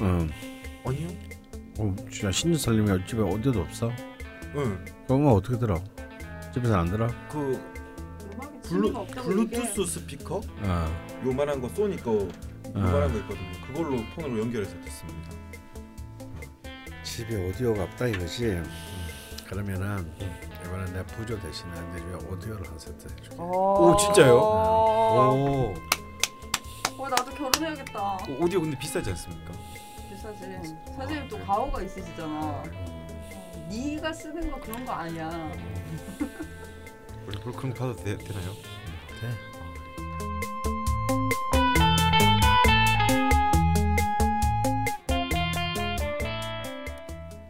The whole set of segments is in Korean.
응. 아니요. 어, 진짜 신년 살림이 집에 어디도 없어? 응. 그러면 어떻게 들어? 집에서 안 들어? 그 블루 블루투스 이게 스피커 어. 요만한 거 소니 거 요만한 거 있거든요. 그걸로 폰으로 연결해서 듣습니다. 집에 오디오가 없다 이거지. 그러면은 이번에 내 부조 대신에 내 집에 오디오를 한 세트 해줄게. 오, 진짜요? 어, 오. 나도 결혼해야겠다. 오디오 근데 비싸지 않습니까? 사실 사실 또 가오가 있으시잖아. 네가 쓰는 거 그런 거 아니야. 우리 거 봐도 되, 되나요? 돼.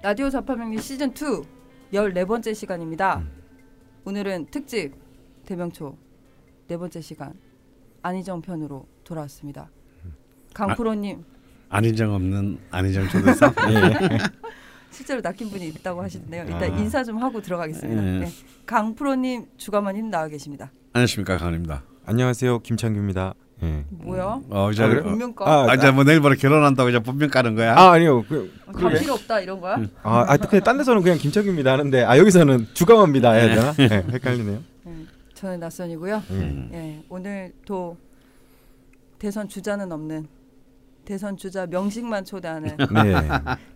라디오 자파명리 시즌 2 14번째 시간입니다. 음. 오늘은 특집 대명초 네 번째 시간 안희정 편으로 돌아왔습니다. 강프로님 안희정 없는 안희정 초대서. 예. 실제로 낚인 분이 있다고 하시는데요. 일단 아. 인사 좀 하고 들어가겠습니다. 예. 네. 강프로님 주가만님 나와 계십니다. 안녕하십니까 강원입니다. 안녕하세요 김창규입니다. 예. 뭐야? 어 이제 아, 그래요? 운명가? 아, 아, 이제 뭐 내일모레 결혼한다고 이제 분명 까는 거야? 아 아니요. 그, 다 그러게. 필요 없다 이런 거야? 음. 아, 아 근데 딴 데서는 그냥 김창규입니다 하는데 아 여기서는 주가만입니다 해야 되나? 네, 헷갈리네요. 네. 저는 낯선이고요. 음. 예, 오늘도 대선 주자는 없는 대선 주자 명식만 초대하는 네.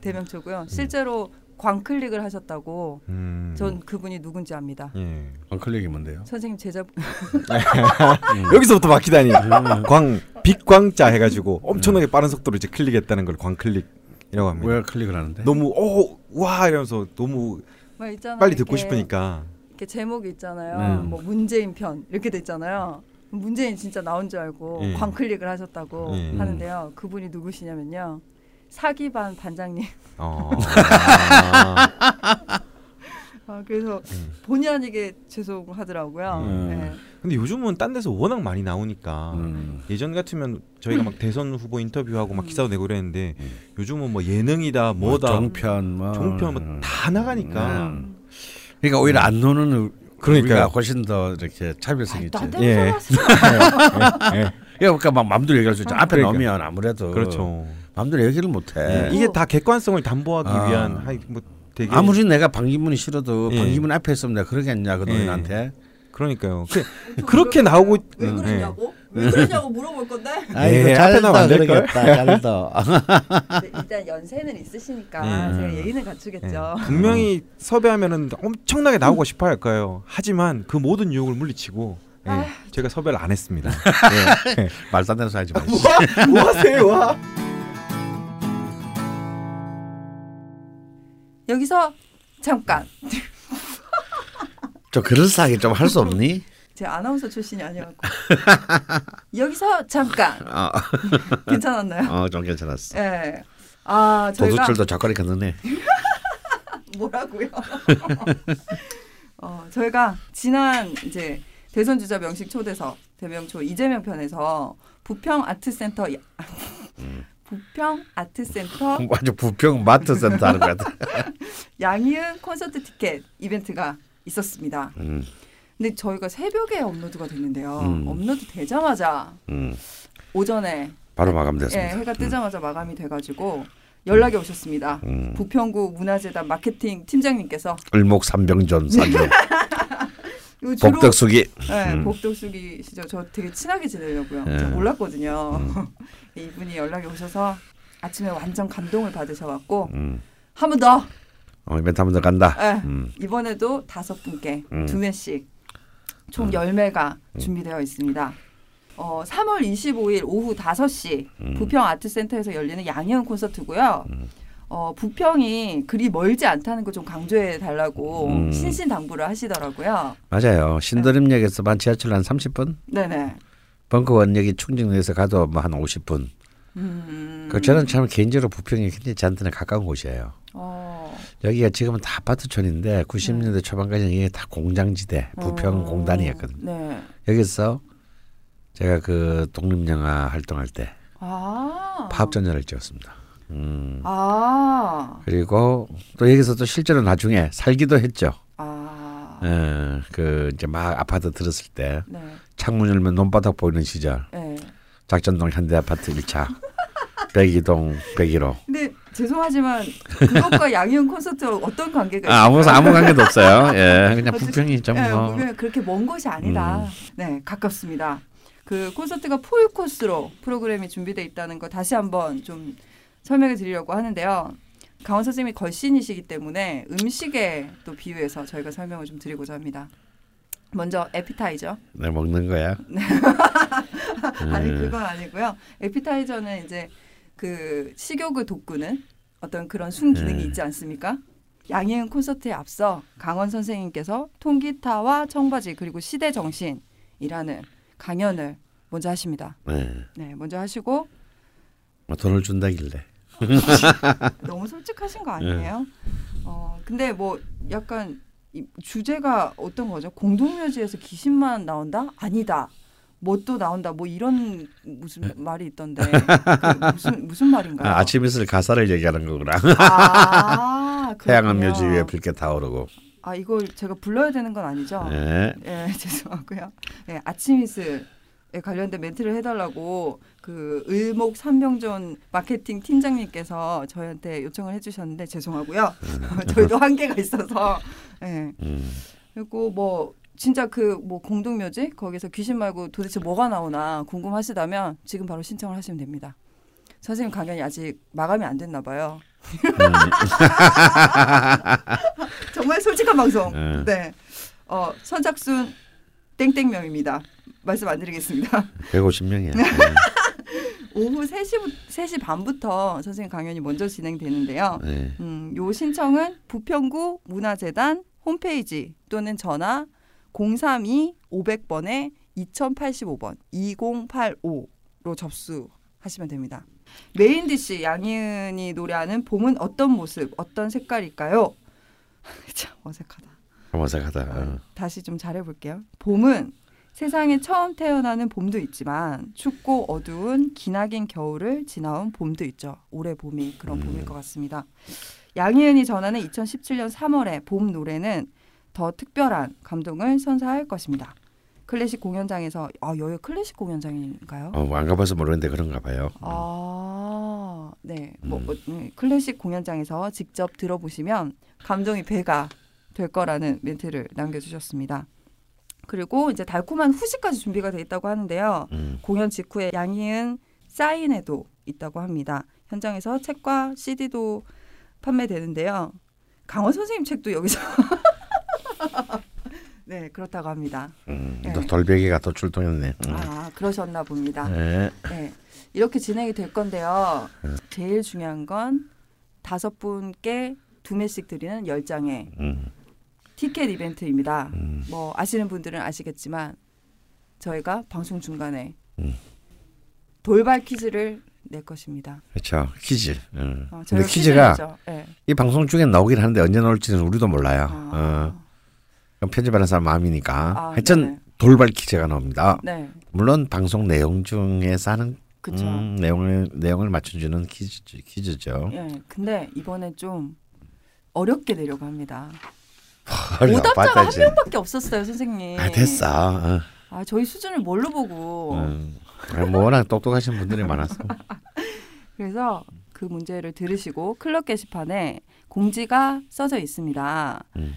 대명초고요. 실제로 광클릭을 하셨다고 음. 전 그분이 누군지 압니다. 예. 광클릭이 뭔데요? 선생님 제자 여기서부터 막히다니. 광 빛광자 해가지고 엄청나게 빠른 속도로 이제 클릭했다는 걸 광클릭이라고 합니다. 왜 클릭을 하는데? 너무 오와 이러면서 너무 막 있잖아요. 빨리 듣고 이렇게, 싶으니까. 이렇게 제목이 있잖아요. 음. 뭐 문재인 편 이렇게 돼 있잖아요. 문재인 진짜 나온 줄 알고 예. 광클릭을 하셨다고 예. 하는데요. 그분이 누구시냐면요. 사기반 반장님. 어. 아, 그래서 음. 본의 아니게 죄송하더라고요. 음. 네. 근데 요즘은 딴 데서 워낙 많이 나오니까 음. 예전 같으면 저희가 막 대선 후보 인터뷰하고 막 기사도 내고 그랬는데 음. 요즘은 뭐 예능이다 뭐다 종편 뭐 종편 뭐 다 나가니까 음. 그러니까 오히려 안 노는 그러니까요. 우리가 훨씬 더 이렇게 차별성이 있지. 예. 말씀? 예, 예. 그러니까 막 마음대로 얘기할 수 있죠. 앞에 그러니까. 나오면 아무래도 그렇죠. 마음대로 얘기를 못 해. 예. 이게 다 객관성을 담보하기 아. 위한 하이 뭐 되게 아무리 내가 방기문이 싫어도 예. 방기문 앞에 있으면 내가 그러겠냐 그 예. 노인한테. 그러니까요. 그, 그렇게 나오고 왜 음, 그러냐고? 왜 그러냐고 물어볼 건데. 예, 앞에 나오면 안 될 걸? 잘도. 근데 일단 연세는 있으시니까 음. 제가 예의는 갖추겠죠. 예. 분명히 섭외하면은 엄청나게 나오고 싶어 할 거예요. 하지만 그 모든 유혹을 물리치고 예, 아휴. 제가 섭외를 안 했습니다. 예. 말도 안 되는 소리 하지 마. 뭐 하세요? 와. 여기서 잠깐. 좀 그럴싸하게 좀 할 수 없니? 제가 아나운서 출신이 아니라고. 여기서 잠깐. 어, 괜찮았나요? 어, 좀 괜찮았어. 예. 아 저희가 도둑질도 작거리 걷는네. 뭐라고요? 어, 저희가 지난 이제 대선 주자 명식 초대서 대명초 이재명 편에서 부평 아트센터 야- 부평 아트센터 아주 부평 마트 센터 하는 것 같아. 양희은 콘서트 티켓 이벤트가 있었습니다. 음, 근데 저희가 새벽에 업로드가 됐는데요. 음. 업로드 되자마자 음. 오전에 바로 예, 마감됐습니다. 해가 뜨자마자 마감이 돼가지고 연락이 오셨습니다. 음. 부평구 문화재단 마케팅 팀장님께서 을목 삼병존 사주 이거 주로 복덕수기. 네, 음. 복덕수기시죠. 저 되게 친하게 지내려고요. 예. 저 몰랐거든요. 음. 이분이 연락이 오셔서 아침에 완전 감동을 받으셔갖고 음. 한번 더. 어, 이벤트 한번 더 간다. 예, 음. 이번에도 다섯 분께 음. 두 매씩 총 음. 열 매가 준비되어 있습니다. 어, 3월 25일 오후 5시 음. 부평 아트센터에서 열리는 양희은 콘서트고요. 음. 어, 부평이 그리 멀지 않다는 거좀 강조해 달라고 음. 신신 당부를 하시더라고요. 맞아요. 신도림역에서만 지하철로 한 30분, 네네. 벙커 원역이 충정역에서 가도 뭐 한 50분. 음. 그 저는 참 개인적으로 부평이 굉장히 저한테는 가까운 곳이에요. 어, 여기가 지금은 다 아파트촌인데 90년대 초반까지는 이게 다 공장지대, 부평 어, 공단이었거든요. 네. 여기서 제가 그 독립 영화 활동할 때 아. 파업 전열을 찍었습니다. 음. 아. 그리고 또 여기서 또 실제로 나중에 살기도 했죠. 아. 예, 그 이제 막 아파트 들었을 때 네. 창문 열면 논바닥 보이는 시절 네. 작전동 현대 아파트 1차 백이동 백일호. 근데 죄송하지만 그것과 양희은 콘서트 어떤 관계가 아, 아무? 아무 관계도 없어요. 예, 그냥 어쨌든, 부평이 예, 뭐. 보면 그렇게 먼 곳이 아니다. 네, 가깝습니다. 그 콘서트가 풀 코스로 프로그램이 준비돼 있다는 거 다시 한번 좀 설명해 드리려고 하는데요. 강원 선생님이 걸신이시기 때문에 음식에 또 비유해서 저희가 설명을 좀 드리고자 합니다. 먼저 에피타이저. 네, 먹는 거야. 아니 음. 그건 아니고요. 에피타이저는 이제 그 식욕을 돋구는 어떤 그런 순기능이 음. 있지 않습니까? 양희은 콘서트에 앞서 강원 선생님께서 통기타와 청바지 그리고 시대 정신이라는 강연을 먼저 하십니다. 네. 네, 먼저 하시고 뭐 돈을 준다길래. 너무 솔직하신 거 아니에요? 어, 근데 뭐 약간 이 주제가 어떤 거죠? 공동묘지에서 귀신만 나온다? 아니다. 뭐 또 나온다. 뭐 이런 무슨 말이 있던데 그 무슨 무슨 말인가요? 네. 아, 아침 이슬 가사를 얘기하는 거구나. 아, 태양은. 묘지 위에 붉게 타오르고. 아 이걸 제가 불러야 되는 건 아니죠? 네. 예, 죄송하고요. 예, 아침 이슬 에 관련된 멘트를 해달라고 그 을목 삼병존 마케팅 팀장님께서 저희한테 요청을 해주셨는데 죄송하고요. 저희도 한계가 있어서. 예. 음. 그리고 뭐 진짜 그 뭐 공동묘지 거기서 귀신 말고 도대체 뭐가 나오나 궁금하시다면 지금 바로 신청을 하시면 됩니다. 선생님 강연이 아직 마감이 안 됐나 봐요. 정말 솔직한 방송. 음. 네. 어, 선착순 땡땡명입니다. 말씀 안 드리겠습니다. 150명이야. 오후 3시, 3시 반부터 선생님 강연이 먼저 진행되는데요. 네. 음, 요 신청은 부평구 문화재단 홈페이지 또는 전화 032 500번에 2085번 2085로 접수하시면 됩니다. 메인 디시 양희은이 노래하는 봄은 어떤 모습, 어떤 색깔일까요? 참 어색하다. 어색하다. 어. 다시 좀 잘해볼게요. 봄은 세상에 처음 태어나는 봄도 있지만 춥고 어두운 기나긴 겨울을 지나온 봄도 있죠. 올해 봄이 그런 봄일 것 같습니다. 양희은이 전하는 2017년 3월의 봄 노래는 더 특별한 감동을 선사할 것입니다. 클래식 공연장에서 아 여기 클래식 공연장인가요? 어, 안 가봐서 모르는데 그런가 봐요. 아, 네. 뭐, 음. 뭐, 네. 클래식 공연장에서 직접 들어보시면 감동이 배가 될 거라는 멘트를 남겨주셨습니다. 그리고 이제 달콤한 후식까지 준비가 돼 있다고 하는데요. 음. 공연 직후에 양희은 사인회도 있다고 합니다. 현장에서 책과 CD도 판매되는데요. 강원 선생님 책도 여기서 네 그렇다고 합니다. 음. 네. 또 돌베개가 또 출동했네. 음. 아 그러셨나 봅니다. 네. 네, 이렇게 진행이 될 건데요. 음. 제일 중요한 건 다섯 분께 두 매씩 드리는 열 장의 음. 티켓 이벤트입니다. 음. 뭐 아시는 분들은 아시겠지만 저희가 방송 중간에 음. 돌발 퀴즈를 낼 것입니다. 그렇죠. 퀴즈. 음. 어, 근데 퀴즈가. 네. 이 방송 중에 나오긴 하는데 언제 나올지는 우리도 몰라요. 아, 어. 편집하는 사람 마음이니까. 아, 하여튼 네네. 돌발 퀴즈가 나옵니다. 네, 물론 방송 내용 하는 그렇죠. 음, 내용을 내용을 맞춰주는 퀴즈 퀴즈죠. 예, 근데 이번에 좀 어렵게 내려고 합니다. 오답자가 한. 명밖에 없었어요, 선생님. 아 됐어. 어. 아, 저희 수준을 뭘로 보고? 음. 아, 뭐 워낙 똑똑하신 분들이 많아서. 그래서 그 문제를 들으시고 클럽 게시판에 공지가 써져 있습니다. 음.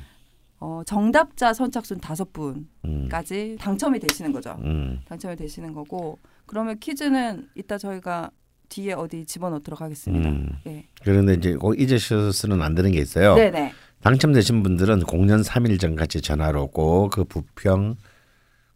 어, 정답자 선착순 다섯 음. 분까지 당첨이 되시는 거죠. 음. 당첨이 되시는 거고 그러면 퀴즈는 이따 저희가 뒤에 어디 집어넣도록 하겠습니다. 음. 네. 그런데 이제 꼭 잊으셔서는 안 되는 게 있어요. 네네. 당첨되신 분들은 공연 3일 전까지 전화로 꼭그 부평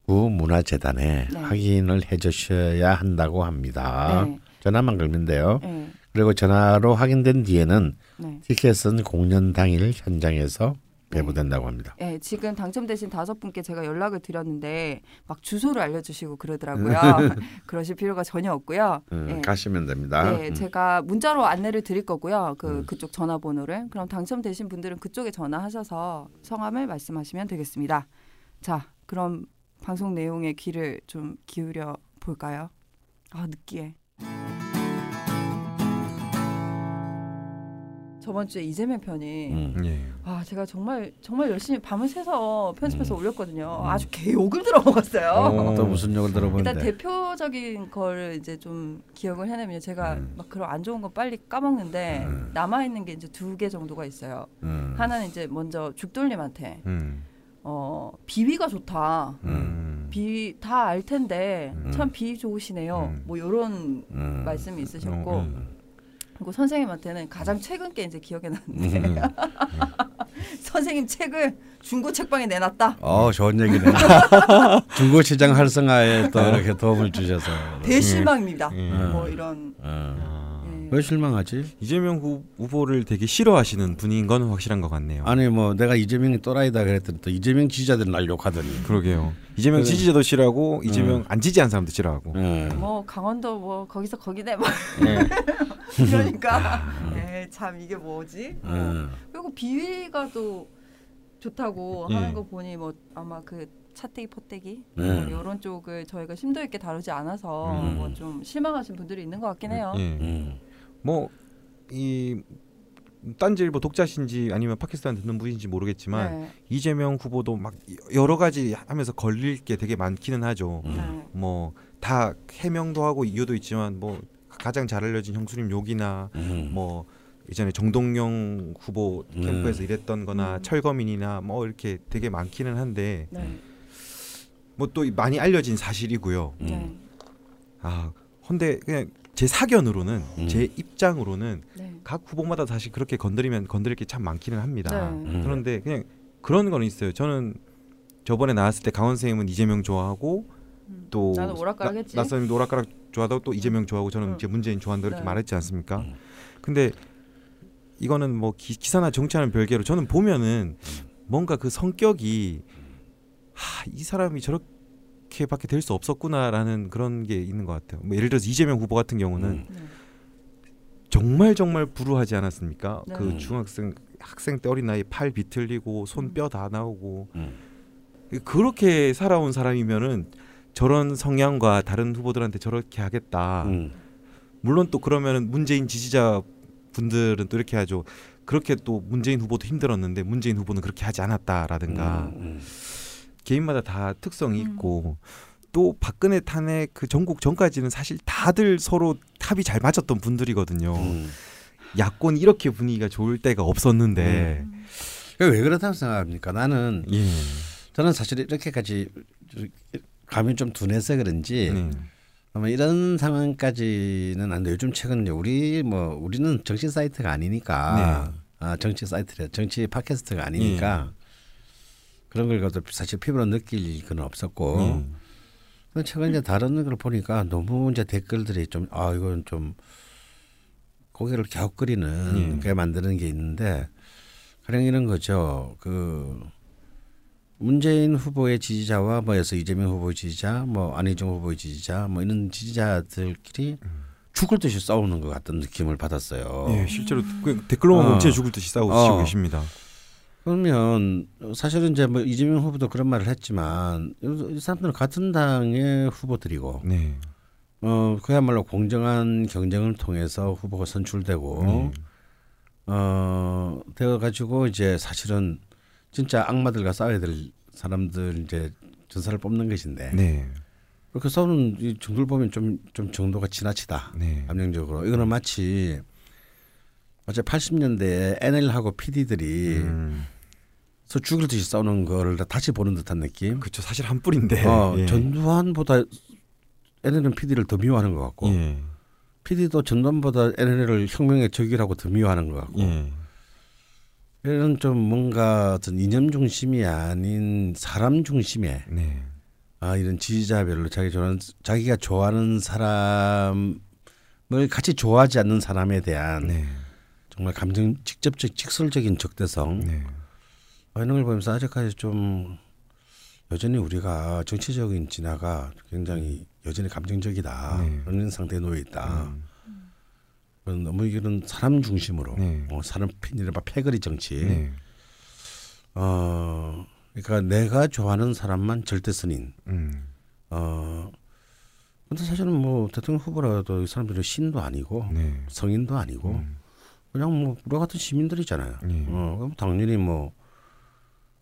구 문화재단에 네. 확인을 해주셔야 한다고 합니다. 네. 전화만 걸면 돼요. 네. 그리고 전화로 확인된 뒤에는 네. 티켓은 공연 당일 현장에서 네. 배부된다고 합니다. 네, 지금 당첨되신 다섯 분께 제가 연락을 드렸는데 막 주소를 알려주시고 그러더라고요. 그러실 필요가 전혀 없고요. 음, 네. 가시면 됩니다. 네, 음. 제가 문자로 안내를 드릴 거고요. 그 음. 그쪽 전화번호를 그럼 당첨되신 분들은 그쪽에 전화하셔서 성함을 말씀하시면 되겠습니다. 자, 그럼 방송 내용에 귀를 좀 기울여 볼까요? 아 느끼해. 저번 주에 이재명 편이 음. 예. 아 제가 정말 정말 열심히 밤을 새서 편집해서 올렸거든요. 아주 개욕을 들어먹었어요. 어. 또 무슨 욕을 들어보는데? 일단 대표적인 걸 이제 좀 기억을 해내면 제가 음. 막 그런 안 좋은 거 빨리 까먹는데 음. 남아 있는 게 이제 두 개 정도가 있어요. 음. 하나는 이제 먼저 죽돌님한테 음. 어 비위가 좋다. 음. 비다 알 텐데 음. 참비 좋으시네요. 음. 뭐 이런 음. 말씀이 있으셨고 어, 음. 그리고 선생님한테는 가장 최근 게 이제 기억에 나는데 음. 선생님 책을 중고 책방에 내놨다. 어 좋은 얘기네. 중고 시장 활성화에 또 이렇게 도움을 주셔서. 대실망입니다. 음. 뭐 이런 어. 아. 예. 왜 실망하지? 이재명 후, 후보를 되게 싫어하시는 분인 건 확실한 것 같네요. 아니 뭐 내가 이재명이 또라이다 그랬더니 또 이재명 지지자들은 날 욕하더니. 그러게요. 이재명 그래. 지지자도 싫어하고 이재명 음. 안 지지한 사람도 싫어하고. 예. 뭐 강원도 뭐 거기서 거기네 뭐 예. 그러니까 에, 참 이게 뭐지? 뭐. 예. 그리고 비위가 또 좋다고 예. 하는 거 보니 뭐 아마 그 차떼기 포떼기 네. 뭐 이런 쪽을 저희가 심도 있게 다루지 않아서 음. 뭐좀 실망하신 분들이 있는 것 같긴 해요. 예. 음. 뭐이 딴지일보 독자신지 아니면 팟캐스트 듣는 분인지 모르겠지만 네. 이재명 후보도 막 여러 가지 하면서 걸릴 게 되게 많기는 하죠. 음. 네. 뭐다 해명도 하고 이유도 있지만 뭐 가장 잘 알려진 형수님 욕이나 음. 뭐 예전에 정동영 후보 음. 캠프에서 일했던거나 음. 철거민이나 뭐 이렇게 되게 많기는 한데 네. 뭐또 많이 알려진 사실이고요. 음. 네. 아 근데 그냥 제 사견으로는 음. 제 입장으로는 네. 각 후보마다 사실 그렇게 건드리면 건드릴 게 참 많기는 합니다. 네. 음. 그런데 그냥 그런 거는 있어요. 저는 저번에 나왔을 때 강원 선생님은 이재명 좋아하고 음. 또 나는 오락가락했지. 나, 나선님도 오락가락 좋아하고 또 이재명 좋아하고 저는 음. 이제 문재인 좋아한다 이렇게 네. 말했지 않습니까? 음. 근데 이거는 뭐 기, 기사나 정치하는 별개로 저는 보면은 뭔가 그 성격이 하, 이 사람이 저렇게 밖에 될 수 없었구나라는 그런 게 있는 것 같아요. 뭐 예를 들어서 이재명 후보 같은 경우는 음. 네. 정말 정말 불우하지 않았습니까? 네. 그 중학생 학생 때 어린 나이 팔 비틀리고 손 뼈 다 나오고 음. 그렇게 살아온 사람이면은 저런 성향과 다른 후보들한테 저렇게 하겠다. 음. 물론 또 그러면은 문재인 지지자 분들은 또 이렇게 하죠. 그렇게 또 문재인 후보도 힘들었는데 문재인 후보는 그렇게 하지 않았다라든가 음. 개인마다 다 특성이 음. 있고 또 박근혜 탄핵 그 전국 전까지는 사실 다들 서로 합이 잘 맞았던 분들이거든요. 음. 야권 이렇게 분위기가 좋을 때가 없었는데 음. 왜 그렇다고 생각합니까? 나는 예. 저는 사실 이렇게까지 감이 좀 둔해서 그런지 네. 아마 이런 상황까지는 안 돼. 요즘 최근 이제 우리 뭐 우리는 정치 사이트가 아니니까 아 정치 사이트래 정치 팟캐스트가 아니니까 그런 걸 가지고 사실 피부로 느낄 건 없었고 예. 근데 최근 이제 다른 걸 보니까 너무 이제 댓글들이 좀 아 이건 좀 고개를 갸웃거리는 예. 그게 만드는 게 있는데 가령 이런 거죠. 그 문재인 후보의 지지자와 뭐여서 이재명 후보의 지지자, 뭐 안희정 후보의 지지자, 뭐 이런 지지자들끼리 죽을 듯이 싸우는 것 같은 느낌을 받았어요. 예, 실제로 그 댓글로만 어. 진짜 죽을 듯이 싸우고 어. 계십니다. 그러면 사실은 이제 뭐 이재명 후보도 그런 말을 했지만 이 사람들은 같은 당의 후보들이고 네. 어 그야말로 공정한 경쟁을 통해서 후보가 선출되고 네. 어 되어 가지고 이제 사실은 진짜 악마들과 싸워야 될 사람들 이제 전사를 뽑는 것인데 네. 그렇게 싸우는 이 정도를 보면 좀 좀 정도가 지나치다 네. 감정적으로 이거는 마치 어제 80년대에 NL하고 PD들이 음. 서 죽을 듯이 싸우는 거를 다시 보는 듯한 느낌. 그렇죠. 사실 한 뿔인데. 어, 예. 전두환보다 NL은 PD를 더 미워하는 것 같고 예. PD도 전두환보다 NL을 혁명의 적이라고 더 미워하는 것 같고 예. 이런 좀 뭔가 어떤 이념 중심이 아닌 사람 중심의 네. 아 이런 지지자별로 자기 좋아하는 자기가 좋아하는 사람을 같이 좋아하지 않는 사람에 대한 네. 정말 감정 직접적 직설적인 적대성 네. 어, 이런 걸 보면서 아직까지 좀 여전히 우리가 정치적인 진화가 굉장히 여전히 감정적이다 네. 그런 상태에 놓여 있다. 음. 그런 너무 이런 사람 중심으로 네. 어, 사람 이른바 패거리 정치. 네. 어 그러니까 내가 좋아하는 사람만 절대 선인. 음. 어 근데 사실은 뭐 대통령 후보라도 이 사람들은 신도 아니고 네. 성인도 아니고 음. 그냥 뭐 우리 같은 시민들이잖아요. 예. 어, 당연히 뭐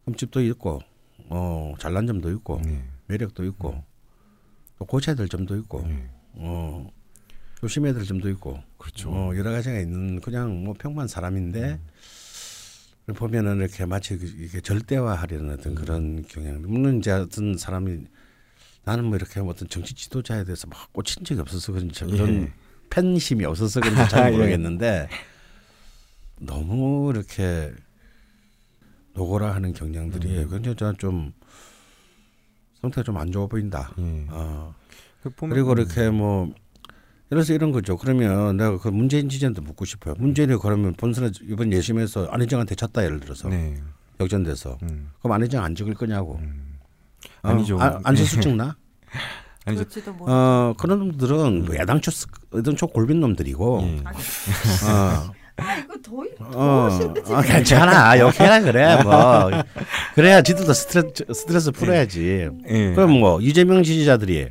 흠집도 있고, 어 잘난 점도 있고, 예. 매력도 있고, 또 고쳐야 될 점도 있고, 예. 어 조심해야 될 점도 있고, 그렇죠. 어, 여러 가지가 있는 그냥 뭐 평범한 사람인데 보면은 이렇게 마치 그- 이게 절대화하려는 어떤 그런 경향. 물론 이제 어떤 사람이 나는 뭐 이렇게 어떤 정치 지도자에 대해서 막 꽂힌 적이 없어서 그런지 그런 예. 팬심이 없어서 그런지 잘 예. 모르겠는데 너무 이렇게 노고라 하는 경향들이 굉장히 저는 좀 상태가 좀 안 좋아 보인다. 예. 어. 그 그리고 이렇게 뭐 예를 들어서 이런 거죠. 그러면 내가 그 문재인 지지한테 묻고 싶어요. 문재인이 그러면 본선에 이번 예심에서 안희정한테 졌다 예를 들어서 네. 역전돼서 음. 그럼 안희정 안 찍을 거냐고. 음. 어? 아니죠. 아, 안철수 찍나? 아니죠. 어 그런 놈들은 뭐 야당초 스- 야당 초 골빈 놈들이고. 예. 어. 아 이거 더 어, 어, 괜찮아. 욕해라 그래. 뭐 그래야 지들도 스트레스 스트레스 풀어야지. 예. 그럼 뭐 이재명 지지자들이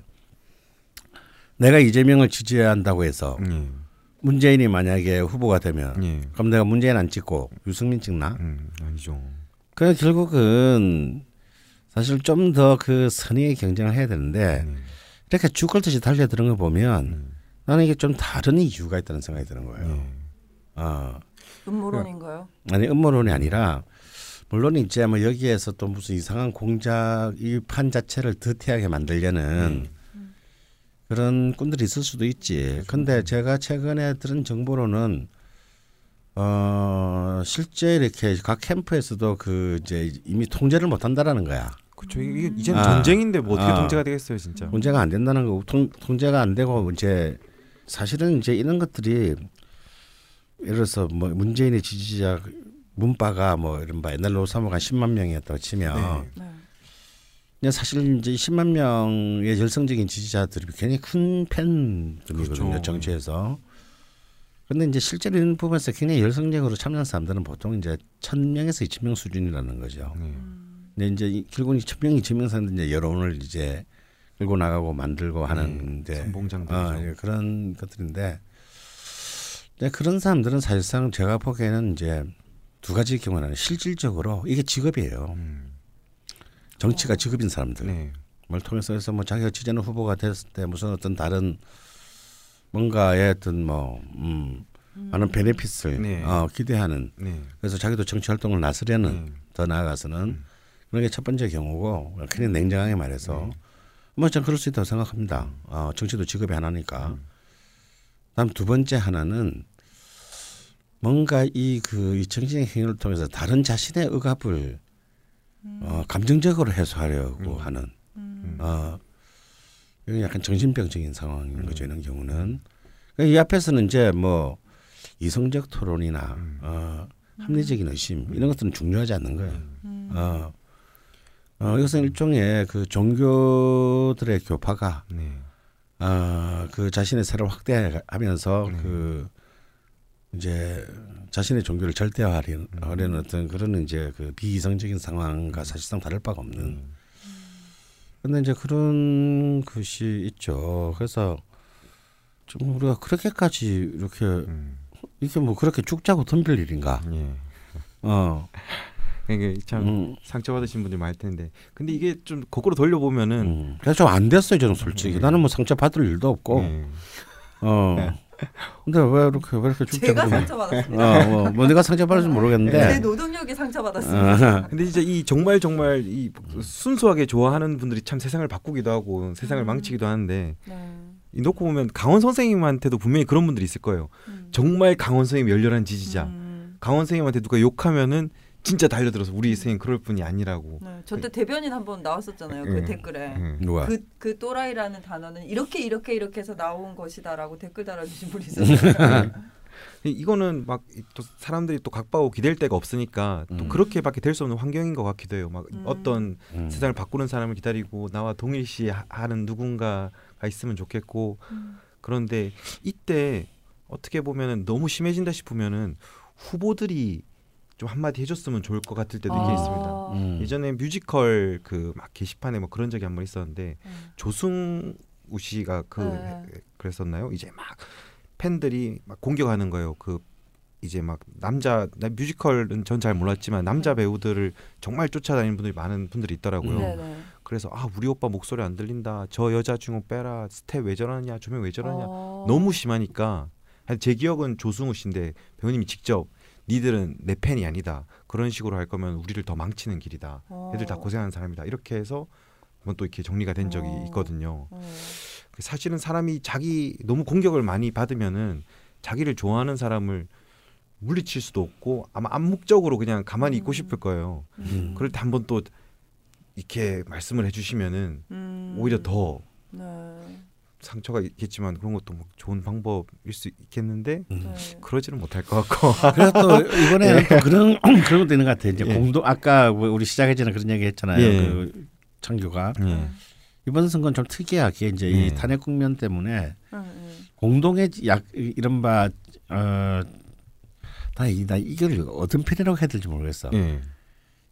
내가 이재명을 지지해야 한다고 해서 예. 문재인이 만약에 후보가 되면 예. 그럼 내가 문재인 안 찍고 유승민 찍나? 음, 아니죠. 그 결국은 사실 좀 더 그 선의의 경쟁을 해야 되는데 네. 이렇게 죽을 듯이 달려드는 거 보면 음. 나는 이게 좀 다른 이유가 있다는 생각이 드는 거예요. 예. 어. 음모론인가요? 아니 음모론이 아니라 물론 이제 뭐 여기에서 또 무슨 이상한 공작 이 판 자체를 드티하게 만들려는 그런 꾼들이 있을 수도 있지. 근데 제가 최근에 들은 정보로는 어 실제 이렇게 각 캠프에서도 그 이제 이미 통제를 못 한다라는 거야. 그렇죠. 이게 이제 아. 전쟁인데 뭐 어떻게 아. 통제가 되겠어요, 진짜. 문제가 안 된다는 거 통, 통제가 안 되고 이제 사실은 이제 이런 것들이 예를 들어서 뭐 문재인의 지지자 문바가 뭐 이른바 옛날 로사모가 10만 명이었다고 치면 네. 네. 근데 사실 이제 10만 명의 열성적인 지지자들이 굉장히 큰 팬들이거든요 그렇죠. 정치에서. 근데 이제 실제로 이런 부분에서 굉장히 열성적으로 참여한 사람들은 보통 이제 천 명에서 이천 명 수준이라는 거죠. 네. 근데 이제 이- 결국은 천 명, 이천 명 사람들 이제 여론을 이제 끌고 나가고 만들고 하는데 선봉장들. 어, 예, 그런 것들인데 근데 그런 사람들은 사실상 제가 보기에는 이제 두 가지 경우는 실질적으로 이게 직업이에요. 음. 정치가 직업인 사람들. 네. 뭘 통해서 해서 뭐 자기가 지지하는 후보가 됐을 때 무슨 어떤 다른 뭔가의 어떤 뭐 음, 많은 베네핏을 네. 어, 기대하는 네. 그래서 자기도 정치 활동을 나서려는 음. 더 나아가서는 그런 게 첫 번째 경우고 그냥 냉정하게 말해서 뭐 저는 그럴 수 있다고 생각합니다. 어, 정치도 직업이 하나니까. 다음 두 번째 하나는 뭔가 이그 이 정치적 행위를 통해서 다른 자신의 억압을 어, 감정적으로 해소하려고 하는 어, 이건 약간 정신병적인 상황인 거죠. 이런 경우는 그러니까 이 앞에서는 이제 뭐 이성적 토론이나 어, 합리적인 의심 이런 것들은 중요하지 않는 거예요. 어, 어, 이것은 일종의 그 종교들의 교파가 네. 어, 그 자신의 세를 확대하면서 네. 그 이제 자신의 종교를 절대화하려는 하려는 어떤 그런 이제 그 비이성적인 상황과 사실상 다를 바가 없는. 근데 이제 그런 것이 있죠. 그래서 좀 우리가 그렇게까지 이렇게 음. 이게 뭐 그렇게 죽자고 덤빌 일인가? 예. 어, 이게 참 음, 상처받으신 분들이 많을 텐데. 근데 이게 좀 거꾸로 돌려보면은 음. 그래서 좀 안 됐어요, 저는 솔직히. 나는 뭐 상처 받을 일도 없고. 예. 어. 근데 왜 이렇게 왜 이렇게 죽자고? 제가 상처받았습니다. 어, 뭐, 뭐 내가 상처 받을지 제 모르겠는데. 노동력이 상처받았습니다. 근데 진짜 이 정말 정말 이 순수하게 좋아하는 분들이 참 세상을 바꾸기도 하고 세상을 음. 망치기도 하는데 네. 이 놓고 보면 강원 선생님한테도 분명히 그런 분들이 있을 거예요. 음. 정말 강원 선생님 열렬한 지지자. 음. 강원 선생님한테 누가 욕하면은 진짜 달려들어서 우리 선생님 그럴 분이 아니라고. 네. 저때 대변인 한 번 나왔었잖아요. 그 예. 댓글에. 예. 누가? 그, 그 또라이라는 단어는 이렇게 이렇게 이렇게 해서 나온 것이다라고 댓글 달아주신 분이 있었어요. 이- 이거는 막 또 사람들이 또 각바고 기댈 데가 없으니까 또 음. 그렇게밖에 될 수 없는 환경인 것 같기도 해요. 막 음. 어떤 음. 세상을 바꾸는 사람을 기다리고 나와 동일시하는 누군가가 있으면 좋겠고 음. 그런데 이때 어떻게 보면은 너무 심해진다 싶으면은 후보들이 좀 한마디 해줬으면 좋을 것 같을 때도 아. 있습니다. 음. 예전에 뮤지컬 그 막 게시판에 뭐 그런 적이 한 번 있었는데 음. 조승우 씨가 그 네. 그랬었나요? 이제 막 팬들이 막 공격하는 거예요. 그 이제 막 남자 나 뮤지컬은 전 잘 몰랐지만 남자 배우들을 정말 쫓아다니는 분들이 많은 분들이 있더라고요. 네네. 그래서 아 우리 오빠 목소리 안 들린다. 저 여자 주인공 빼라. 스텝 왜 저러냐. 조명 왜 저러냐. 어. 너무 심하니까 한제 기억은 조승우 씨인데 배우님이 직접 니들은 내 팬이 아니다. 그런 식으로 할 거면 우리를 더 망치는 길이다. 어. 애들 다 고생하는 사람이다. 이렇게 해서 한번 또 이렇게 정리가 된 적이 어. 있거든요. 어. 사실은 사람이 자기 너무 공격을 많이 받으면은 자기를 좋아하는 사람을 물리칠 수도 없고 아마 암묵적으로 그냥 가만히 있고 음. 싶을 거예요. 음. 그럴 때 한번 또 이렇게 말씀을 해주시면은 음. 오히려 더 네. 상처가 있겠지만 그런 것도 뭐 좋은 방법일 수 있겠는데 음. 네. 그러지는 못할 것 같고. 그래서 또 이번에는 또 그런 그런 것도 있는 것 같아요. 이제 예. 공동 아까 우리 시작하기 전에 그런 얘기 했잖아요. 예. 그 창규가 예. 이번 선거는 좀 특이하게 이제 예. 이 탄핵 국면 때문에 응, 응. 공동의 약 이른바 어나 나 이걸 어떤 편이라고 해야 될지 모르겠어.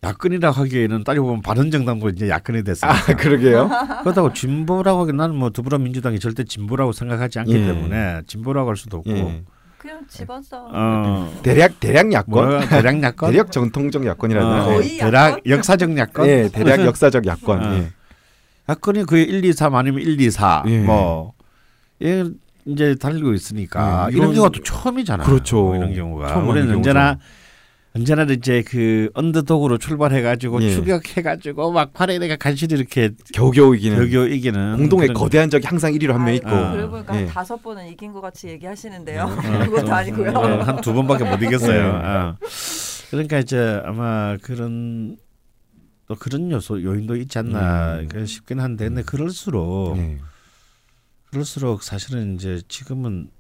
예. 야권이라고 하기에는 따지고 보면 바른정당도 이제 야권이 됐어요. 아 그러게요. 그렇다고 진보라고 하기 나는 뭐 더불어민주당이 절대 진보라고 생각하지 않기 예. 때문에 진보라고 할 수도 없고 예. 그냥 집어서 어 대략 대략 야권. 뭐야 대략 야권 대략 정통적 야권이라나. 어, 거의 대략 야권? 역사적 야권 예, 대략 역사적 야권. 어. 예. 야권이 그 1, 2, 3 아니면 1, 2, 4 예. 뭐 예, 이제 달리고 있으니까 예, 이런 이런- 경우가 또 처음이잖아요. 그렇죠. 뭐 이런 경우가 처음 우리는 언제나 언제나 이제 그 언더독으로 출발해가지고 예. 추격해가지고 막판에 내가 간신히 이렇게 겨우겨우 이기는 겨우 이기는 공동의 거대한 적이 항상 1위로 한 명 있고. 아. 그러고 보니까 예. 한 다섯 번은 이긴 것 같이 얘기하시는데요. 어. 그것도 아니고요. 어, 한두 번밖에 못 이겼어요. 네. 어. 그러니까 이제 아마 그런 또 그런 요소 요인도 있지 않나 음. 그 싶긴 한데 근데 그럴수록 예. 그럴수록 사실은 이제 지금은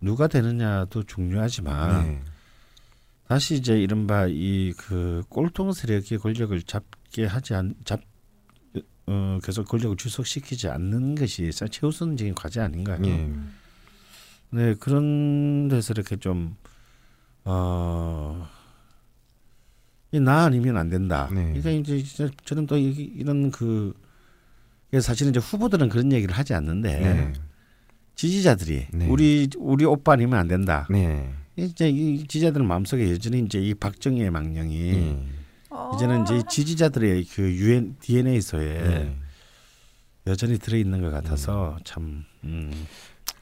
누가 되느냐도 중요하지만 네. 다시 이제 이른바 이 그 꼴통 세력이 권력을 잡게 하지 않 잡 어, 계속 권력을 주석시키지 않는 것이 사- 최우선적인 과제 아닌가요? 예. 네 그런 데서 이렇게 좀 어. 이나 아니면 안 된다. 네. 그러니까 이제 저는 또 이- 이런 그 사실은 이제 후보들은 그런 얘기를 하지 않는데 네. 지지자들이 네. 우리 우리 오빠 아니면 안 된다. 네. 이제 이 지지자들 마음속에 여전히 이제 이 박정희의 망령이 예. 어. 이제는 이제 지지자들의 그 유엔 DNA 소에 예. 여전히 들어 있는 것 같아서 참 음,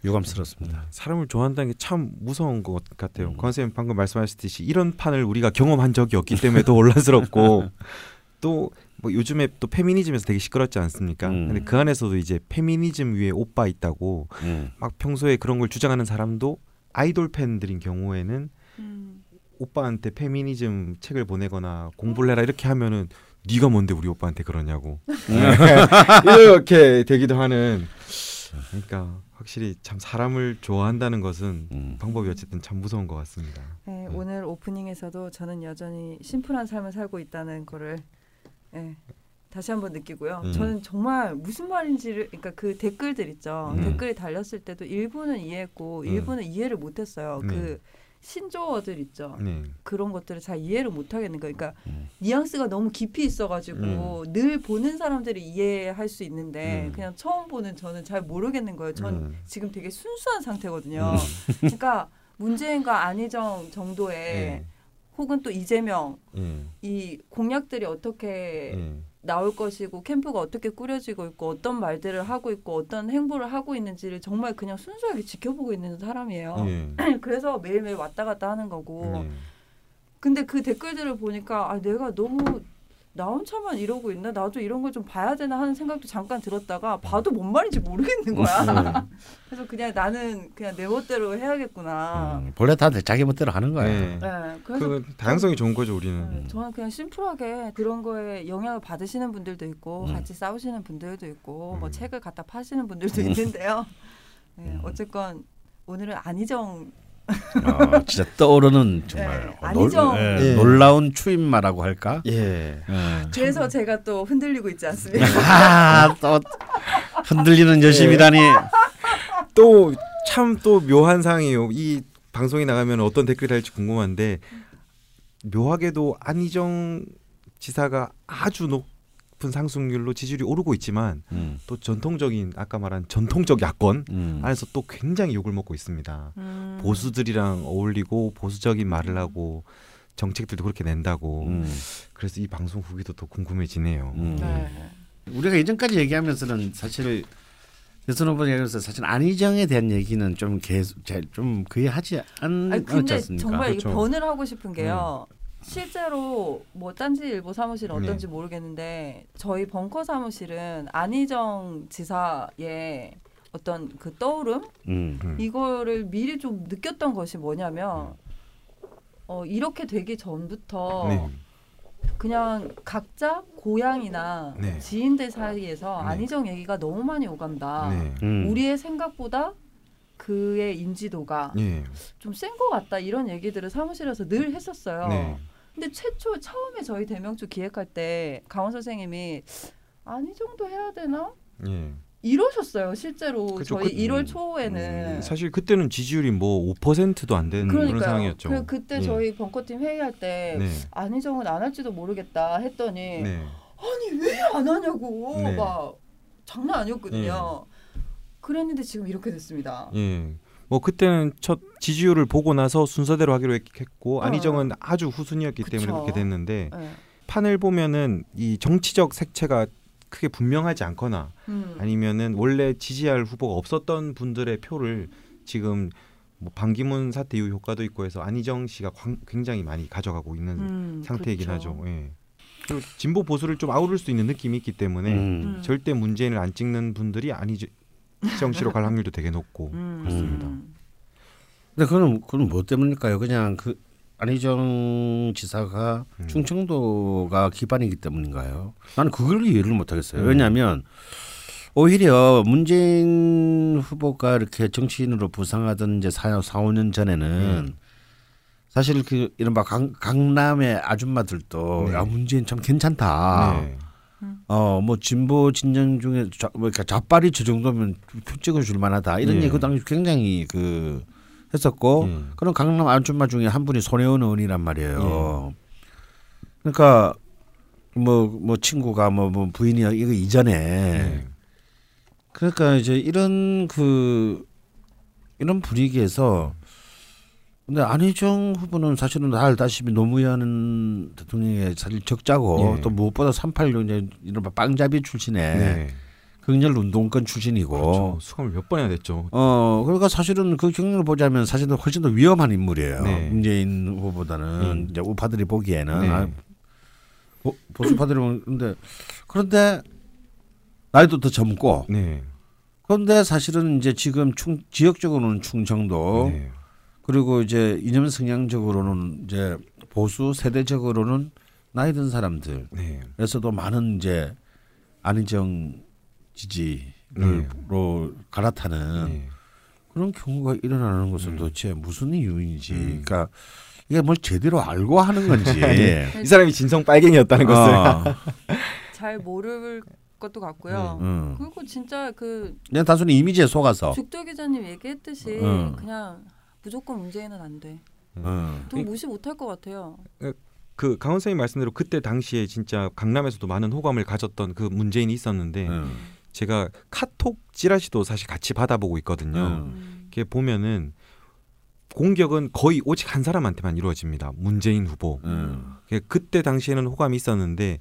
유감스럽습니다. 사람을 좋아한다는 게 참 무서운 것 같아요. 음. 권 선생님 방금 말씀하셨듯이 이런 판을 우리가 경험한 적이 없기 때문에 더 혼란스럽고 또 뭐 요즘에 또 페미니즘에서 되게 시끄럽지 않습니까? 음. 근데 그 안에서도 이제 페미니즘 위에 오빠 있다고 음. 막 평소에 그런 걸 주장하는 사람도 아이돌 팬들인 경우에는 음. 오빠한테 페미니즘 책을 보내거나 공부를 해라 이렇게 하면은 네가 뭔데 우리 오빠한테 그러냐고 이렇게 되기도 하는 그러니까 확실히 참 사람을 좋아한다는 것은 음. 방법이 어쨌든 참 무서운 것 같습니다. 네, 음. 오늘 오프닝에서도 저는 여전히 심플한 삶을 살고 있다는 거를 예, 다시 한번 느끼고요. 음. 저는 정말 무슨 말인지를 그러니까 그 댓글들 있죠. 음. 댓글이 달렸을 때도 일부는 이해했고 음. 일부는 이해를 못 했어요. 네. 그 신조어들 있죠. 네. 그런 것들을 잘 이해를 못 하겠는 거예요. 그러니까 음. 뉘앙스가 너무 깊이 있어가지고 늘 보는 사람들이 이해할 수 있는데 음. 그냥 처음 보는 저는 잘 모르겠는 거예요. 전 음. 지금 되게 순수한 상태거든요. 그러니까 문재인과 안희정 정도의 네. 혹은 또 이재명 예. 이 공약들이 어떻게 예. 나올 것이고 캠프가 어떻게 꾸려지고 있고 어떤 말들을 하고 있고 어떤 행보를 하고 있는지를 정말 그냥 순수하게 지켜보고 있는 사람이에요. 예. 그래서 매일매일 왔다 갔다 하는 거고 예. 근데 그 댓글들을 보니까 아 내가 너무 나 혼자만 이러고 있나 나도 이런 걸 좀 봐야 되나 하는 생각도 잠깐 들었다가 봐도 뭔 말인지 모르겠는 거야. 음. 그래서 그냥 나는 그냥 내 멋대로 해야겠구나. 음, 원래 다들 자기 멋대로 하는 거예요. 예. 네, 그래서 그 다양성이 좋은 거죠 우리는. 네, 저는 그냥 심플하게 그런 거에 영향을 받으시는 분들도 있고 음. 같이 싸우시는 분들도 있고 뭐 음. 책을 갖다 파시는 분들도 있는데요. 네, 어쨌건 오늘은 안희정 어, 진짜 떠오르는 정말 네, 어, 놀. 예, 예. 놀라운 추임마라고 할까? 예. 예. 그래서 제가 또 흔들리고 있지 않습니까? 아, 또 흔들리는 여심이라니. 또 참 또 묘한 상황이에요. 이 방송이 나가면 어떤 댓글이 달릴지 궁금한데 묘하게도 안희정 지사가 아주 높 높은 상승률로 지지율이 오르고 있지만 음. 또 전통적인 아까 말한 전통적 야권 음. 안에서 또 굉장히 욕을 먹고 있습니다. 음. 보수들이랑 어울리고 보수적인 말을 하고 정책들도 그렇게 낸다고. 음. 그래서 이 방송 후기도 더 궁금해지네요. 음. 네. 우리가 이전까지 얘기하면서는 사실 대선 후보 얘기해서 사실 안희정에 대한 얘기는 좀 계속 잘- 좀 거의 하지 않, 아니 않지 근데 않습니까? 정말 그렇죠. 변을 하고 싶은 게요. 실제로 뭐 딴지일보 사무실은 어떤지 네. 모르겠는데 저희 벙커 사무실은 안희정 지사의 어떤 그 떠오름 음. 음. 이거를 미리 좀 느꼈던 것이 뭐냐면 어 이렇게 되기 전부터 네. 그냥 각자 고향이나 네. 지인들 사이에서 네. 안희정 얘기가 너무 많이 오간다. 네. 음. 우리의 생각보다 그의 인지도가 예. 좀센 것 같다 이런 얘기들을 사무실에서 늘 했었어요. 네. 근데 최초 처음에 저희 대명주 기획할 때 강원 선생님이 아니 정도 해야 되나 예. 이러셨어요. 실제로 그쵸, 저희 그- 1월 음, 초에는 사실 그때는 지지율이 뭐 5%도 안 되는 그런 그러니까요. 상황이었죠. 그, 그때 예. 저희 벙커팀 회의할 때 네. 안희정은 안 할지도 모르겠다 했더니 네. 아니 왜 안 하냐고 네. 막 장난 아니었거든요. 그랬는데 지금 이렇게 됐습니다. 예. 뭐 그때는 첫 지지율을 보고 나서 순서대로 하기로 했- 했고 어. 안희정은 아주 후순위였기 그쵸. 때문에 그렇게 됐는데 네. 판을 보면은 이 정치적 색채가 크게 분명하지 않거나 음. 아니면은 원래 지지할 후보가 없었던 분들의 표를 지금 뭐 반기문 사태 이후 효과도 있고 해서 안희정 씨가 광- 굉장히 많이 가져가고 있는 음, 상태이긴 그렇죠. 하죠. 예. 그리고 진보 보수를 좀 아우를 수 있는 느낌이 있기 때문에 음. 음. 절대 문재인을 안 찍는 분들이 안 씨로 갈 확률도 되게 높고 음, 그렇습니다. 음. 근데 그건 그건 뭐 때문일까요? 그냥 그 안희정 지사가 음. 충청도가 기반이기 때문인가요? 나는 그걸 이해를 못 하겠어요. 음. 왜냐하면 오히려 문재인 후보가 이렇게 정치인으로 부상하던 이제 4, 4 5년 전에는 음. 사실 그 이른바 강, 강남의 아줌마들도 네. 야 문재인 참 괜찮다. 네. 어 뭐 진보 진영 중에 좌, 뭐 좌빨이 저 정도면 표 찍어줄 만하다 이런 예. 얘기 그 당시 굉장히 그 했었고 예. 그런 강남 아줌마 중에 한 분이 손혜원 의원이란 말이에요. 그러니까 뭐뭐 친구가 뭐, 뭐 부인이 이거 이전에 네. 그러니까 이제 이런 그 이런 분위기에서 근데 안희정 후보는 사실은 다 알다시피 노무현 대통령의 사실 적자고 예. 또 무엇보다 386 이제 이른바 빵잡이 출신의 네. 경렬 운동권 출신이고 그렇죠. 수감을 몇 번이나 됐죠. 어 그러니까 사실은 그 경력을 보자면 사실은 훨씬 더 위험한 인물이에요. 네. 문재인 후보보다는 음. 이제 우파들이 보기에는 네. 아, 보, 보수파들이 근데 그런데 나이도 더 젊고 네. 그런데 사실은 이제 지금 충, 지역적으로는 충청도 네. 그리고 이제 이념 성향적으로는 이제 보수 세대적으로는 나이 든 사람들에서도 네. 많은 이제 안희정 지지로 네. 갈아타는 네. 그런 경우가 일어나는 것은 음. 도대체 무슨 이유인지 음. 그러니까 이게 뭘 제대로 알고 하는 건지 이 사람이 진성 빨갱이였다는 것을 어, 잘 모를 것도 같고요. 음. 그리고 진짜 그 그냥 단순히 이미지에 속아서 죽도 기자님 얘기했듯이 음. 그냥 무조건 문재인은 안 돼. 어. 또 무시 못할 것 같아요. 그 강원 선생님 말씀대로 그때 당시에 진짜 강남에서도 많은 호감을 가졌던 그 문재인이 있었는데 음. 제가 카톡 찌라시도 사실 같이 받아보고 있거든요. 음. 음. 이렇게 보면은 공격은 거의 오직 한 사람한테만 이루어집니다. 문재인 후보. 음. 그- 그때 당시에는 호감이 있었는데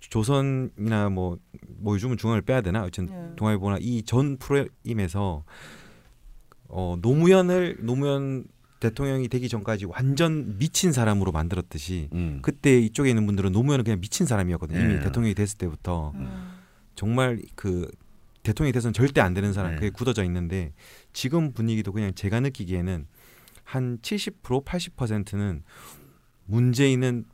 조선이나 뭐, 뭐 요즘은 중앙을 빼야 되나? 어쨌든 네. 동아일보나 이 전 프로임에서 어, 노무현을 노무현 대통령이 되기 전까지 완전 미친 사람으로 만들었듯이 음. 그때 이쪽에 있는 분들은 노무현은 그냥 미친 사람이었거든요. 이미 예. 대통령이 됐을 때부터 음. 정말 그 대통령이 돼서는 절대 안 되는 사람 네. 그게 굳어져 있는데 지금 분위기도 그냥 제가 느끼기에는 한 70% 80%는 문재인은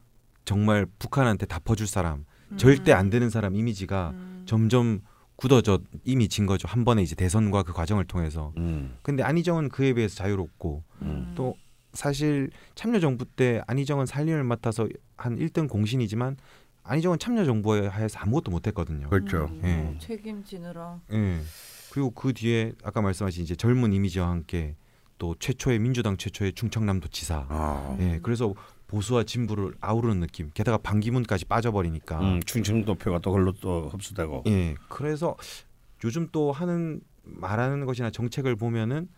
정말 북한한테 다 퍼줄 사람 절대 안 되는 사람 이미지가 음. 점점 굳어져 이미 진 거죠 한 번에 이제 대선과 그 과정을 통해서 음. 근데 안희정은 그에 비해서 자유롭고 음. 또 사실 참여정부 때 안희정은 살림을 맡아서 한 1등 공신이지만 안희정은 참여정부에 하에서 아무것도 못했거든요. 그렇죠. 음, 예. 뭐 책임지느라 예. 그리고 그 뒤에 아까 말씀하신 이제 젊은 이미지와 함께 또 최초의 민주당 최초의 충청남도지사. 아. 예. 그래서 보수와 진보를 아우르는 느낌. 게다가 반기문까지 빠져버리니까. 음, 충청도표가 또 그걸로 또 흡수되고. 예. 그래서 요즘 또 하는 말하는 것이나 정책을 보면은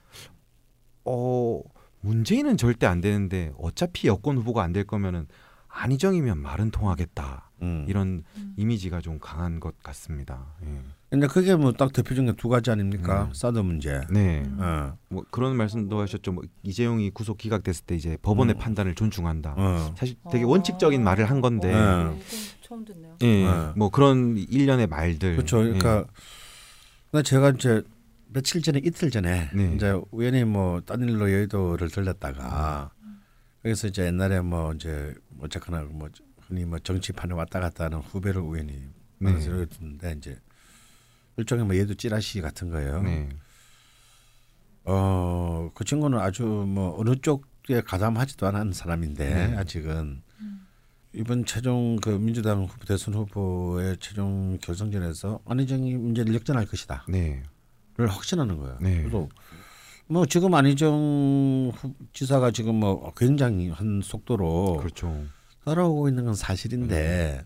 어 문재인은 절대 안 되는데 어차피 여권 후보가 안 될 거면은 안희정이면 말은 통하겠다. 음. 이런 이미지가 좀 강한 것 같습니다. 예. 근데 그게 뭐 딱 대표적인 두 가지 아닙니까? 음. 사드 문제. 네. 어. 뭐 그런 말씀도 하셨죠. 뭐 이재용이 구속 기각됐을 때 이제 법원의 음. 판단을 존중한다. 어. 사실 되게 원칙적인 말을 한 건데. 네. 어, 이건 처음 듣네요. 예. 네. 뭐 그런 일련의 말들. 그렇죠. 그러니까 근데 제가 이제 며칠 전에 이틀 전에 네. 이제 우연히 뭐 딴 일로 여의도를 들렸다가 그래서 이제 옛날에 뭐 이제 어쨌거나 뭐 흔히 뭐 정치판에 왔다 갔다 하는 후배를 우연히 네. 만나서 네. 듣는데 이제 일종의 뭐 얘도 찌라시 같은 거예요. 네. 어, 그 친구는 아주 뭐 어느 쪽에 가담하지도 않은 사람인데 네. 아직은 이번 최종 그 민주당 후보 대선 후보의 최종 결성전에서 안희정이 문제를 역전할 것이다를 네. 확신하는 거예요. 네. 그래서 뭐 지금 안희정 후- 지사가 지금 뭐 굉장히 한 속도로 그렇죠. 따라오고 있는 건 사실인데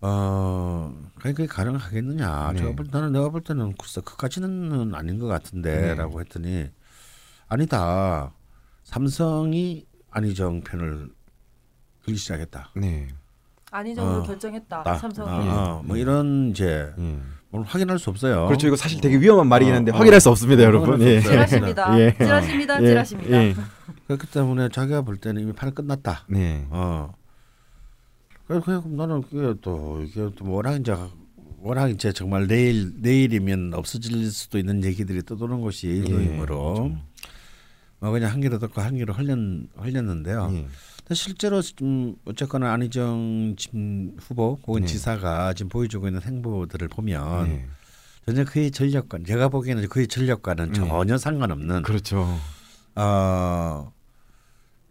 어 그게 그게 가능하겠느냐? 네. 제가 볼 나는 내가 볼 때는 글쎄 그까지는 아닌 것 같은데라고 했더니 아니다. 삼성이 안희정 편을 들기 시작했다. 네. 안희정으로 어. 결정했다. 딱. 삼성. 어, 어, 뭐 이런 이제 예. 오늘 확인할 수 없어요. 그렇죠. 이거 사실 되게 위험한 말이긴 한데 어, 확인할 수 없습니다, 어, 여러분. 예. 찌라십니다. 예. 찌라십니다. 예. 찌라십니다. 예. 그렇기 때문에 자기가 볼 때는 이미 판은 끝났다. 네. 어. 그래서 나는 그게 또 이게 또 워낙 이제 워낙 이제 정말 내일 내일이면 없어질 수도 있는 얘기들이 떠도는 것이 예, 노임으로 어, 그냥 한 귀로 듣고 한 귀로 흘렸 흘렸는데요. 예. 근데 실제로 좀 어쨌거나 안희정 지금 후보 혹은 네. 지사가 지금 보여주고 있는 행보들을 보면 예. 전혀 그의 전력과 제가 보기에는 그의 전력과는 네. 전혀 상관없는 그렇죠. 어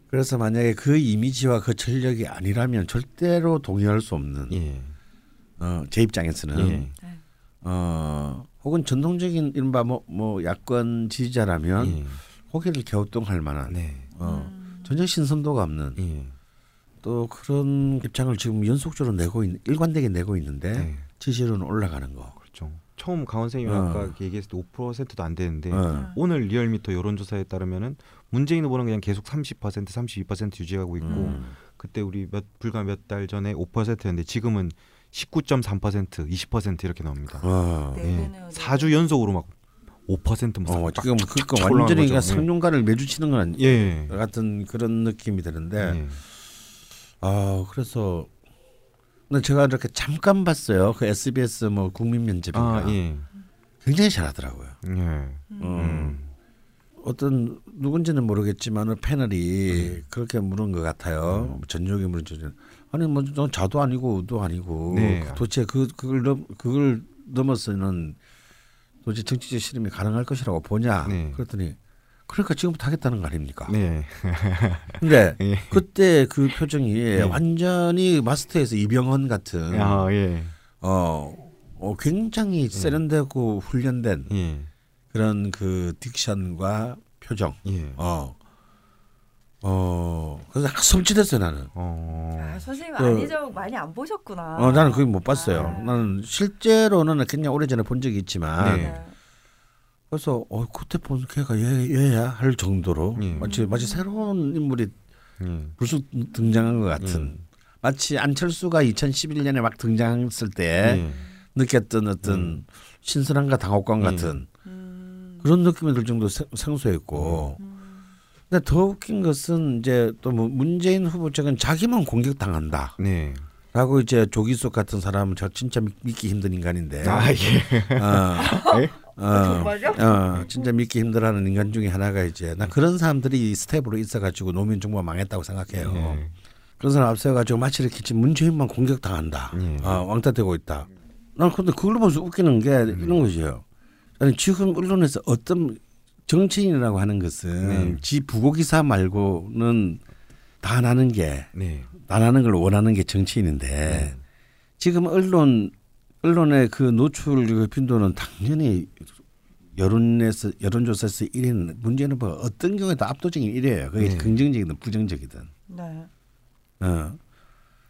그래서 만약에 그 이미지와 그 전력이 아니라면 절대로 동의할 수 없는 예. 어, 제 입장에서는 예. 어 혹은 전통적인 이른바 뭐, 뭐 야권 지지자라면 예. 고개를 갸우뚱할 만한 네. 어, 음. 전혀 신선도가 없는 예. 또 그런 입장을 지금 연속적으로 내고 있는 일관되게 내고 있는데 네. 지지율은 올라가는 거. 그렇죠. 처음 강원 선생님이 어. 아까 얘기했을 때 5%도 안 되는데 어. 오늘 리얼미터 여론조사에 따르면은 문재인 후보는 그냥 계속 30% 32% 유지하고 있고 음. 그때 우리 몇 불과 몇 달 전에 5%였는데 지금은 19.3% 20% 이렇게 나옵니다. 어. 네. 예. 네네네. 4주 연속으로 막 5%뭐 어, 지금 그니까 완전히 그러니까 상용가를 매주 치는 건 아니- 예. 같은 그런 느낌이 드는데 예. 아 그래서 근데 제가 이렇게 잠깐 봤어요 그 SBS 뭐 국민 면접인가 아, 예. 굉장히 잘하더라고요. 예. 어, 음. 어떤 누군지는 모르겠지만 패널이 음. 그렇게 물은 것 같아요. 뭐 전적이 물은 아니 뭐넌 자도 아니고 우도 아니고 네. 도대체 그 그걸 넘 그걸 넘어서는 도대체 정치적 실험이 가능할 것이라고 보냐? 네. 그랬더니 그러니까 지금부터 하겠다는 거 아닙니까? 네. 근데 예. 그때 그 표정이 완전히 마스터에서 이병헌 같은 아, 예. 어, 어 굉장히 세련되고 훈련된 예. 그런 그 딕션과 표정. 예. 어. 어. 그래서 섬찟했어요 나는. 어. 아, 선생님 그- 안희정 많이 안 보셨구나. 어 나는 그게 못 봤어요. 아. 나는 실제로는 그냥 오래전에 본 적이 있지만 네. 그래서 어 그때 본 걔가 얘 얘야 할 정도로 예. 마치 마치 새로운 인물이 예. 불쑥 등장한 것 같은 마치 안철수가 2011년에 막 등장했을 때 예. 느꼈던 어떤 신선함과 당혹감 예. 같은 음. 그런 느낌이 들 정도 생- 생소했고 음. 근데 더 웃긴 것은 이제 또 뭐 문재인 후보 측은 자기만 공격당한다. 네. 라고 이제 조기숙 같은 사람은 저 진짜 믿- 믿기 힘든 인간인데. 아, 예. 어, 예? 어, 정말요? 어, 진짜 믿기 힘들어하는 인간 중에 하나가 이제 나 그런 사람들이 이 스텝으로 있어가지고 노무현 정부가 망했다고 생각해요. 예. 그런 사람 앞세워가지고 마치 이렇게 지금 문재인만 공격당한다. 예. 어, 왕따되고 있다. 난 근데 그걸 보면서 웃기는 게 이런 거죠. 아니 지금 언론에서 어떤 정치인이라고 하는 것은 네. 지 부고 기사 말고는 다 나는 게 네. 나라는 걸 원하는 게 정치인인데 지금 언론 언론의 그 노출 그 빈도는 당연히 여론에서 여론조사에서 1위는 문재인 후보가 어떤 경우에도 압도적인 1위예요. 그게 네. 긍정적이든 부정적이든. 네. 어.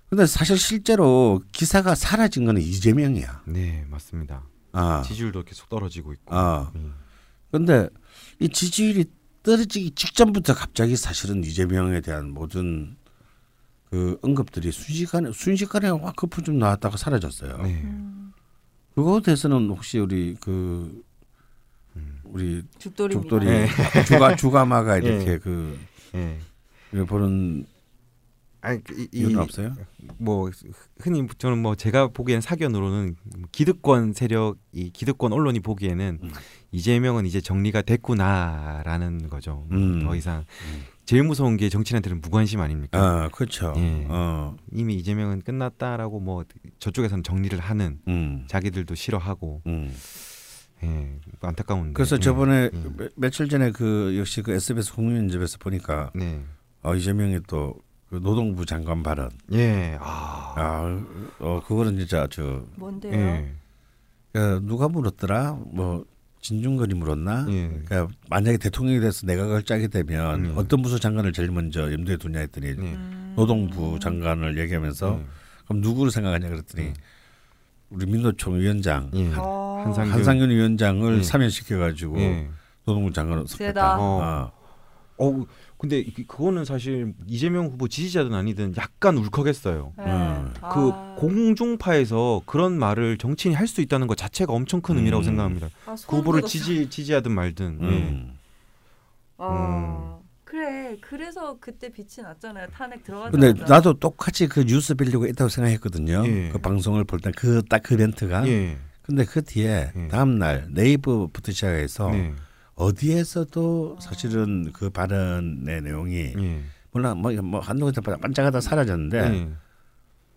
근데 사실 실제로 기사가 사라진 거는 이재명이야. 네, 맞습니다. 아. 지지율도 계속 떨어지고 있고. 아. 음. 근데 이 지지율이 떨어지기 직전부터 갑자기 사실은 이재명에 대한 모든 그 언급들이 순식간에 순식간에 확 거품 좀 나왔다가 사라졌어요. 네. 음, 그거에 대해서는 혹시 우리 그 우리 죽돌이 죽돌이 네. 주가 주가마가 이렇게 네. 그 예. 보는 아니 그 이, 이, 이유는 없어요? 뭐 흔히 저는 뭐 제가 보기엔 사견으로는 기득권 세력 이 기득권 언론이 보기에는 음. 이재명은 이제 정리가 됐구나라는 거죠. 음. 더 이상 제일 무서운 게 정치인한테는 무관심 아닙니까? 아 그렇죠. 예. 어, 이미 이재명은 끝났다라고 뭐 저쪽에서는 정리를 하는 음, 자기들도 싫어하고 음. 예, 안타까운데. 그래서 예. 저번에 예. 며- 며칠 전에 그 역시 그 SBS 국민연집에서 보니까 네. 어, 이재명이 또 그 노동부 장관 발언. 예. 아. 아, 어 그거는 진짜 저 뭔데요? 예. 야, 누가 물었더라? 뭐 진중권이 물었나? 예. 그러니까 만약에 대통령이 돼서 내각을 짜게 되면 음. 어떤 부서 장관을 제일 먼저 염두에 두냐 했더니 네. 음. 노동부 장관을 얘기하면서 예. 그럼 누구를 생각하냐 그랬더니 음. 우리 민노총 위원장 예. 어, 한상균. 한상균 위원장을 예. 사면시켜 가지고 예. 노동부 장관으로. 섭했다. 어. 아. 어 근데 이- 그거는 사실 이재명 후보 지지자든 아니든 약간 울컥했어요. 네. 음. 그 아. 공중파에서 그런 말을 정치인이 할 수 있다는 것 자체가 엄청 큰 의미라고 음. 생각합니다. 아, 그 후보를 돋았어. 지지 지지하든 말든. 예. 음. 아, 그래. 그래서 그때 빛이 났잖아요. 탄핵 들어가자. 근데 나도 똑같이 그 뉴스 빌리고 있다고 생각했거든요. 예. 그 방송을 볼 때 그 딱그 멘트가. 예. 근데 그 뒤에 예. 다음 날 네이버부터 시작해서 네. 어디에서도 사실은 그 발언의 내용이 예. 물론 뭐, 뭐 군데 반짝하다 사라졌는데 예.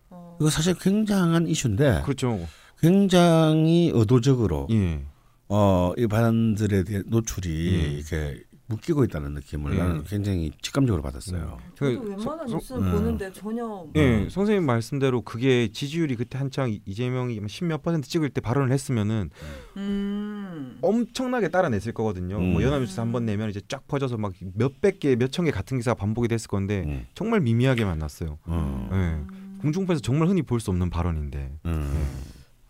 어. 이거 사실 굉장한 이슈인데 그렇죠. 굉장히 의도적으로 예. 어, 이 발언들에 대해 노출이 예. 이렇게 묶이고 있다는 느낌을 예. 나는 굉장히 직감적으로 받았어요. 저도 그 웬만한 서- 뉴스는 음. 보는데 전혀 예, 선생님 말씀대로 그게 지지율이 그때 한창 이- 이재명이 십몇 퍼센트 찍을 때 발언을 했으면은 음. 엄청나게 따라냈을 거거든요. 음. 뭐 연합뉴스 한 번 내면 이제 쫙 퍼져서 막 몇백 개, 몇천 개 같은 기사가 반복이 됐을 건데 음. 정말 미미하게 만났어요. 어. 예. 공중파에서 정말 흔히 볼 수 없는 발언인데. 음.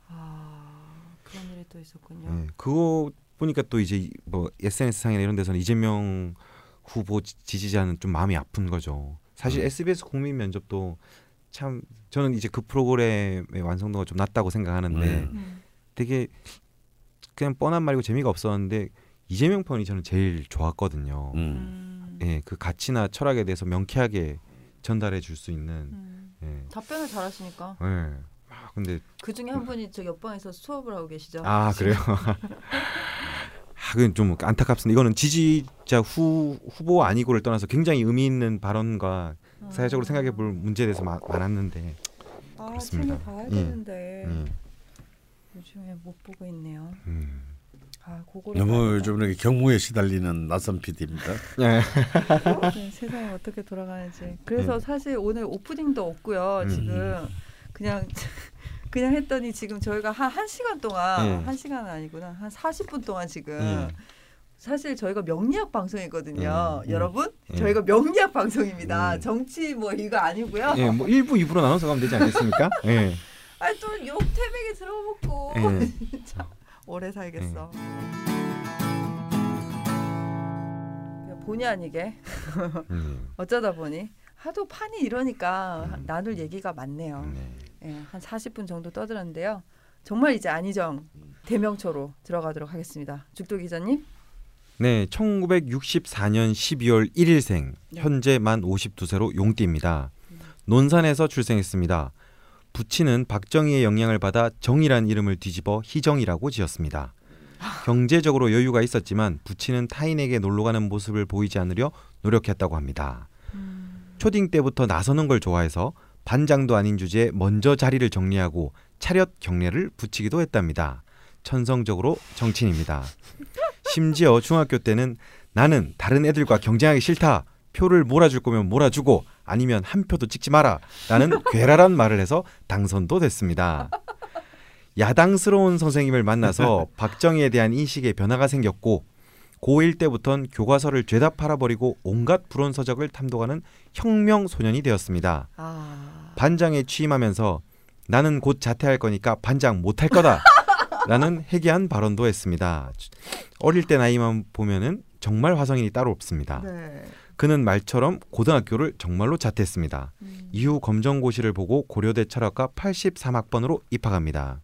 아, 그런 일이 또 있었군요. 예. 그거 보니까 또 이제 이- 뭐 SNS 상이나 이런 데서는 이재명 후보 지- 지지자는 좀 마음이 아픈 거죠. 사실 음. SBS 국민 면접도 참 저는 이제 그 프로그램의 완성도가 좀 낮다고 생각하는데 음. 음. 되게 그냥 뻔한 말이고 재미가 없었는데 이재명 편이 저는 제일 좋았거든요. 음. 음. 예, 그 가치나 철학에 대해서 명쾌하게 전달해 줄 수 있는. 음. 예. 답변을 잘하시니까 예. 아, 근데 그 중에 한 분이 저 옆방에서 수업을 하고 계시죠. 아 그래요. 아, 그건 좀 안타깝습니다. 이거는 지지자 후 후보 아니고를 떠나서 굉장히 의미 있는 발언과 아. 사회적으로 생각해 볼 문제에 대해서 마- 많았는데. 아, 그렇습니다. 봐야 예. 되는데 음, 요즘에 못 보고 있네요. 음. 아, 너무 봐야 요즘 이렇게 경무에 시달리는 낯선 PD입니다. 예. 네, 세상이 어떻게 돌아가는지. 그래서 음. 사실 오늘 오프닝도 없고요. 음. 지금 그냥 그냥 했더니 지금 저희가 한 1시간 동안 예. 한 시간은 아니구나. 한 40분 동안 지금 예. 사실 저희가 명리학 방송이거든요. 음, 음. 여러분, 예. 저희가 명리학 방송입니다. 음. 정치 뭐 이거 아니고요. 예, 뭐 1부 2부로 나눠서 가면 되지 않겠습니까? 예. 아니 또욕 태백에 들어먹고 예. 진짜 오래 살겠어. 본의 아니게 음. 어쩌다 보니 하도 판이 이러니까 음. 나눌 얘기가 많네요. 네. 예, 한 40분 정도 떠들었는데요. 정말 이제 안희정 대명초로 들어가도록 하겠습니다. 죽도 기자님. 네, 1964년 12월 1일생, 네. 현재 만 52세로 용띠입니다. 논산에서 출생했습니다. 부친은 박정희의 영향을 받아 정이란 이름을 뒤집어 희정이라고 지었습니다. 경제적으로 여유가 있었지만 부친은 타인에게 놀러 가는 모습을 보이지 않으려 노력했다고 합니다. 초딩 때부터 나서는 걸 좋아해서 반장도 아닌 주제에 먼저 자리를 정리하고 차렷 경례를 붙이기도 했답니다. 천성적으로 정치인입니다. 심지어 중학교 때는 나는 다른 애들과 경쟁하기 싫다. 표를 몰아줄 거면 몰아주고 아니면 한 표도 찍지 마라. 라는 괴랄한 말을 해서 당선도 됐습니다. 야당스러운 선생님을 만나서 박정희에 대한 인식에 변화가 생겼고 고1 때부턴 교과서를 죄다 팔아버리고 온갖 불온 서적을 탐독하는 혁명 소년이 되었습니다. 아. 반장에 취임하면서 나는 곧 자퇴할 거니까 반장 못할 거다. 라는 해괴한 발언도 했습니다. 어릴 때 나이만 보면은 정말 화성인이 따로 없습니다. 네. 그는 말처럼 고등학교를 정말로 자퇴했습니다. 음. 이후 검정고시를 보고 고려대 철학과 83학번으로 입학합니다.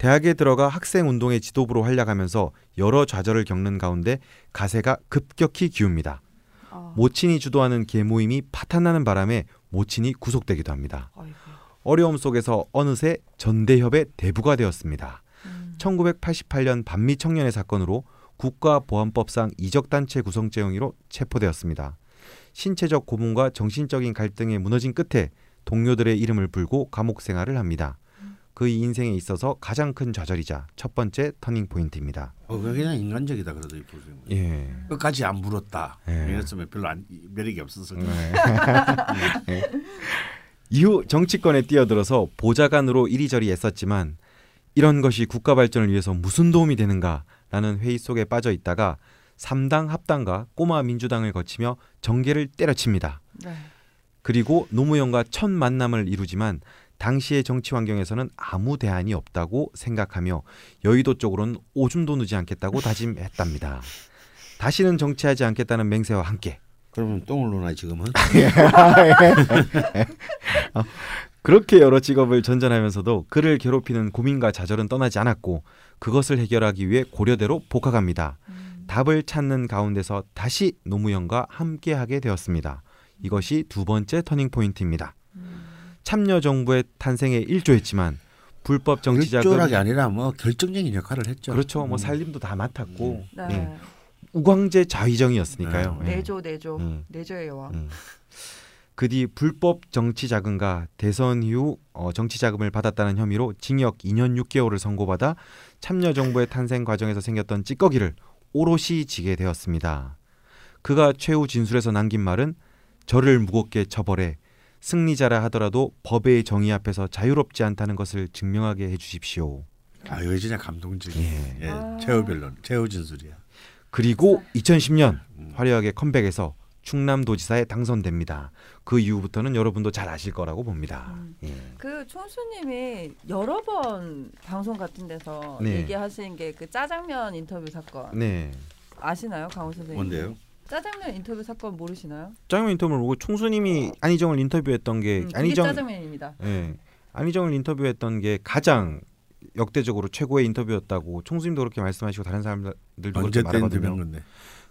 대학에 들어가 학생 운동의 지도부로 활약하면서 여러 좌절을 겪는 가운데 가세가 급격히 기웁니다. 아. 모친이 주도하는 계모임이 파탄나는 바람에 모친이 구속되기도 합니다. 아이고. 어려움 속에서 어느새 전대협의 대부가 되었습니다. 음. 1988년 반미 청년의 사건으로 국가보안법상 이적단체 구성죄 혐의로 체포되었습니다. 신체적 고문과 정신적인 갈등에 무너진 끝에 동료들의 이름을 불고 감옥 생활을 합니다. 그의 인생에 있어서 가장 큰 좌절이자 첫 번째 터닝 포인트입니다. 어, 그냥 인간적이다 그래도 이 부분. 예. 끝까지 안 물었다. 예. 이랬으면 별로 안, 매력이 없었을 거예요. 네. 이후 정치권에 뛰어들어서 보좌관으로 이리저리 애썼지만 이런 것이 국가 발전을 위해서 무슨 도움이 되는가라는 회의 속에 빠져 있다가 삼당 합당과 꼬마 민주당을 거치며 정계를 때려칩니다. 네. 그리고 노무현과 첫 만남을 이루지만 당시의 정치 환경에서는 아무 대안이 없다고 생각하며 여의도 쪽으로는 오줌도 누지 않겠다고 다짐했답니다. 다시는 정치하지 않겠다는 맹세와 함께 그러면 똥을 누나 지금은? 그렇게 여러 직업을 전전하면서도 그를 괴롭히는 고민과 좌절은 떠나지 않았고 그것을 해결하기 위해 고려대로 복학합니다. 음. 답을 찾는 가운데서 다시 노무현과 함께하게 되었습니다. 이것이 두 번째 터닝 포인트입니다. 음. 참여 정부의 탄생에 일조했지만 불법 정치자금 일조락이 아니라 뭐 결정적인 역할을 했죠. 그렇죠. 뭐 음. 살림도 다 맡았고 네. 예. 우광재 자위정이었으니까요. 예. 내조 내조 음. 내조의 여왕. 음. 그뒤 불법 정치 자금과 대선 이후 어, 정치 자금을 받았다는 혐의로 징역 2년 6개월을 선고받아 참여 정부의 탄생 과정에서 생겼던 찌꺼기를 오롯이 지게 되었습니다. 그가 최후 진술에서 남긴 말은 저를 무겁게 처벌해 승리자라 하더라도 법의 정의 앞에서 자유롭지 않다는 것을 증명하게 해주십시오. 아 이거 진짜 감동적인. 예. 예. 아. 최후 변론, 최후 진술이야. 그리고 2010년 음. 화려하게 컴백해서 충남도지사에 당선됩니다. 그 이후부터는 여러분도 잘 아실 거라고 봅니다. 음. 예. 그 총수님이 여러 번 방송 같은 데서 네. 얘기하신 게 그 짜장면 인터뷰 사건 네. 아시나요, 강호 선생님? 뭔데요? 짜장면 인터뷰 사건 모르시나요? 짜장면 인터뷰를 보고 총수님이 안희정을 인터뷰했던 게 음, 안희정 짜장면입니다. 예. 안희정을 인터뷰했던 게 가장 역대적으로 최고의 인터뷰였다고 총수님도 그렇게 말씀하시고 다른 사람들도 그렇게 말하거든요.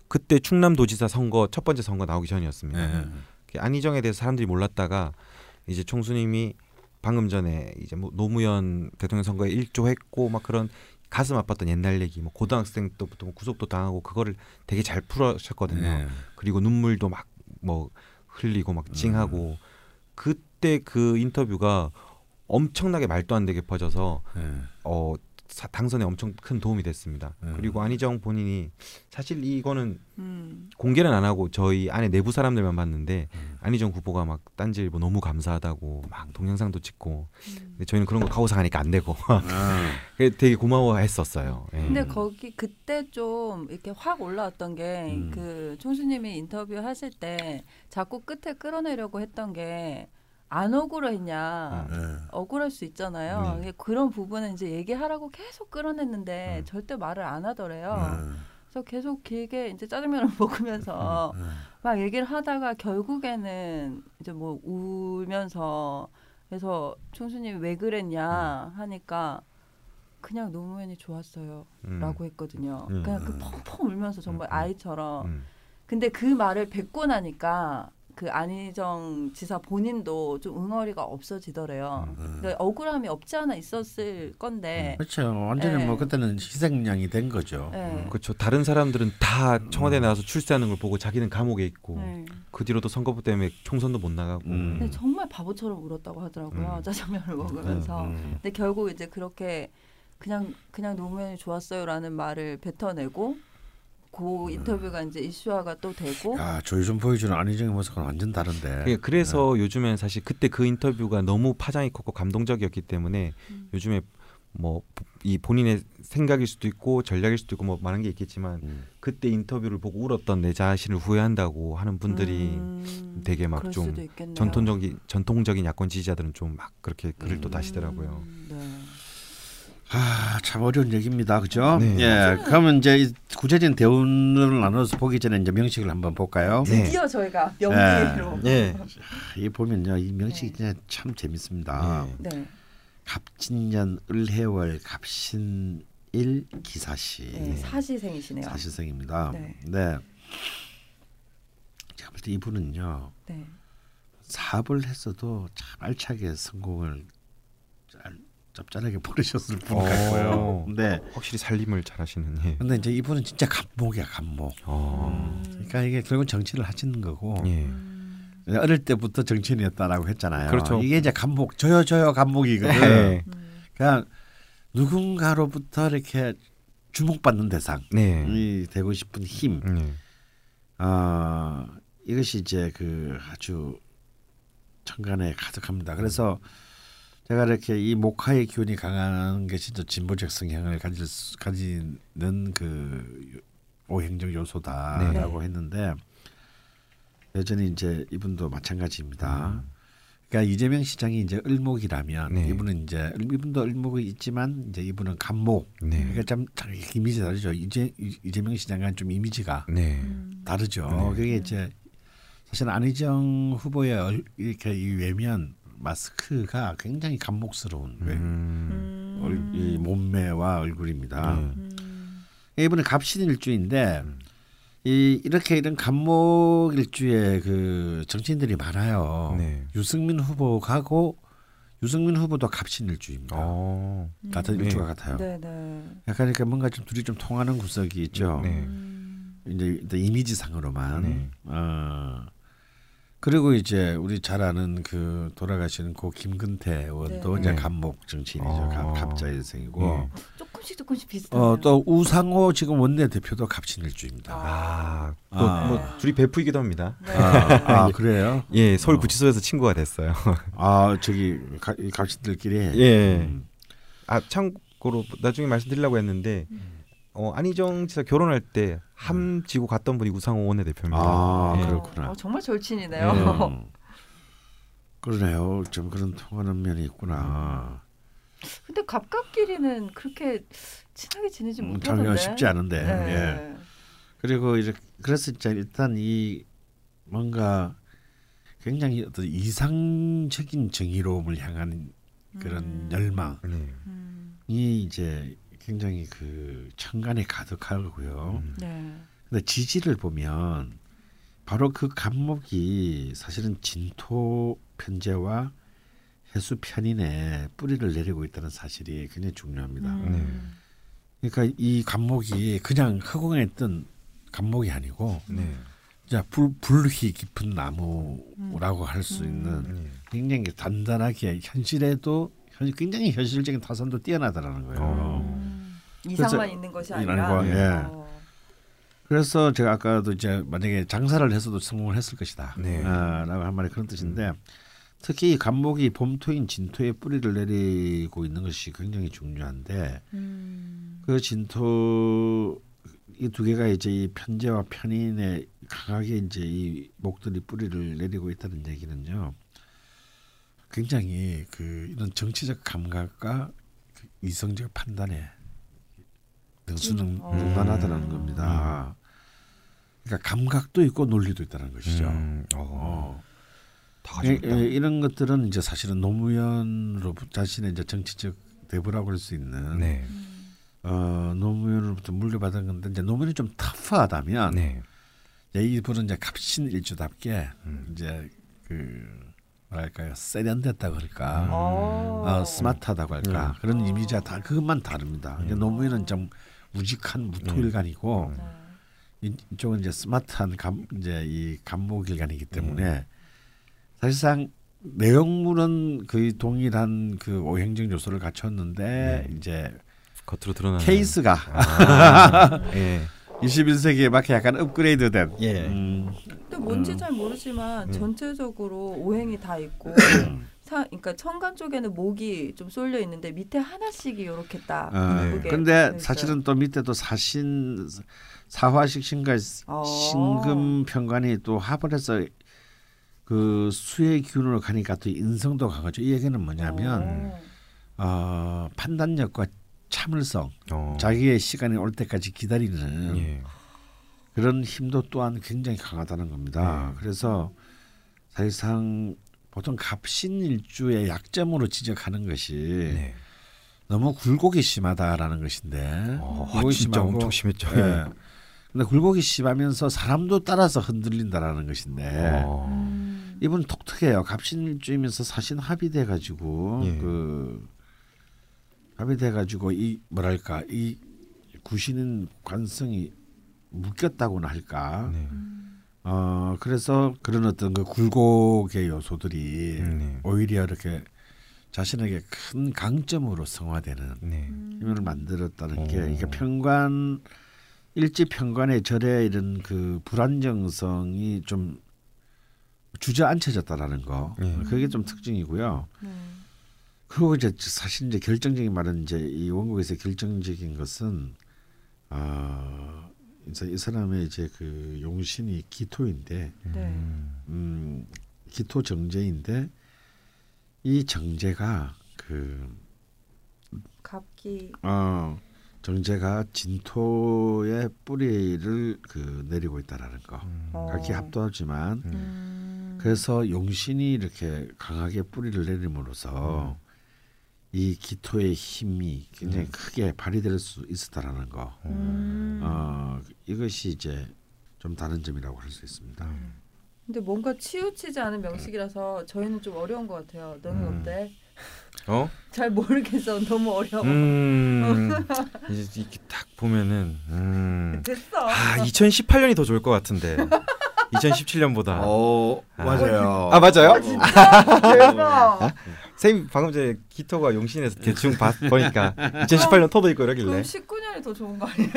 그때 충남도지사 선거 첫 번째 선거 나오기 전이었습니다. 예. 그 안희정에 대해서 사람들이 몰랐다가 이제 총수님이 방금 전에 이제 뭐 노무현 대통령 선거에 일조했고 막 그런 가슴 아팠던 옛날 얘기, 뭐 고등학생 때부터 뭐 구속도 당하고 그거를 되게 잘 풀으셨거든요. 예. 그리고 눈물도 막 뭐 흘리고 막 찡하고 그때 그 인터뷰가 엄청나게 말도 안 되게 퍼져서 예. 어 사- 당선에 엄청 큰 도움이 됐습니다. 음. 그리고 안희정 본인이 사실 이거는 음. 공개는 안 하고 저희 안에 내부 사람들만 봤는데 음. 안희정 후보가 막 딴지일보 너무 감사하다고 막 동영상도 찍고 음. 근데 저희는 그런 거 가오상하니까 안 되고 아, 되게 고마워했었어요. 예. 근데 음. 거기 그때 좀 이렇게 확 올라왔던 게 음. 그 총수님이 인터뷰 하실 때 자꾸 끝에 끌어내려고 했던 게 안 억울했냐. 음. 예. 억울할 수 있잖아요. 네. 그런 부분은 이제 얘기하라고 계속 끌어냈는데 음. 절대 말을 안 하더래요. 예. 그래서 계속 길게 이제 짜장면을 먹으면서 예. 막 얘기를 하다가 결국에는 이제 뭐 울면서 그래서 총수님이 왜 그랬냐 하니까 그냥 노무현이 좋았어요라고 음. 했거든요. 음. 그냥 그 펑펑 울면서 정말 음. 아이처럼. 음. 근데 그 말을 뱉고 나니까 그 안희정 지사 본인도 좀 응어리가 없어지더래요. 음. 그러니까 억울함이 없지 않아 있었을 건데. 그렇죠. 완전히 예. 뭐 그때는 희생양이 된 거죠. 예. 그렇죠. 다른 사람들은 다 청와대 음. 나와서 출세하는 걸 보고 자기는 감옥에 있고 네. 그 뒤로도 선거부 때문에 총선도 못 나가고 음. 근데 정말 바보처럼 울었다고 하더라고요. 음. 짜장면을 먹으면서. 음, 음. 근데 결국 이제 그렇게 그냥 그냥 노무현이 좋았어요라는 말을 뱉어내고 그 인터뷰가 이제 이슈화가 또 되고 야 조이준 보여주는 안희정의 모습은 완전 다른데. 그- 그래서 네. 요즘엔 사실 그때 그 인터뷰가 너무 파장이 컸고 감동적이었기 때문에 음. 요즘에 뭐 이 본인의 생각일 수도 있고 전략일 수도 있고 뭐 많은 게 있겠지만 음. 그때 인터뷰를 보고 울었던 내 자신을 후회한다고 하는 분들이 음, 되게 막 좀. 전통적인 전통적인 야권 지지자들은 좀 막 그렇게 글을 또 음. 다시더라고요. 음, 네. 아, 참 어려운 얘기입니다. 그죠? 네. 예. 그러면 이제 이 구체적인 대운을 나눠서 보기 전에 이제 명식을 한번 볼까요? 네. 드디어 저희가 명리로. 예. 이 보면요. 이 명식이 네. 참 재밌습니다. 네. 네. 갑진년 을해월 갑신일 기사시. 네. 사시생이시네요. 사시생입니다. 네. 네. 제가 볼 때 이분은요. 네. 사업을 했어도 참 알차게 성공을 잘 짭짤하게 버리셨을 분 같고요. 오. 근데 확실히 살림을 잘하시는 예. 근데 이제 이분은 진짜 감목이야 감목. 어. 그러니까 이게 결국 정치를 하시는 거고 예. 음. 어릴 때부터 정치인이었다라고 했잖아요. 그렇죠. 이게 이제 감목 저요 저요 감목이거든. 네. 음. 그냥 누군가로부터 이렇게 주목받는 대상이 네. 되고 싶은 힘. 네. 아 이것이 이제 그 아주 천간에 가득합니다. 그래서 제가 이렇게 이 목화의 기운이 강한 것이 저 진보적 성향을 가질 수, 가지는 그 오행적 요소다라고 했는데 여전히 이제 이분도 마찬가지입니다. 그러니까 이재명 시장이 이제 을목이라면 네. 이분은 이제 이분도 을목이 있지만 이제 이분은 간목. 네. 그러니까 참, 참 이미지 다르죠. 이재 이재명 시장과는 좀 이미지가 네. 음. 다르죠. 네. 그게 이제 사실 안희정 후보의 얼- 이렇게 이 외면 마스크가 굉장히 감목스러운 외- 음. 얼- 이 몸매와 얼굴입니다. 네. 음. 이분은 갑신 일주인데 음. 이 이렇게 이런 감목 일주에 그 정치인들이 많아요. 네. 유승민 후보가고 유승민 후보도 갑신 일주입니다. 어. 같은 네. 일주가 같아요. 네네. 약간 이렇게 뭔가 좀 둘이 좀 통하는 구석이 있죠. 네. 음. 이제 이미지상으로만. 네. 어. 그리고 이제 우리 잘 아는 그 돌아가시는 고 김근태 의원도 네. 이제 네. 감목 정치인이죠. 어. 갑- 갑자일생이고. 네. 조금씩 조금씩 비슷하네요. 어, 또 우상호 지금 원내 대표도 갑신일주입니다. 아, 또 아. 뭐 둘이 베프이기도 합니다. 네. 아, 아, 그래요? 예, 서울 어. 구치소에서 친구가 됐어요. 아 저기 갑신들끼리. 예. 음. 아, 참고로 나중에 말씀드리려고 했는데 어, 안희정 지사 결혼할 때 함 지고 갔던 분이 우상호 원내대표입니다. 아 예. 그렇구나. 어, 정말 절친이네요. 음. 그러네요. 좀 그런 통하는 면이 있구나. 근데 갑갑끼리는 그렇게 친하게 지내지 음, 못하던데. 참 쉽지 않은데. 네. 예. 그리고 이제 그래서 진짜 일단 이 뭔가 굉장히 어떤 이상적인 정의로움을 향한 그런 음. 열망이 네. 음. 이제 굉장히 그 천간에 가득하고요. 음. 네. 근데 지지를 보면 바로 그 간목이 사실은 진토 편제와 해수 편인에 뿌리를 내리고 있다는 사실이 굉장히 중요합니다. 음. 그러니까 이 간목이 그냥 허공에 있던 간목이 아니고 네. 불, 불휘 깊은 나무라고 할수 음. 있는 네. 굉장히 단단하게 현실에도 현- 굉장히 현실적인 타선도 뛰어나다라는 거예요. 어. 음. 이상만 그래서 있는 것이 아니라. 거, 예. 어. 그래서 제가 아까도 이제 만약에 장사를 해서도 성공을 했을 것이다. 네. 아, 라고 한 말이 그런 뜻인데 특히 이 간목이 봄토인 진토에 뿌리를 내리고 있는 것이 굉장히 중요한데 음. 그 진토 이 두 개가 이제 이 편제와 편인에 강하게 이제 이 목들이 뿌리를 내리고 있다는 얘기는요. 굉장히 그 이런 정치적 감각과 그 이성적 판단에 능수능 어. 능만하다는 겁니다. 그러니까 감각도 있고 논리도 있다는 것이죠. 음. 어. 어. 다 예, 가지고 있다. 예, 이런 것들은 이제 사실은 노무현으로 자신의 이제 정치적 대부라고 할 수 있는 네. 어, 노무현으로부터 물려받은 건데 이제 노무현이 좀 터프하다면 네. 이제 이분은 이제 갑신 일주답게 음. 이제 그 뭐랄까요 세련됐다고 할까 어. 어, 스마트하다고 할까 네. 그런 이미지가 다 그것만 다릅니다. 음. 노무현은 좀 우직한 무토일간이고 음. 네. 이- 이쪽은 이제 스마트한 감 이제 이 감목일간이기 때문에 네. 사실상 내용물은 거의 동일한 그 오행적 요소를 갖췄는데 네. 이제 겉으로 드러나는 케이스가 아, 예. 21세기에 맞게 약간 업그레이드된 예. 음, 근데 뭔지 잘 모르지만 음. 전체적으로 오행이 다 있고 차, 그러니까 천간 쪽에는 목이 좀 쏠려 있는데 밑에 하나씩이 이렇게 딱. 어, 네. 근데 사실은 또 밑에도 사신 사화식 신가 어. 신금 편관이 또 합을 해서 그 수의 기운으로 가니까 또 인성도 강하죠. 이 얘기는 뭐냐면 어. 어, 판단력과 참을성, 어. 자기의 시간이 올 때까지 기다리는 예. 그런 힘도 또한 굉장히 강하다는 겁니다. 네. 그래서 사실상 보통 갑신일주의 약점으로 지적하는 것이 네. 너무 굴곡이 심하다라는 것인데 어, 굴곡이 진짜 심하고, 엄청 심했죠. 예. 근데 굴곡이 심하면서 사람도 따라서 흔들린다라는 것인데 어. 음. 이분 독특해요. 갑신일주이면서 사신 합의돼 가지고 예. 그 합의돼 가지고 이 뭐랄까 이 구신인 관성이 묶였다고나 할까. 네. 어 그래서 그런 어떤 그 굴곡의 요소들이 네. 오히려 이렇게 자신에게 큰 강점으로 성화되는 네. 힘을 만들었다는 게 오. 이게 편관 일지 편관의 절에 이런 그 불안정성이 좀 주저앉혀졌다라는 거 예. 그게 좀 특징이고요. 네. 그리고 이제 사실 이제 결정적인 말은 이제 이 원국에서 결정적인 것은 아 이제 이 사람의 이제 그 용신이 기토인데 네. 음 기토 정제인데 이 정제가 그 갑기. 어, 정제가 진토의 뿌리를 그 내리고 있다라는 거. 어. 각기 합도하지만 음. 그래서 용신이 이렇게 강하게 뿌리를 내림으로써 이 기토의 힘이 굉장히 크게 발휘될 수 있었다라는 거. 음. 어, 이것이 이제 좀 다른 점이라고 할 수 있습니다. 근데 뭔가 치우치지 않은 명식이라서 저희는 좀 어려운 것 같아요. 너는 음. 어때? 어? 잘 모르겠어. 너무 어려워. 음. 이제 이렇게 딱 보면은 음. 됐어. 아, 2018년이 더 좋을 것 같은데. 2017년보다. 어, 맞아요. 아, 맞아요? 아, 쌤 방금 전에 기토가 용신에서 대충 봤, 보니까 2018년 터도 있고 이러길래. 그럼 19년이 더 좋은 거 아니에요?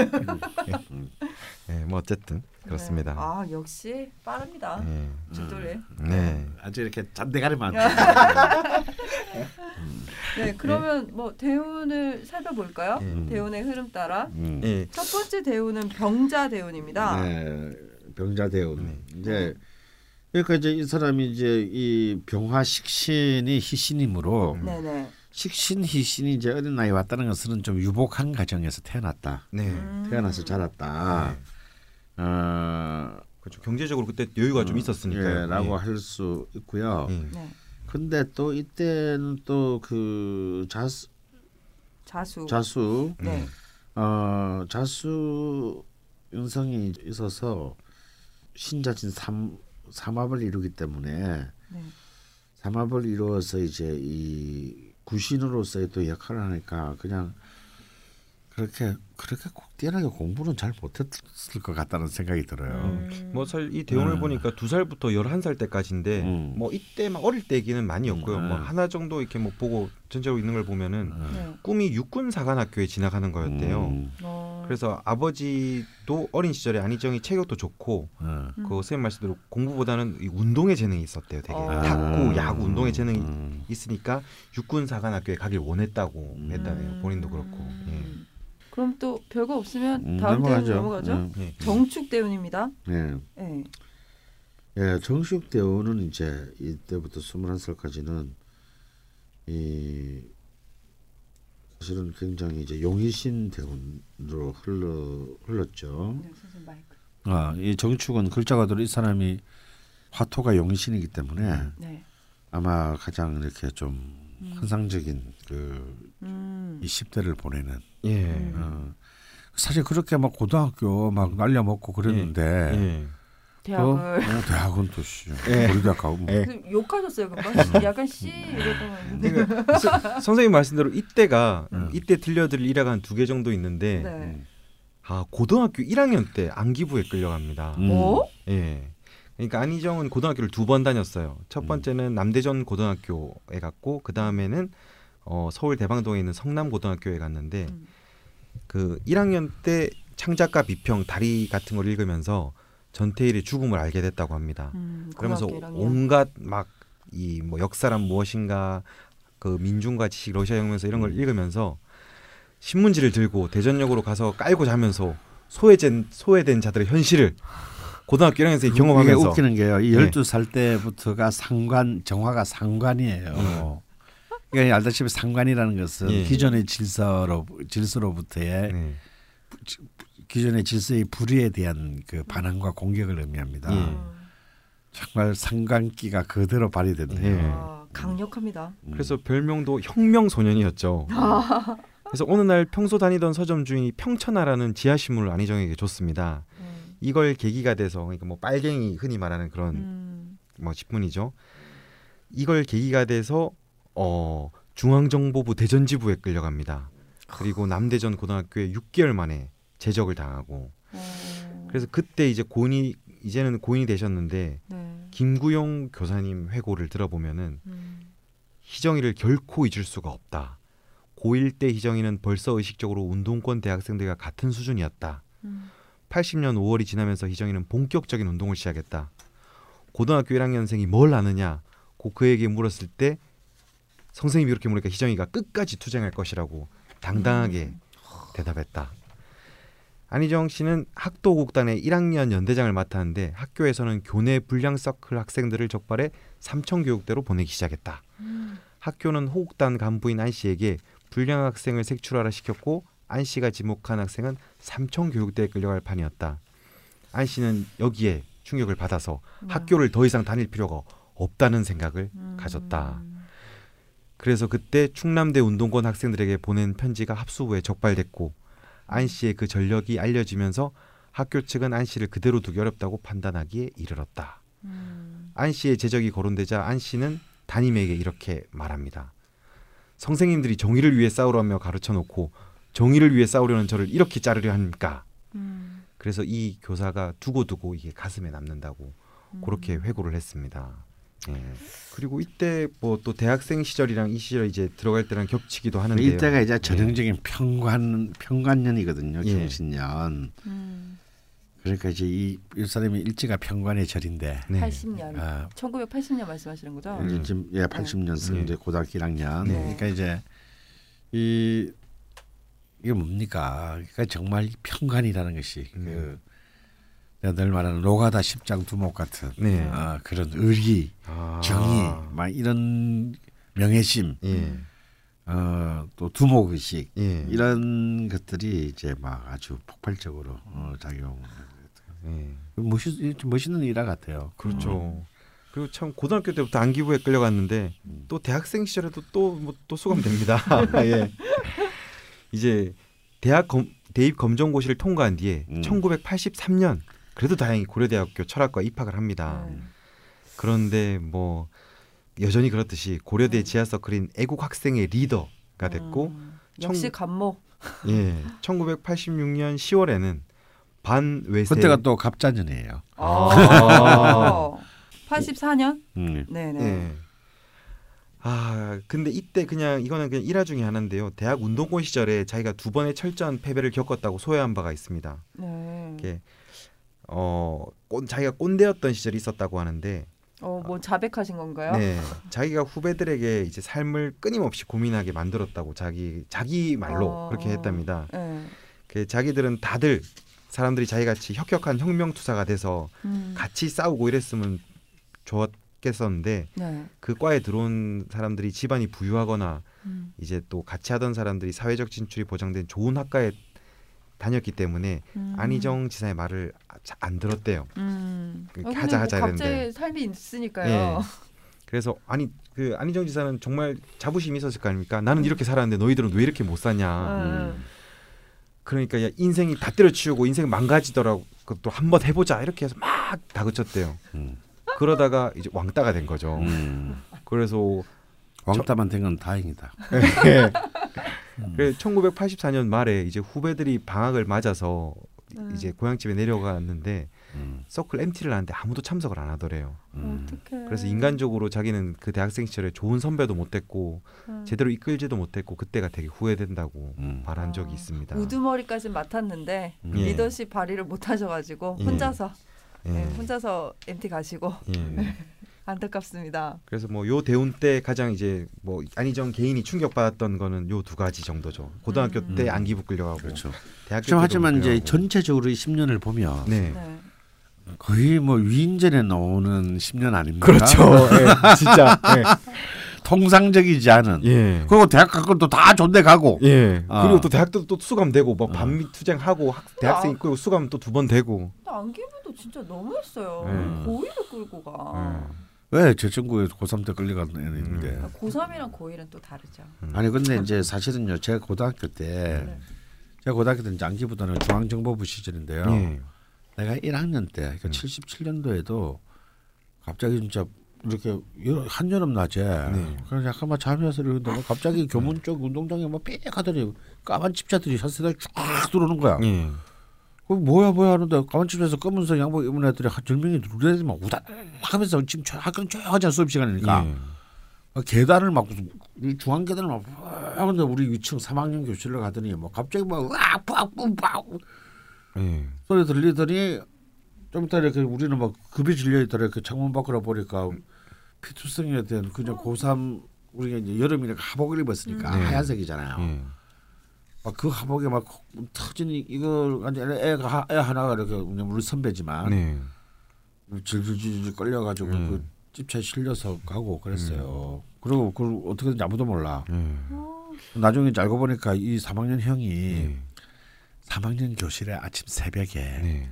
네, 뭐 어쨌든 그렇습니다. 네. 아 역시 빠릅니다. 네. 주도래. 네. 아주 이렇게 잔대가리만. 네, 그러면 뭐 대운을 살펴볼까요? 음. 대운의 흐름 따라 음. 예. 첫 번째 대운은 병자 대운입니다. 네, 병자 대운. 네. 이제 그러니까 이제 이 사람이 이제 이 병화 식신이 희신이므로 음. 네네. 식신 희신이 이제 어린 나이 왔다는 것은 좀 유복한 가정에서 태어났다. 네. 음. 태어나서 자랐다. 어, 그렇죠. 경제적으로 그때 여유가 좀 있었으니까. 예, 라고 할수 있고요. 예. 네. 근데 또 이때는 또 그 자수 자수. 자수 네. 어 자수 윤성이 있어서 신자진 삼 삼합을 이루기 때문에 네. 삼합을 이루어서 이제 이 구신으로서의 또 역할을 하니까 그냥 그렇게 그렇게 꼭 뛰어나게 공부는 잘 못했을 것 같다는 생각이 들어요. 음. 뭐 사실 이 대운을 음. 보니까 두 살부터 11살 때까지인데 음. 뭐 이때 막 어릴 때기는 많이 없고요. 음. 뭐 하나 정도 이렇게 뭐 보고 전체로 있는 걸 보면은 네. 꿈이 육군 사관학교에 진학하는 거였대요. 음, 어. 그래서 아버지도 어린 시절에 안희정이 체격도 좋고 어. 음. 그 선생님 말씀대로 공부보다는 이 운동에 재능이 있었대요. 되게 어. 탁구, 야구, 운동에 재능이 음. 있으니까 육군 사관학교에 가길 원했다고 음. 했다네요. 본인도 그렇고. 음. 그럼 또 별거 없으면 음, 다음 대운 넘어가죠. 넘어가죠. 예. 예. 정축 대운입니다. 네. 네. 예, 정식 대우는 이제 이때부터 21살까지는 이 사실은 굉장히 이제 용의신 대운으로 흘러 흘렀죠. 네. 아, 이 정축은 글자 그대로 이 사람이 화토가 용의신이기 때문에 네. 아마 가장 이렇게 좀 음. 환상적인 그 음. 20대를 보내는 예. 음. 어, 사실 그렇게 막 고등학교 막 날려 먹고 그랬는데 예. 대학을 어, 대학은 또 씨. 예. 우리 대학 가고 뭐. 예. 그 욕하셨어요 금방 약간 씨 이랬던 그러니까 서- 선생님 말씀대로 이때가 음. 이때 들려드릴 일화가 한 두 개 정도 있는데 네. 음. 아 고등학교 1학년 때 안기부에 끌려갑니다. 음. 어? 예. 그러니까 안희정은 고등학교를 두 번 다녔어요. 첫 음. 번째는 남대전 고등학교에 갔고 그 다음에는 어, 서울 대방동에 있는 성남 고등학교에 갔는데 음. 그 1학년 때 창작가 비평 다리 같은 걸 읽으면서 전태일의 죽음을 알게 됐다고 합니다. 음, 그러면서 고등학교 1학년. 온갖 막 이 뭐 역사란 무엇인가 그 민중과 지식 러시아 혁명에서 이런 걸 읽으면서 신문지를 들고 대전역으로 가서 깔고 자면서 소외된 소외된 자들의 현실을 고등학교 1학년생이 이게 경험하면서 웃기는 게요. 이 네. 12살 때부터가 상관 정화가 상관이에요. 그러니까 알다시피 상관이라는 것은 예. 기존의 질서로 질서로부터의 네. 기존의 질서의 불의에 대한 그 반항과 공격을 의미합니다. 예. 정말 상관기가 그대로 발휘됐네요. 예. 아, 강력합니다. 음. 그래서 별명도 혁명 소년이었죠. 그래서 어느 날 평소 다니던 서점 주인이 평천하라는 지하 신문을 안희정에게 줬습니다. 음. 이걸 계기가 돼서 그러니까 뭐 빨갱이 흔히 말하는 그런 음. 뭐 신문이죠. 이걸 계기가 돼서 어 중앙정보부 대전지부에 끌려갑니다. 그리고 남대전 고등학교에 6개월 만에 제적을 당하고 어. 그래서 그때 이제 고인이 이제는 고인이 되셨는데 네. 김구용 교사님 회고를 들어보면은 음. 희정이를 결코 잊을 수가 없다. 고1 때 희정이는 벌써 의식적으로 운동권 대학생들과 같은 수준이었다. 음. 80년 5월이 지나면서 희정이는 본격적인 운동을 시작했다. 고등학교 1학년생이 뭘 아느냐? 고 그에게 물었을 때 선생님이 이렇게 물으니까 희정이가 끝까지 투쟁할 것이라고 당당하게 음. 대답했다. 안희정 씨는 학도국단의 1학년 연대장을 맡았는데 학교에서는 교내 불량 서클 학생들을 적발해 삼청교육대로 보내기 시작했다. 음. 학교는 호국단 간부인 안 씨에게 불량 학생을 색출하라 시켰고 안 씨가 지목한 학생은 삼청교육대에 끌려갈 판이었다. 안 씨는 여기에 충격을 받아서 음. 학교를 더 이상 다닐 필요가 없다는 생각을 음. 가졌다. 그래서 그때 충남대 운동권 학생들에게 보낸 편지가 합수부에 적발됐고 안 씨의 그 전력이 알려지면서 학교 측은 안 씨를 그대로 두기 어렵다고 판단하기에 이르렀다. 음. 안 씨의 제적이 거론되자 안 씨는 담임에게 이렇게 말합니다. 선생님들이 정의를 위해 싸우라며 가르쳐 놓고 정의를 위해 싸우려는 저를 이렇게 자르려 합니까? 음. 그래서 이 교사가 두고두고 이게 가슴에 남는다고 그렇게 회고를 했습니다. 예. 그리고 이때 뭐 또 대학생 시절이랑 이 시절 이제 들어갈 때랑 겹치기도 하는데요. 이때가 이제 전형적인 평관 평관년이거든요. 예. 경신년. 음. 그러니까 이제 이, 이 사람이 일제가 평관의 절인데. 네. 80년. 아, 1980년 말씀하시는 거죠? 음. 지금 예 80년생 네. 이제 고등학교 1학년. 네. 그러니까 이제 이 이게 뭡니까? 그러니까 정말 이 평관이라는 것이 음. 그 내가 늘 말하는 노가다 십장 두목 같은 네. 아, 그런 의리, 아. 정의, 막 이런 명예심, 예. 어, 또 두목 의식 예. 이런 것들이 이제 막 아주 폭발적으로 어, 작용. 예. 멋있 멋있는 일화 같아요. 그렇죠. 그리고 참 고등학교 때부터 안기부에 끌려갔는데 음. 또 대학생 시절에도 또뭐 또 수감됩니다. 예. 이제 대학 검, 대입 검정고시를 통과한 뒤에 음. 1983년 그래도 다행히 고려대학교 철학과 입학을 합니다. 네. 그런데 뭐 여전히 그렇듯이 고려대 음. 지하 서클인 애국 학생의 리더가 됐고 음. 역시 청- 간목. 예. 1986년 10월에는 반외세 그때가 또 갑자년이에요. 아. 84년? 음. 네네. 예. 아 근데 이때 그냥 이거는 그냥 일화 중에 하나인데요. 대학 운동권 시절에 자기가 두 번의 철저한 패배를 겪었다고 소외한 바가 있습니다. 네. 어 꼰, 자기가 꼰대였던 시절이 있었다고 하는데 어, 뭐 자백하신 건가요? 네 자기가 후배들에게 이제 삶을 끊임없이 고민하게 만들었다고 자기 자기 말로 어. 그렇게 했답니다. 네. 그 자기들은 다들 사람들이 자기 같이 혁혁한 혁명 투사가 돼서 음. 같이 싸우고 이랬으면 좋았겠었는데 네. 그 과에 들어온 사람들이 집안이 부유하거나 음. 이제 또 같이 하던 사람들이 사회적 진출이 보장된 좋은 학과에 다녔기 때문에 음. 안희정 지사의 말을 자- 안 들었대요. 음. 그 어, 하자, 하자 뭐 이랬는데. 삶이 있으니까요. 예. 그래서 아니 그 안희정 지사는 정말 자부심이 있었을 거 아닙니까? 음. 나는 이렇게 살았는데 너희들은 왜 이렇게 못 사냐? 음. 그러니까 야, 인생이 다 때려치우고 인생 망가지더라고. 또 한번 해보자 이렇게 해서 막 다그쳤대요. 음. 그러다가 이제 왕따가 된 거죠. 음. 그래서 왕따만 된 건 다행이다. 그래 1984년 말에 이제 후배들이 방학을 맞아서 음. 이제 고향집에 내려갔는데 음. 서클 MT를 하는데 아무도 참석을 안 하더래요. 음. 그래서 인간적으로 자기는 그 대학생 시절에 좋은 선배도 못 됐고 음. 제대로 이끌지도 못했고 그때가 되게 후회된다고 음. 말한 적이 아, 있습니다. 우두머리까지 맡았는데 음. 예. 리더십 발휘를 못 하셔가지고 예. 혼자서 예. 네, 혼자서 MT 가시고 예. 안타깝습니다. 그래서 뭐 요 대운 때 가장 이제 뭐 안희정 개인이 충격받았던 거는 요 두 가지 정도죠. 고등학교 음. 때 안기 부 끌려가고 그렇죠. 대학교 하지만 이제. 전체적으로 이 10년을 보면 네. 네. 거의 뭐 위인전에 나오는 10년 아닙니까? 그렇죠. 예, 진짜. 통상적이지 않은. 예. 예. 그리고 대학 갈 것도 다 존대 가고. 예. 아. 그리고 또 대학도 또 수감되고 뭐 어. 반미 투쟁하고 학, 대학생 아. 있고 수감 또 두 번 되고. 안기부도 진짜 너무했어요. 네. 고의를 끌고 가. 예. 왜 제 친구에 고3 때 끌려간 애인데. 음. 고3이랑 고1은 또 다르죠. 아니 근데 이제 사실은요. 제가 고등학교 때 네. 제가 고등학교 때 이제 안기부다는 중앙정보부 시절인데요. 예. 내가 1학년 때 그러니까 음. 77년도에도 갑자기 진짜 이렇게 여름- 한여름 낮에 네. 그냥 약간만 잠에서 이러는데 막 갑자기 교문 쪽 운동장에 막 빽하더니 까만 집차들이 샷세대 쫙 들어오는 거야. 예. 그 뭐야 뭐야 하는데 까만 집에서 검은색 양복 입은 애들이 한 절명이 누르더니 막 우다 하면서 지금 저- 학교는 조용하지 않아 수업 시간이니까 예. 막 계단을 막이 중앙 계단을 막 하는데 우리 위층 3학년 교실로 가더니 뭐 갑자기 막 으악 빡빡빡 예. 소리 들리더니 좀 이따 이렇게 우리는 막 급이 질려 있더라 그 창문 밖으로 보니까 피투성이에 대한 그냥 고3 우리가 이제 여름이니까 하복을 입었으니까 음. 네. 하얀색이잖아요. 예. 막 그 하복에 막 터진 이- 이걸 완전 애가 하- 애 하나가 이렇게 우리 선배지만 네. 질질질 끌려가지고 음. 그 집차에 실려서 가고 그랬어요. 그리고 그 어떻게든지 아무도 몰라. 예. 나중에 알고 보니까 이 3학년 형이 예. 3학년 교실에 아침 새벽에 네.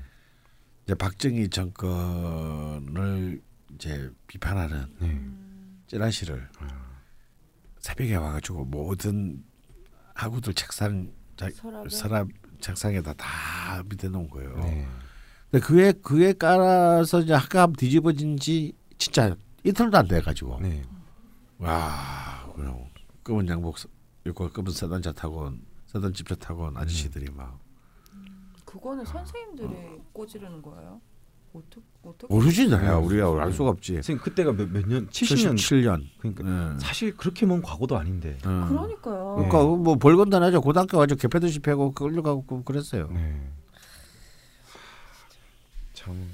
이제 박정희 정권을 이제 비판하는 네. 찌라시를 새벽에 와가지고 모든 학우들 책상 자, 서랍에? 서랍 책상에다 다 밑에 놓은 거예요. 네. 근데 그에 그에 깔아서 이제 학교 앞 뒤집어진 지 진짜 이틀도 안 돼 가지고 네. 와 그냥 검은 양복 입고 검은 세단차 타고 세단 집차 타고 온 아저씨들이 막 그거는 선생님들이 꼬지르는 거예요? 어떻게? 모르지 내가 우리가 알 수가 없지. 선생님 그때가 몇, 몇 년? 70년. 77년. 그러니까 네. 사실 그렇게 먼 과거도 아닌데. 어. 그러니까요. 그러니까 뭐 벌건도 나죠. 고등학교 가지고 개패듯이 패고 끌려가고 그- 그랬어요. 네. 참.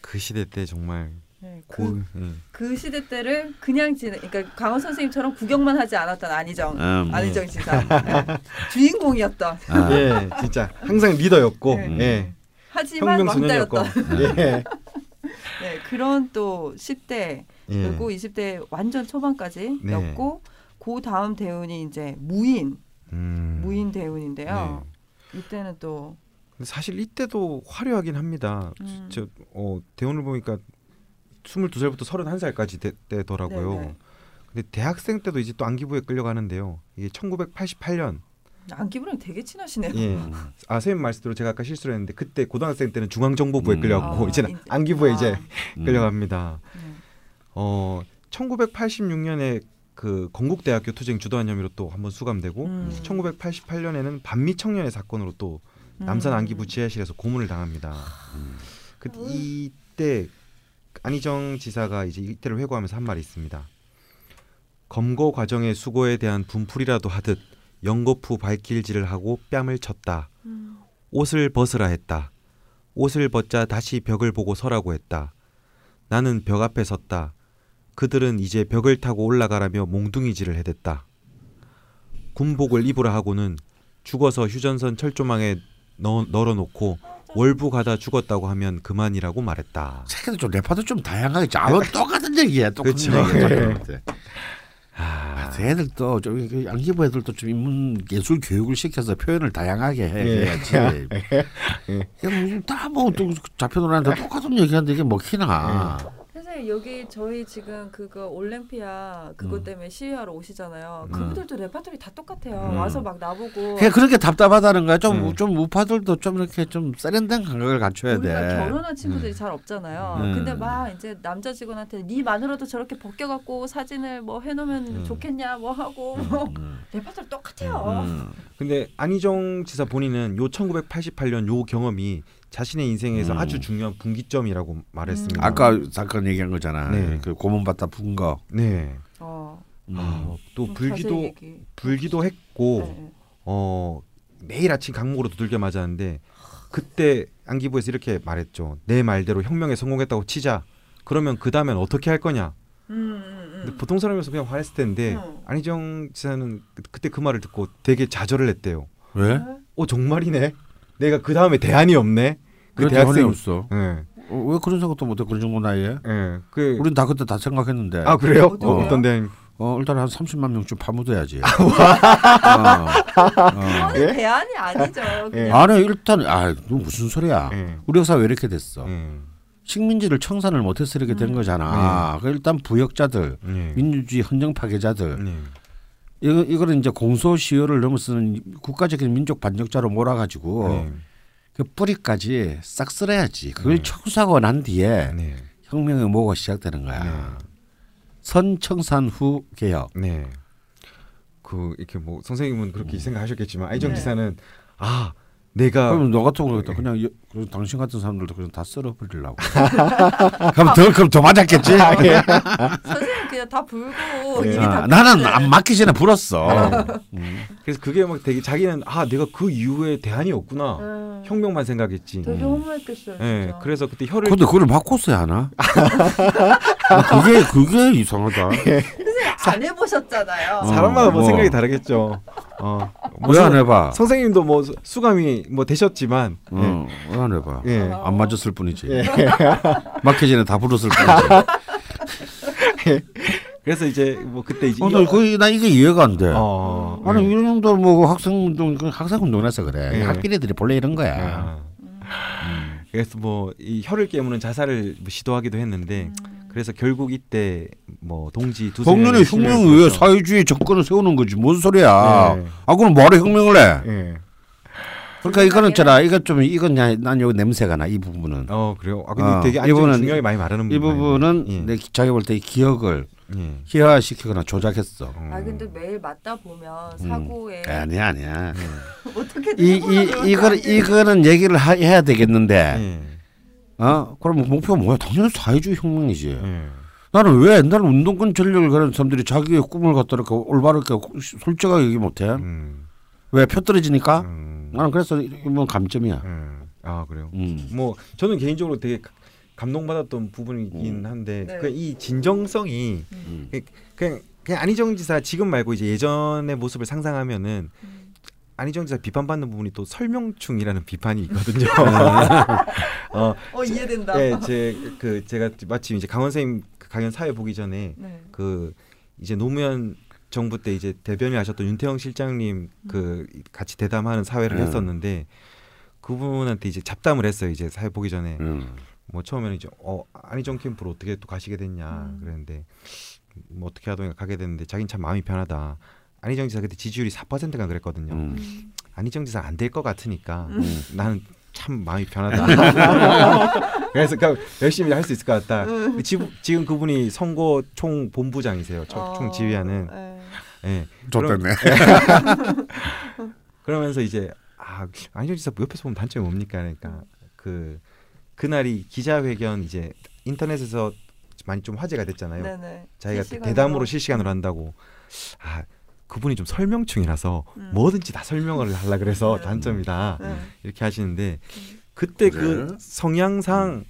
그 시대 때 정말 네, 고, 그, 예. 그 시대 때를 그냥 지내, 그러니까 강원 선생님처럼 구경만 하지 않았던 안희정, 음, 안희정 지사 네. 주인공이었던. 아, 예, 진짜 항상 리더였고, 네. 예, 하지만 왕따였던 예, 네, 그런 또 10대 예. 그리고 20대 완전 초반까지였고 그 다음 대운이 이제 무인 음. 무인 대운인데요. 네. 이때는 또 사실 이때도 화려하긴 합니다. 음. 저 어, 대원을 보니까 22살부터 31살까지 되더라고요. 네네. 근데 대학생 때도 이제 또 안기부에 끌려가는데요. 이게 1988년. 안기부랑 되게 친하시네요. 예. 아 선생님 말씀대로 제가 아까 실수를 했는데 그때 고등학생 때는 중앙정보부에 음. 끌려갔고 아, 이제는 인- 안기부에 아, 이제 음. 끌려갑니다. 네. 어 1986년에 그 건국대학교 투쟁 주도한 혐의로 또 한번 수감되고 음. 1988년에는 반미 청년의 사건으로 또 남산 음. 안기부 지하실에서 고문을 당합니다. 그 이때 안희정 지사가 이제 이때를 회고하면서 한 말이 있습니다. 검거 과정의 수고에 대한 분풀이라도 하듯 연거푸 발길질을 하고 뺨을 쳤다. 음. 옷을 벗으라 했다. 옷을 벗자 다시 벽을 보고 서라고 했다. 나는 벽 앞에 섰다. 그들은 이제 벽을 타고 올라가라며 몽둥이질을 해댔다. 군복을 입으라 하고는 죽어서 휴전선 철조망에 넣, 널어놓고 월부 가다 죽었다고 하면 그만이라고 말했다. 새끼들 좀 래퍼도 좀 다양하게 아무 똑같은 얘기야. 똑같은. 얘기야. 아, 아, 애들도 좀 이렇게 양기부 애들도 좀 인문 예술 교육을 시켜서 표현을 다양하게 해, 예. 해야지. 다뭐 잡혀놓는데 똑같은 얘기하는데 이게 먹히나. 선 생님 여기 저희 지금 그거 올림피아 그것 음. 때문에 시위하러 오시잖아요. 음. 그분들도 레파토리 다 똑같아요. 음. 와서 막 나보고 그냥 그렇게 답답하다는 거야. 좀, 음. 좀 우파들도 좀 이렇게 좀 세련된 감각을 갖춰야 우리가 돼. 결혼한 친구들이 음. 잘 없잖아요. 음. 근데 막 이제 남자 직원한테 네 마누라도 저렇게 벗겨 갖고 사진을 뭐 해놓으면 음. 좋겠냐 뭐 하고 뭐 음. 레파토리 똑같아요. 음. 근데 안희정 지사 본인은 요 1988년 요 경험이 자신의 인생에서 음. 아주 중요한 분기점이라고 말했습니다. 아까 사건 얘기한 거잖아. 네. 그 고문 받다 분 거. 네. 어, 음. 아, 또좀 불기도. 불기도 했고 네, 네. 어 매일 아침 강목으로 두들겨 맞았는데 그때 안기부에서 이렇게 말했죠. 내 말대로 혁명에 성공했다고 치자. 그러면 그 다음엔 어떻게 할 거냐? 음, 음, 근데 보통 사람이어서 그냥 화냈을 텐데 음. 안희정 지사는 그- 그때 그 말을 듣고 되게 좌절을 했대요. 왜? 어 정말이네. 내가 그 다음에 대안이 없네. 그그 대학생. 없어. 예. 어, 왜 그런 생각도 못해 그런 정도 나이에? 예. 그 우린 다 그때 다 생각했는데. 아 그래요? 어, 어떤 대안? 어 일단 한 30만 명쯤 파묻어야지. 어. 어. 그거는 대안이 아니죠. 예. 아니 일단 아 무슨 소리야? 예. 우리 역사 왜 이렇게 됐어? 예. 식민지를 청산을 못해서 이렇게 된 음. 거잖아. 그 일단 부역자들, 예. 민주주의 헌정 파괴자들, 예. 이거 이거는 이제 공소시효를 넘어서는 국가적인 민족 반역자로 몰아가지고 네. 그 뿌리까지 싹 쓸어야지. 그걸 네. 청소하고 난 뒤에 네. 혁명의 모가 시작되는 거야. 선청산 후 개혁. 네. 그 이렇게 뭐 선생님은 그렇게 생각하셨겠지만 네. 아이정 지사는 아 내가 그럼 너 같은 경우도 그냥 여- 그 당신 같은 사람들도 그냥 다 썰어버리려고. 그럼 더 그럼 더 맞았겠지. 선생님 그냥 다 불고 예. 이미 아, 다 나는. 안 맞기 전에 불었어. 음. 그래서 그게 막 되게 자기는 아 내가 그 이후에 대안이 없구나 음. 혁명만 생각했지. 되게 허무했겠어요. 예. 진짜. 그래서 그때 혀를 근데 그걸 바꿨어야 하나? 아, 그게 그게 이상하다. 안 해보셨잖아요. 어. 사람마다 뭐 뭐. 생각이 다르겠죠. 어. 뭐왜안 선- 해봐? 선생님도 뭐 수- 수감이 뭐 되셨지만 어, 왜안 해봐? 예. 어. 안 맞았을 뿐이지. 예. 전에 다 불었을 뿐이지. 그래서 이제 뭐 그때 이제 어, 나, 거의, 나 이게 이해가 안 돼. 어. 아니 예. 이런 정도 뭐 학생 운동 그 학생 운동이라서 그래. 예. 학비리들이 본래 이런 거야. 아. 그래서 뭐 이 혀를 깨무는 자살을 뭐 시도하기도 했는데 음. 그래서 결국 이때 뭐 동지 두세 동년의 명이 실명을 혁명 위해 거쳐. 사회주의 정권을 세우는 거지. 뭔 소리야? 예. 아 그럼 뭐하러 혁명을 해? 예. 그러니까 이거는 있잖아. 이거 좀 이건 야- 난 여기 냄새가 나 이 부분은. 어 그래요. 아 근데 어, 되게 이 안정 부분은- 중요하게 많이 말하는 이 부분은 예. 내 자기 볼 때 기억을 예. 희화시키거나 조작했어. 어. 아 근데 매일 맞다 보면 음. 사고에 아니야 아니야. 어떻게 이 이 이거 이거는 얘기를 하, 해야 되겠는데. 예. 어? 그럼 목표가 뭐야? 당연히 사회주의 혁명이지. 예. 나는 왜 옛날 운동권 전력을 그런 사람들이 자기의 꿈을 갖다 이렇게 올바르게 솔직하게 얘기 못해? 음. 왜표 떨어지니까? 음. 나는 그래서 이건 감점이야. 음. 아 그래요. 음. 뭐 저는 개인적으로 되게 가- 감동받았던 부분이긴 한데 네. 그이 진정성이 음. 그냥 그냥 안희정 지사 지금 말고 이제 예전의 모습을 상상하면은 안희정 지사 비판받는 부분이 또 설명충이라는 비판이 있거든요. 어, 어 이해된다. 예, 제그 제가 마침 이제 강원 선생님 그 강연 사회 보기 전에 네. 그 이제 노무현 정부 때 이제 대변인 하셨던 윤태영 실장님 그 같이 대담하는 사회를 음. 했었는데 그분한테 이제 잡담을 했어요. 이제 사회 보기 전에 음. 뭐 처음에는 이제 어 안희정 캠프로 어떻게 또 가시게 됐냐 음. 그랬는데 뭐 어떻게 하더니 가게 됐는데 자기는 참 마음이 편하다. 안희정 지사 그때 지지율이 4%가 그랬거든요. 음. 음. 안희정 지사 안 될 것 같으니까 음. 나는 참 마음이 편하다. 그래서 그냥 열심히 할 수 있을 것 같다. 근데 지금, 지금 그분이 선거 총 본부장이세요. 총, 어, 총 지휘하는. 네. 예. 좋겠네. 그러면서 이제 아 안희정 지사 옆에서 보면 단점이 뭡니까? 그러니까 그 그날이 기자회견 이제 인터넷에서 많이 좀 화제가 됐잖아요. 네네. 자기가 실시간으로. 대담으로 실시간으로 한다고. 아 그분이 좀 설명충이라서 음. 뭐든지 다 설명을 하려 그래서 네. 단점이다 네. 이렇게 하시는데 그때 그래? 그 성향상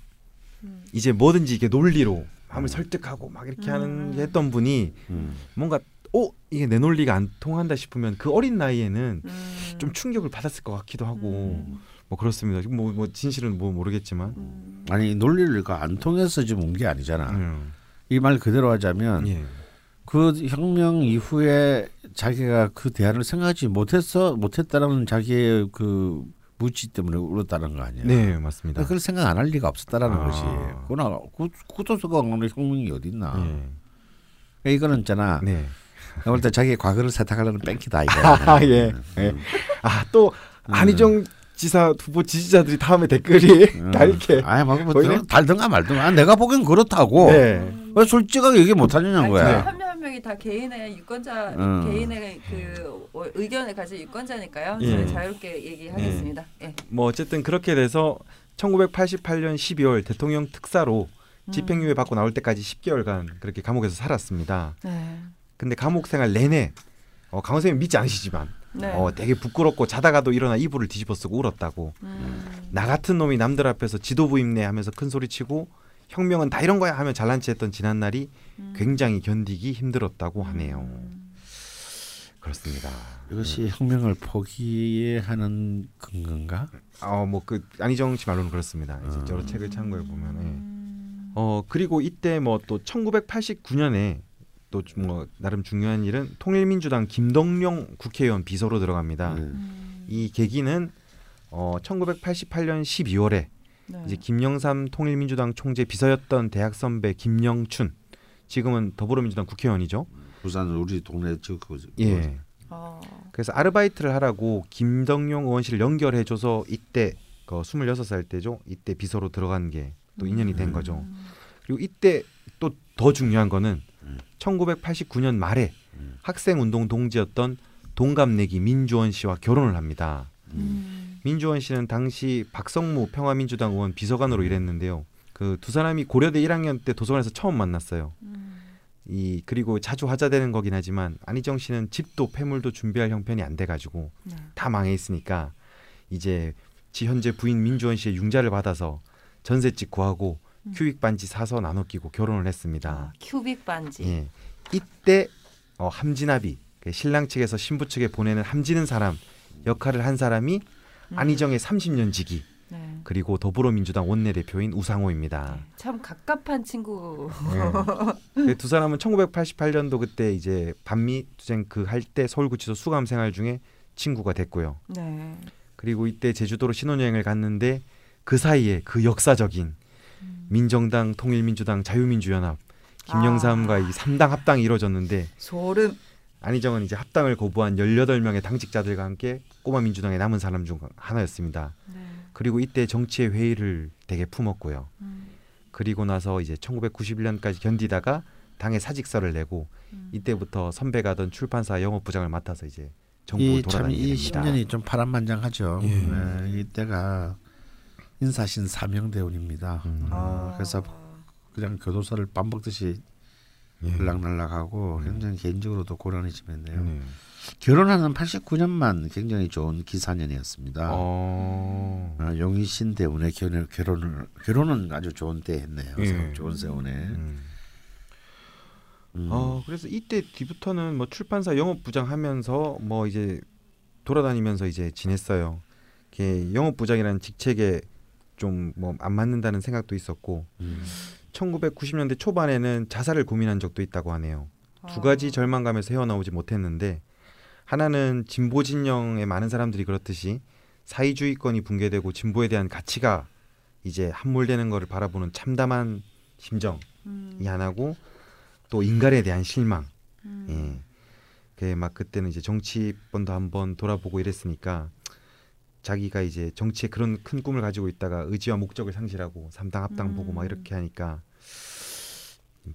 음. 이제 뭐든지 이게 논리로 마음을 설득하고 막 이렇게 하는 음. 게 했던 분이 음. 뭔가 어 이게 내 논리가 안 통한다 싶으면 그 어린 나이에는 음. 좀 충격을 받았을 것 같기도 하고 음. 뭐 그렇습니다. 뭐, 뭐 진실은 뭐 모르겠지만 음. 아니 논리가 안 통해서 지금 온 게 아니잖아. 음. 이말 그대로 하자면 예. 그 혁명 이후에 자기가 그 대안을 생각하지 못했어 못했다라는 자기의 그 무지 때문에 울었다는 거 아니야. 네 맞습니다. 그걸 생각 안 할 리가 없었다라는 아. 거지. 그러나 구- 구도서가 없는 혁명이 어딨나. 예. 그러니까 이거는 있잖아. 네. 내가 볼때 자기의 과거를 세탁하려는 뺑기다 이거. 아, 예. 예. 아또 안희정 지사 후보 지지자들이 다음에 댓글이 다 이렇게 아예 뭐, 뭐? 달든가 말든가. 아, 내가 보기엔 그렇다고. 네. 왜 솔직하게 얘기 못하냐는 거야. 한 명 명이 다 개인의 유권자, 음. 개인의 그 어, 의견을 가진 유권자니까요. 예. 자유롭게 얘기하겠습니다. 예. 뭐 어쨌든 그렇게 돼서 1988년 12월 대통령 특사로 음. 집행유예 받고 나올 때까지 10개월간 그렇게 감옥에서 살았습니다. 네. 근데 감옥 생활 내내 어, 강원 선생님 믿지 않으시지만 네. 어, 되게 부끄럽고 자다가도 일어나 이불을 뒤집어 쓰고 울었다고 음. 나 같은 놈이 남들 앞에서 지도부 임내 하면서 큰 소리 치고 혁명은 다 이런 거야 하면 잘난 체했던 지난 날이 음. 굉장히 견디기 힘들었다고 하네요. 음. 그렇습니다. 이것이 혁명을 포기하는 근거인가? 어뭐그 안희정 씨 말로는 그렇습니다. 이제 음. 여러 책을 참고해 보면. 예. 음. 어 그리고 이때 뭐 또 1989년에 또 뭐 나름 중요한 일은 통일민주당 김덕룡 국회의원 비서로 들어갑니다. 네. 음. 이 계기는 어 1988년 12월에 네. 이제 김영삼 통일민주당 총재 비서였던 대학 선배 김영춘 지금은 더불어민주당 국회의원이죠. 부산 우리 동네 그 지금 예. 아. 그래서 아르바이트를 하라고 김덕룡 의원실을 연결해줘서 이때 그 26살 때죠. 이때 비서로 들어간 게 또 인연이 된 거죠. 음. 그리고 이때 또 더 중요한 거는 음. 1989년 말에 음. 학생운동 동지였던 동갑내기 민주원 씨와 결혼을 합니다. 음. 민주원 씨는 당시 박성무 평화민주당 의원 비서관으로 일했는데요. 그 두 사람이 고려대 1학년 때 도서관에서 처음 만났어요. 음. 이 그리고 자주 화자되는 거긴 하지만 안희정 씨는 집도 폐물도 준비할 형편이 안 돼가지고 네. 다 망해 있으니까 이제 지 현재 부인 민주원 씨의 융자를 받아서 전셋집 구하고 음. 큐빅 반지 사서 나눠 끼고 결혼을 아, 했습니다. 큐빅 반지. 예. 이때 어, 함진아비 그 신랑 측에서 신부 측에 보내는 함지는 사람 역할을 한 사람이 음. 안희정의 30년 지기 네. 그리고 더불어민주당 원내대표인 우상호입니다. 네. 참 갑갑한 친구. 예. 두 사람은 1988년도 그때 이제 반미 투쟁 그 할 때 서울구치소 수감 생활 중에 친구가 됐고요. 네. 그리고 이때 제주도로 신혼여행을 갔는데 그 사이에 그 역사적인 음. 민정당, 통일민주당, 자유민주연합 김영삼과 아. 이 3당 합당이 이루어졌는데 소름. 안희정은 이제 합당을 거부한 18명의 당직자들과 함께 꼬마 민주당의 남은 사람 중 하나였습니다. 네. 그리고 이때 정치의 회의를 되게 품었고요. 음. 그리고 나서 이제 1991년까지 견디다가 당에 사직서를 내고 음. 이때부터 선배가 하던 출판사 영업부장을 맡아서 이제 정부를 이참이 돌아다니게 이 됩니다. 10년이 좀 파란만장하죠. 예. 네, 이때가 인사신 사명대운입니다. 음. 아, 그래서 그냥 교도소를 밥 먹듯이 예. 들락날락하고 음. 굉장히 개인적으로도 고난이지만요. 네. 결혼하는 89년만 굉장히 좋은 기사년이었습니다. 어. 아, 용의신 대운에 결혼, 결혼을 결혼은 아주 좋은 때 했네요. 예. 좋은 세운에. 음. 음. 어 그래서 이때 뒤부터는 뭐 출판사 영업 부장 하면서 뭐 이제 돌아다니면서 이제 지냈어요. 이게 영업 부장이라는 직책에 좀 뭐 안 맞는다는 생각도 있었고 음. 1990년대 초반에는 자살을 고민한 적도 있다고 하네요. 두 아. 가지 절망감에서 헤어나오지 못했는데 하나는 진보 진영의 많은 사람들이 그렇듯이 사회주의권이 붕괴되고 진보에 대한 가치가 이제 함몰되는 것을 바라보는 참담한 심정이 음. 하나고 또 인간에 대한 실망. 음. 예. 그막 그때는 이제 정치권도 한번 돌아보고 이랬으니까 자기가 이제 정치에 그런 큰 꿈을 가지고 있다가 의지와 목적을 상실하고 삼당 합당 음. 보고 막 이렇게 하니까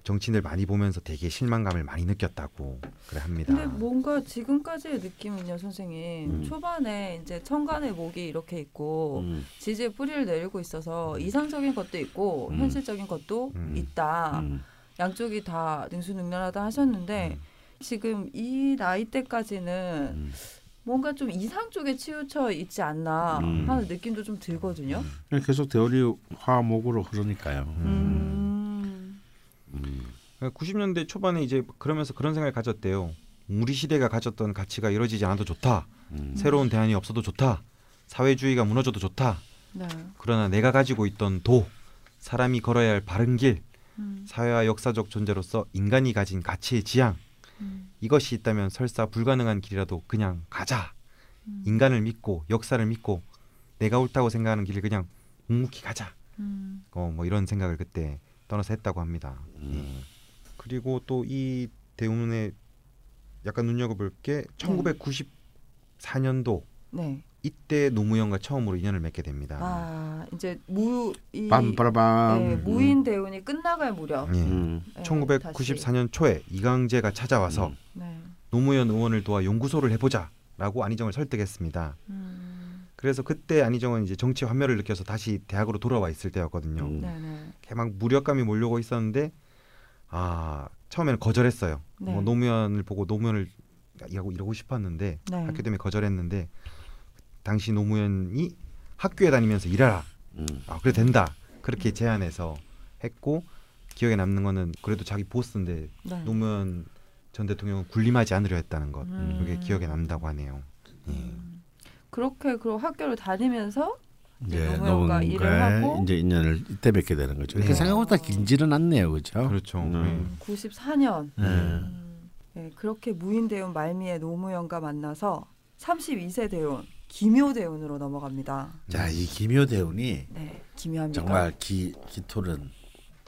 정치인들 많이 보면서 되게 실망감을 많이 느꼈다고 그래 합니다. 근데 뭔가 지금까지의 느낌은요, 선생님. 음. 초반에 이제 천간의 목이 이렇게 있고 음. 지지의 뿌리를 내리고 있어서 이상적인 것도 있고 음. 현실적인 것도 음. 있다. 음. 양쪽이 다 능수능란하다 하셨는데 지금 이 나이 때까지는 음. 뭔가 좀 이상 쪽에 치우쳐 있지 않나 음. 하는 느낌도 좀 들거든요. 계속 대열이 화목으로 흐르니까요. 음. 음. 90년대 그러니까 초반에 이제 그러면서 그런 생각을 가졌대요. 우리 시대가 가졌던 가치가 이루어지지 않아도 좋다. 음. 새로운 대안이 없어도 좋다. 사회주의가 무너져도 좋다. 네. 그러나 내가 가지고 있던 도, 사람이 걸어야 할 바른 길, 음. 사회와 역사적 존재로서 인간이 가진 가치의 지향 음. 이것이 있다면 설사 불가능한 길이라도 그냥 가자. 음. 인간을 믿고 역사를 믿고 내가 옳다고 생각하는 길을 그냥 묵묵히 가자. 음. 어뭐 이런 생각을 그때 떠나서 했다고 합니다. 음. 예. 그리고 또 이 대운에 약간 눈여겨볼 게 1994년도 네. 이때 노무현과 처음으로 인연을 맺게 됩니다. 아 이제 무이 빰빠라밤. 네, 무인 대운이 끝나갈 무렵. 예. 음. 네, 1994년 초에 이강재가 찾아와서 음. 네. 노무현 의원을 도와 연구소를 해보자라고 안희정을 설득했습니다. 음. 그래서 그때 안희정은 이제 정치 환멸을 느껴서 다시 대학으로 돌아와 있을 때였거든요. 음. 네네. 이렇게 막 무력감이 몰려오고 있었는데 아 처음에는 거절했어요. 네. 뭐 노무현을 보고 노무현을 이하고 이러고 싶었는데 네. 학교 때문에 거절했는데 당시 노무현이 학교에 다니면서 일하라. 음. 아 그래 된다. 그렇게 제안해서 했고 기억에 남는 거는 그래도 자기 보스인데 네. 노무현 전 대통령은 군림하지 않으려 했다는 것 음. 이게 기억에 남다고 하네요. 예. 음. 그렇게 그 학교를 다니면서 이제 노무현과 일을 하고 이제 인연을 이때 뵙게 되는 거죠. 이렇게 네. 생각보다 길지는 않네요, 그렇죠? 그렇죠. 음. 94년 네. 음, 네, 그렇게 무인대운 말미에 노무현과 만나서 32세 대운 기묘대운으로 넘어갑니다. 자, 이 김효 대운이 네, 기묘합니다. 정말 기 기토는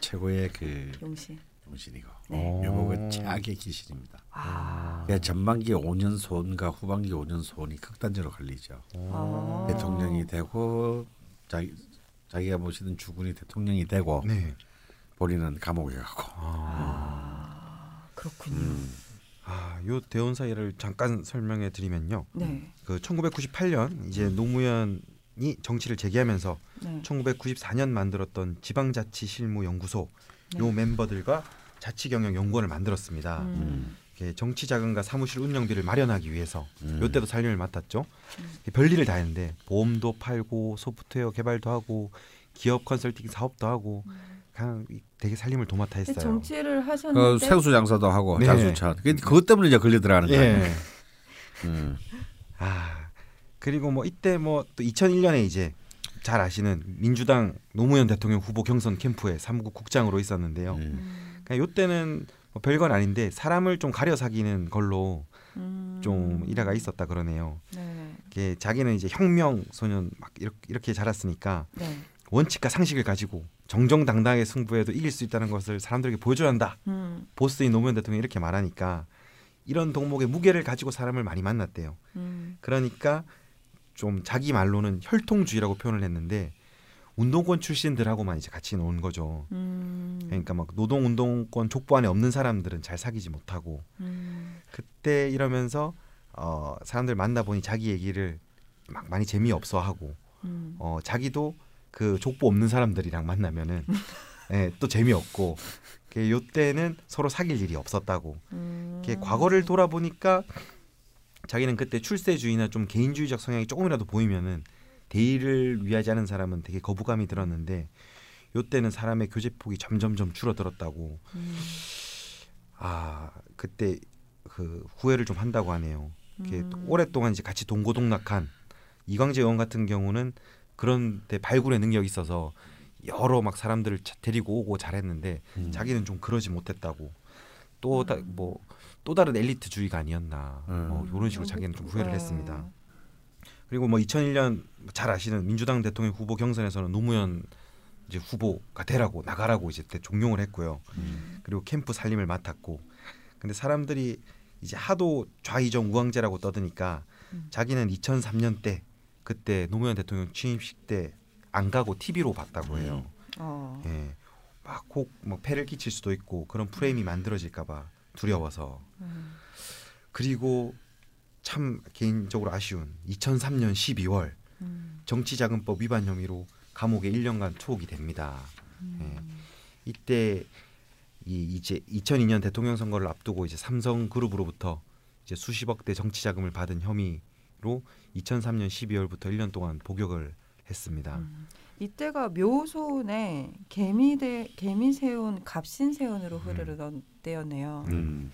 최고의 그 용신. 정신이고 네. 요거가 최악의 기신입니다. 아, 그러니까 전반기 5년 소원과 후반기 5년 소원이 극단적으로 갈리죠. 아. 대통령이 되고 자기 자기가 모시던 주군이 대통령이 되고 네. 본인은 감옥에 가고. 아, 그렇군요. 음. 아, 요 대원 사이를 잠깐 설명해 드리면요. 네, 그 1998년 이제 노무현 이 정치를 재개하면서 네. 1994년 만들었던 지방자치실무연구소 요 네. 멤버들과 자치경영연구원을 만들었습니다. 음. 이렇게 정치 자금과 사무실 운영비를 마련하기 위해서 음. 요때도 살림을 맡았죠. 음. 별일을 다 했는데 보험도 팔고 소프트웨어 개발도 하고 기업 컨설팅 사업도 하고 그냥 이- 되게 살림을 도맡아 했어요. 정치를 그 하셨는데 생수 장사도 하고 네. 장수차. 그 그것 때문에 이제 걸려 들어가는 거예요. 예. 음. 아 그리고 뭐 이때 뭐 또 2001년에 이제 잘 아시는 민주당 노무현 대통령 후보 경선 캠프에 사무국 국장으로 있었는데요. 음. 음, 그냥 요때는 뭐 별건 아닌데 사람을 좀 가려 사귀는 걸로 음. 좀 일화가 있었다 그러네요. 네, 이게 자기는 이제 혁명 소년 막 이렇게, 이렇게 자랐으니까 네. 원칙과 상식을 가지고 정정당당하게 승부해도 이길 수 있다는 것을 사람들에게 보여줘야 한다. 음, 보스인 노무현 대통령이 이렇게 말하니까 이런 덕목의 무게를 가지고 사람을 많이 만났대요. 음, 그러니까 좀 자기 말로는 혈통주의라고 표현을 했는데 운동권 출신들하고만 이제 같이 논 거죠. 음, 그러니까 막 노동 운동권 족보 안에 없는 사람들은 잘 사귀지 못하고 음, 그때 이러면서 어 사람들 만나 보니 자기 얘기를 막 많이 재미없어 하고 음. 어 자기도 그 족보 없는 사람들이랑 만나면은 예, 또 재미없고 그 요때는 서로 사귈 일이 없었다고. 음. 이렇게 과거를 돌아보니까 자기는 그때 출세주의나 좀 개인주의적 성향이 조금이라도 보이면은 대의를 위하지 않은 사람은 되게 거부감이 들었는데 요때는 사람의 교제폭이 점점점 줄어들었다고. 음, 아 그때 그 후회를 좀 한다고 하네요. 이렇게 음. 오랫동안 이제 같이 동고동락한 이광재 의원 같은 경우는 그런데 발굴의 능력이 있어서 여러 막 사람들을 차- 데리고 오고 잘했는데 음. 자기는 좀 그러지 못했다고 또뭐또 다른 엘리트주의가 아니었나 음. 뭐 이런 식으로 자기는 좀 후회를 네. 했습니다. 그리고 뭐 2001년 잘 아시는 민주당 대통령 후보 경선에서는 노무현 이제 후보가 되라고 나가라고 이제 종용을 했고요. 음. 그리고 캠프 살림을 맡았고 근데 사람들이 이제 하도 좌이정 우왕제라고 떠드니까 음. 자기는 2003년 때 그때 노무현 대통령 취임식 때 안 가고 TV로 봤다고 해요. 어. 예. 막혹 뭐 폐를 끼칠 수도 있고 그런 프레임이 만들어질까 봐 두려워서 음. 그리고 참 개인적으로 아쉬운 2003년 12월 음. 정치자금법 위반 혐의로 감옥에 1년간 투옥이 됩니다. 예. 이때 이 이제 2002년 대통령 선거를 앞두고 이제 삼성그룹으로부터 이제 수십억 대 정치 자금을 받은 혐의로 2003년 12월부터 1년 동안 복역을 했습니다. 음. 이때가 묘소내 개미대 개미세운 갑신세운으로 흐르던 때였네요. 음.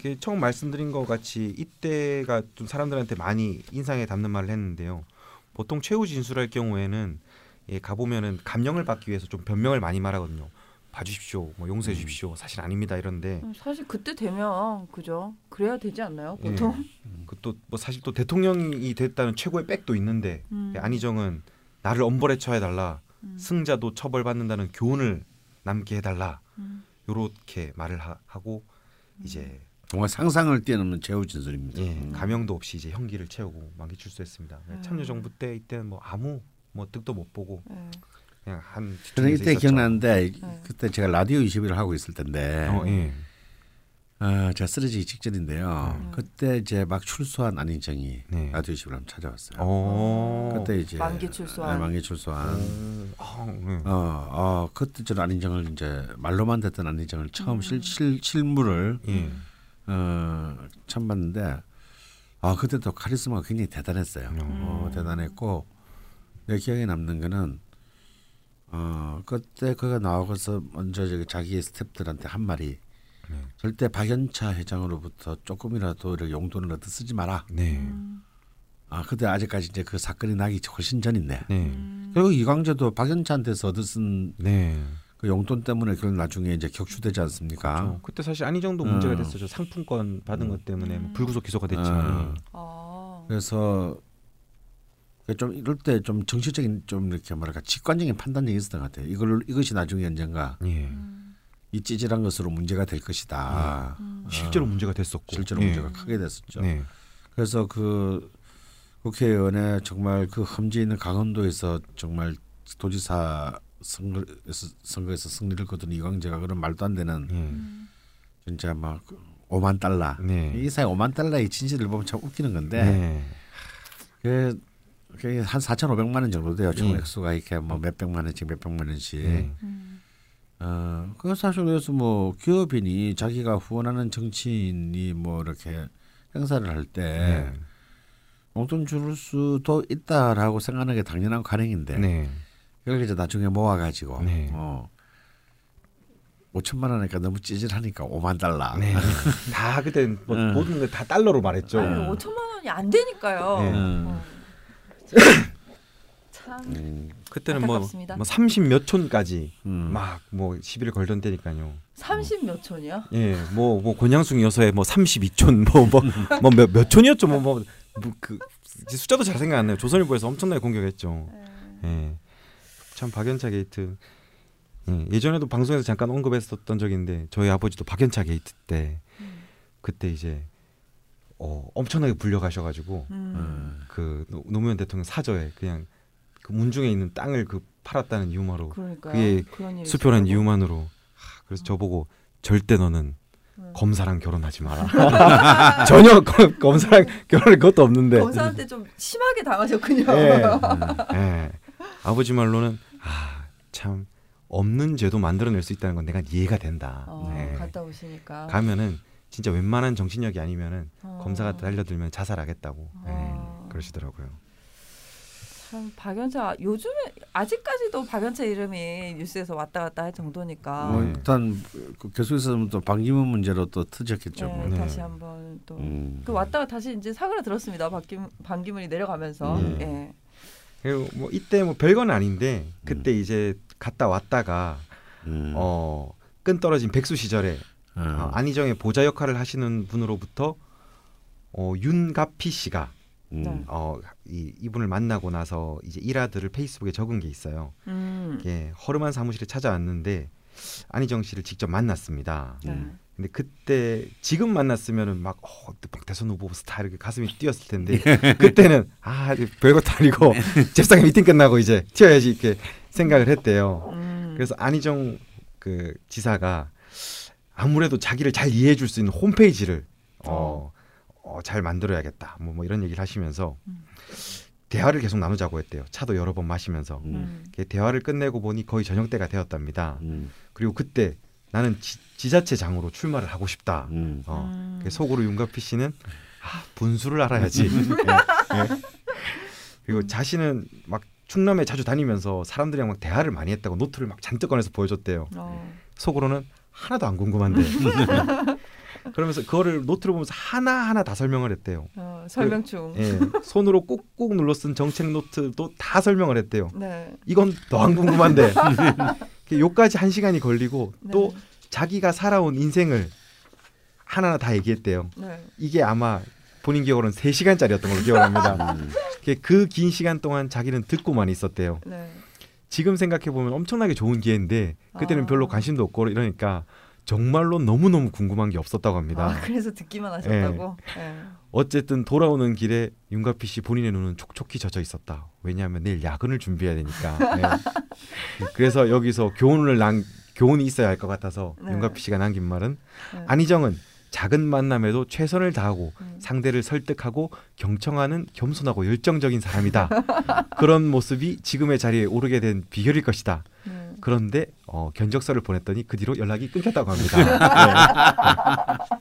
그 처음 말씀드린 것 같이 이때가 좀 사람들한테 많이 인상에 담는 말을 했는데요. 보통 최후 진술할 경우에는 예, 가보면은 감형을 받기 위해서 좀 변명을 많이 말하거든요. 봐주십시오, 뭐 용서해 주십시오, 사실 아닙니다 이런데 음, 사실 그때 되면 그죠? 그래야 되지 않나요? 예. 보통. 그또 뭐 사실 또 대통령이 됐다는 최고의 백도 있는데 음. 안희정은 나를 엄벌에 처해 달라 음. 승자도 처벌받는다는 교훈을 남게 해달라 음. 요렇게 말을 하, 고 이제 정말 상상을 뛰어넘는 최후 진술입니다. 예, 음. 감형도 없이 이제 형기를 채우고 만기 출소했습니다. 음. 참여 정부 때 이때는 뭐 아무 뭐 득도 못 보고 예. 그냥 한 저는 이때 있었죠. 기억나는데 네. 그때 제가 라디오 21을 하고 있을 텐데 어, 예. 아, 제가 쓰러지기 직전인데요. 음. 그때 이제 막 출소한 안희정이 네. 라디오 21을 한번 찾아왔어요. 어. 그때 이제 만기 출소한. 네, 만기 출소한. 음. 아, 네. 어, 어, 그때 저는 안희정을 이제 말로만 듣던 안희정을 처음 음. 실, 실, 실물을 예. 어, 처음 봤는데 아 그때도 카리스마가 굉장히 대단했어요. 음. 어, 대단했고 내 기억에 남는 거는 어 그때 그가 나와서 먼저 저기 자기 스탭들한테 한 말이 네. 절대 박연차 회장으로부터 조금이라도 이렇게 용돈을 얻어 쓰지 마라. 네. 음. 아 근데 아직까지 이제 그 사건이 나기 훨씬 전인데. 네. 음. 결국 이광재도 박연차한테서 얻어 쓴 그 네. 용돈 때문에 결국 나중에 이제 격추되지 않습니까? 그렇죠. 그때 사실 안희정도 문제가 음. 됐었죠. 상품권 받은 것 때문에 뭐 음. 불구속 기소가 됐지만. 음. 아. 그래서 좀 이럴 때 좀 정치적인 좀 이렇게 뭐랄까 직관적인 판단력이 있었던 것 같아요. 이걸 이것이 나중에 언젠가 예. 음. 이 찌질한 것으로 문제가 될 것이다. 음. 실제로 문제가 됐었고. 실제로 예. 문제가 크게 됐었죠. 네. 그래서 그 국회의원의 정말 그 험지 있는 강원도에서 정말 도지사 선거에서, 선거에서 승리를 거둔 이광재가 그런 말도 안 되는 예. 음. 진짜 막 5만 달러 네. 이 사회 5만 달러의 진실을 보면 참 웃기는 건데 네. 그, 그게 한 4,500만 원 정도 돼요. 총 예. 액수가 이렇게 뭐 몇백만 원씩 몇백만 원씩. 네. 음. 어, 그 사실 그래서 뭐 기업인이 자기가 후원하는 정치인이 뭐 이렇게 행사를 할때 네. 용돈 줄 수도 있다라고 생각하는 게 당연한 관행인데 네. 그걸 이제 나중에 모아가지고 네. 어, 5천만 원이니까 너무 찌질하니까 5만 달러. 네. 다 그때 뭐 음. 모든 걸다 달러로 말했죠. 아니, 5천만 원이 안 되니까요. 네. 음. 어. 참 음, 그때는 뭐, 안타깝습니다. 뭐30몇 촌까지 음. 막뭐 시비를 걸던 때니까요. 30몇 촌이야? 예, 뭐뭐 권양숙 여서의 뭐 32촌 뭐뭐뭐몇 몇 촌이었죠. 뭐뭐그 숫자도 잘 생각 안 나요. 조선일보에서 엄청나게 공격했죠. 예. 참 박연차 게이트. 예, 예전에도 방송에서 잠깐 언급했었던 적이 있는데 저희 아버지도 박연차 게이트 때 음. 그때 이제 어, 엄청나게 불려가셔가지고 음. 음. 그 노- 노무현 대통령 사저에 그냥 그 문중에 있는 땅을 그 팔았다는 이유만으로 그러니까 그게 수표란. 이유만으로 하, 그래서 저보고 절대 너는 음. 검사랑 결혼하지 마라. 전혀 검- 검사랑 결혼할 것도 없는데. 검사한테 좀 심하게 당하셨군요. 예. 음. 예. 아버지 말로는 아 참 없는 죄도 만들어낼 수 있다는 건 내가 이해가 된다. 어, 예. 갔다 오시니까 가면은 진짜 웬만한 정신력이 아니면은 어. 검사가 달려들면 자살하겠다고 어. 예. 그러시더라고요. 참 박연차 요즘에 아직까지도 박연차 이름이 뉴스에서 왔다 갔다 할 정도니까 뭐 네. 일단 그 계속해서 또 반기문 문제로 또 터졌겠죠. 네, 뭐. 네. 다시 한번 또. 음. 그 왔다가 다시 이제 사그라 들었습니다. 박김, 반기문이 내려가면서. 음. 예. 그리고 뭐 이때 뭐 별건 아닌데 그때 이제 갔다 왔다가 음. 어. 끈 떨어진 백수 시절에 어. 어, 안희정의 보좌 역할을 하시는 분으로부터 어, 윤가피 씨가 음. 네. 어, 이, 이분을 만나고 나서 이제 일화들을 페이스북에 적은 게 있어요. 음. 예, 허름한 사무실에 찾아왔는데 안희정 씨를 직접 만났습니다. 네. 음. 근데 그때 지금 만났으면은 막, 어, 막 대선 후보 스타 이렇게 가슴이 뛰었을 텐데 예. 그때는 아 별것도 아니고 잽싸게 미팅 끝나고 이제 튀어야지 이렇게 생각을 했대요. 음. 그래서 안희정 그 지사가 아무래도 자기를 잘 이해해 줄 수 있는 홈페이지를 어, 어, 잘 만들어야겠다. 뭐, 뭐 이런 얘기를 하시면서 음. 대화를 계속 나누자고 했대요. 차도 여러 번 마시면서 음. 대화를 끝내고 보니 거의 저녁 때가 되었답니다. 음. 그리고 그때 나는 지, 자체장으로 출마를 하고 싶다. 음. 어, 음. 그래서 속으로 윤가피 씨는 아, 분수를 알아야지. 예, 예. 그리고 자신은 막 충남에 자주 다니면서 사람들이랑 막 대화를 많이 했다고 노트를 막 잔뜩 꺼내서 보여줬대요. 어. 속으로는 하나도 안 궁금한데. 그러면서 그거를 노트를 보면서 하나 하나 다 설명을 했대요. 어, 설명충. 예, 손으로 꾹꾹 눌러 쓴 정책 노트도 다 설명을 했대요. 네. 이건 더 안 궁금한데 요까지 한 시간이 걸리고 네. 또 자기가 살아온 인생을 하나하나 다 얘기했대요. 네. 이게 아마 본인 기억으로는 3시간짜리였던 걸로 기억합니다. 음. 그긴 시간 동안 자기는 듣고만 있었대요. 네. 지금 생각해 보면 엄청나게 좋은 기회인데 그때는 아. 별로 관심도 없고 이러니까 정말로 너무너무 궁금한 게 없었다고 합니다. 아, 그래서 듣기만 하셨다고. 예. 어쨌든 돌아오는 길에 윤가피 씨 본인의 눈은 촉촉히 젖어 있었다. 왜냐하면 내일 야근을 준비해야 되니까. 네. 그래서 여기서 교훈을 남 교훈이 있어야 할 것 같아서 네. 윤가피 씨가 남긴 말은 네. 안희정은 작은 만남에도 최선을 다하고 음. 상대를 설득하고 경청하는 겸손하고 열정적인 사람이다. 그런 모습이 지금의 자리에 오르게 된 비결일 것이다. 네. 그런데 어, 견적서를 보냈더니 그 뒤로 연락이 끊겼다고 합니다. 네.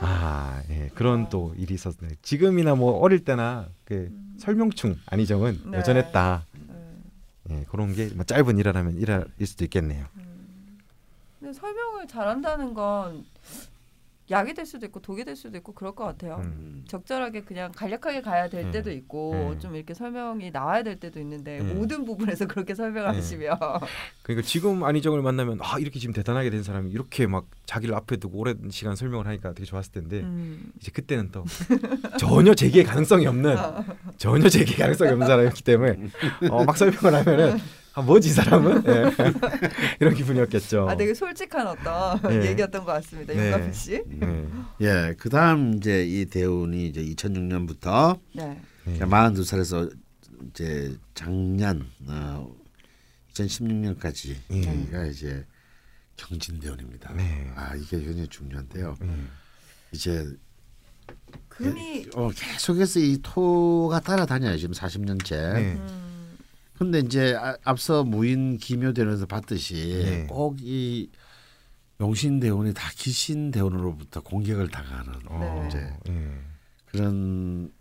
아, 예, 그런 또 일이 있었네. 지금이나 뭐 어릴 때나 그 설명충 안희정은 네. 여전했다. 네. 예, 그런 게 뭐 짧은 일화라면 일화일 수도 있겠네요. 근데 설명을 잘한다는 건 약이 될 수도 있고 독이 될 수도 있고 그럴 것 같아요. 음. 적절하게 그냥 간략하게 가야 될 음. 때도 있고 음. 좀 이렇게 설명이 나와야 될 때도 있는데 음. 모든 부분에서 그렇게 설명하시면 그러니까 지금 안희정을 만나면 아 이렇게 지금 대단하게 된 사람이 이렇게 막 자기를 앞에 두고 오랜 시간 설명을 하니까 되게 좋았을 텐데 음. 이제 그때는 또 전혀 제기의 가능성이 없는 전혀 제기의 가능성이 없는 사람이었기 때문에 어, 막 설명을 하면은 아 뭐지 이 사람은 예. 이런 기분이었겠죠. 아 되게 솔직한 어떤 네. 얘기였던 것 같습니다. 네. 윤가필 씨. 네. 예, 그다음 이제 이 대운이 이제 2006년부터 네. 네. 42살에서 이제 작년 어, 2016년까지가 이제 경진 대운입니다. 네. 아 이게 굉장히 중요한데요. 음. 이제 금이 어, 계속해서 이 토가 따라다녀요 지금 40년째. 네. 음, 근데 이제 아- 앞서 무인 기묘대원에서 봤듯이 네. 꼭이 용신 대원이 다 기신대원으로부터 공격을 당하는 어, 이제 예. 그런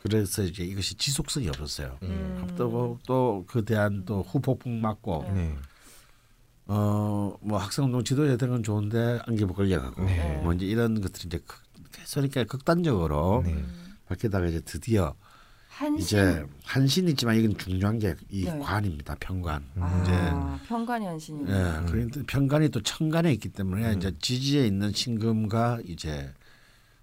그래서 이제 이것이 지속성이 없었어요. 음. 또 또그 대한 또 후폭풍 맞고 네. 어뭐 학생운동 지도자 되는 건 좋은데 안개부 걸려가고 네. 뭐 이제 이런 것들이 이제 극, 이렇게 극단적으로 네. 바뀌다가 이제 드디어 한신. 이제 한신이지만 이건 중요한 게 이 네. 관입니다. 평관. 아, 편관이 한신이. 예, 그런데 평관이 또 천간에 있기 때문에 이제 지지에 있는 신금과 이제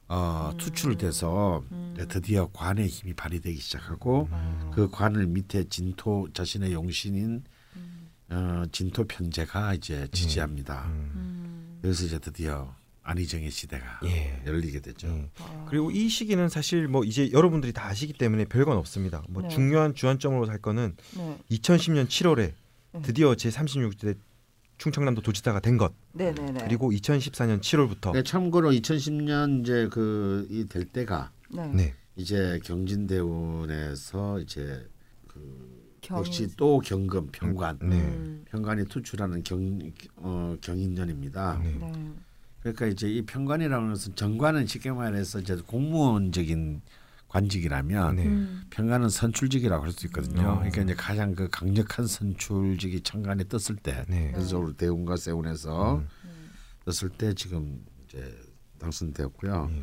어, 투출돼서 이제 드디어 관의 힘이 발휘되기 시작하고 그 관을 밑에 진토 자신의 용신인 어, 진토 편제가 이제 지지합니다. 음. 그래서 이제 드디어 안희정의 시대가 예. 열리게 되죠. 예. 아. 그리고 이 시기는 사실 뭐 이제 여러분들이 다 아시기 때문에 별건 없습니다. 뭐 네. 중요한 주안점으로 살 거는 네. 2010년 7월에 네. 드디어 제 36대 충청남도 도지사가 된 것. 네네네. 그리고 2014년 7월부터 네, 참고로 2010년 이제 그 이 될 때가 네. 네. 이제 경진대원에서 이제 경인. 역시 또 경금 평관 네. 음. 평관이 투출하는 경 어, 경인년입니다. 네. 네. 그러니까 이제 이 평관이라는 것은 정관은 쉽게 말해서 이제 공무원적인 관직이라면 네. 음. 평관은 선출직이라고 할 수 있거든요. 어. 그러니까 이제 가장 그 강력한 선출직이 천간에 떴을 때, 네. 전적으로 대운과 세운에서 음. 떴을 때 지금 이제 당선되었고요. 네.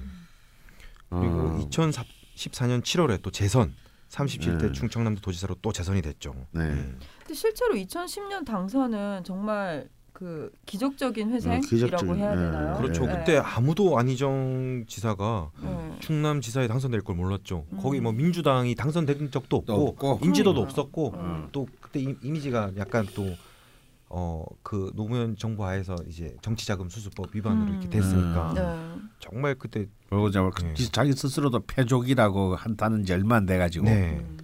어, 그리고 2014년 7월에 또 재선 37대 네. 충청남도 도지사로 또 재선이 됐죠. 네. 근데 실제로 2010년 당선은 정말 그 기적적인 회생이라고 기적적인, 해야 네. 되나요? 그렇죠. 네. 그때 아무도 안희정 지사가 네. 충남 지사에 당선될 걸 몰랐죠. 음. 거기 뭐 민주당이 당선된 적도 또 없고, 없고. 인지도도 그러니까. 없었고 음. 또 그때 이, 이미지가 약간 또 어 그 노무현 정부 하에서 이제 정치자금 수수법 위반으로 음. 이렇게 됐으니까 네. 정말 그때 그리고 네. 자기 스스로도 패족이라고 한다는 지 얼마 안 돼가지고. 네. 음.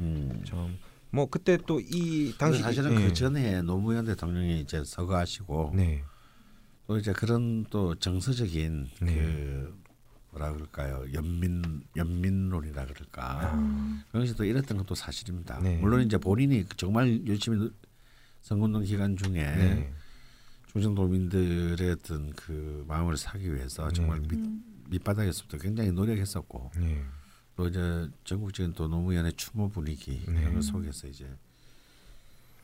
음. 참 뭐 그때 또 이 당시 사실은 예. 그 전에 노무현 대통령이 이제 서거하시고 네. 또 이제 그런 또 정서적인 네. 그 뭐라 그럴까요 연민 연민론이라 그럴까 음. 그런 것이 또 이랬던 것도 사실입니다. 네. 물론 이제 본인이 정말 열심히 선거운동 기간 중에 네. 충청도민들의 어떤 그 마음을 사기 위해서 정말 네. 밑, 음. 밑바닥에서부터 굉장히 노력했었고 네. 또 이제 전국적인 또 노무현의 추모 분위기 네. 이런 것 속에서 이제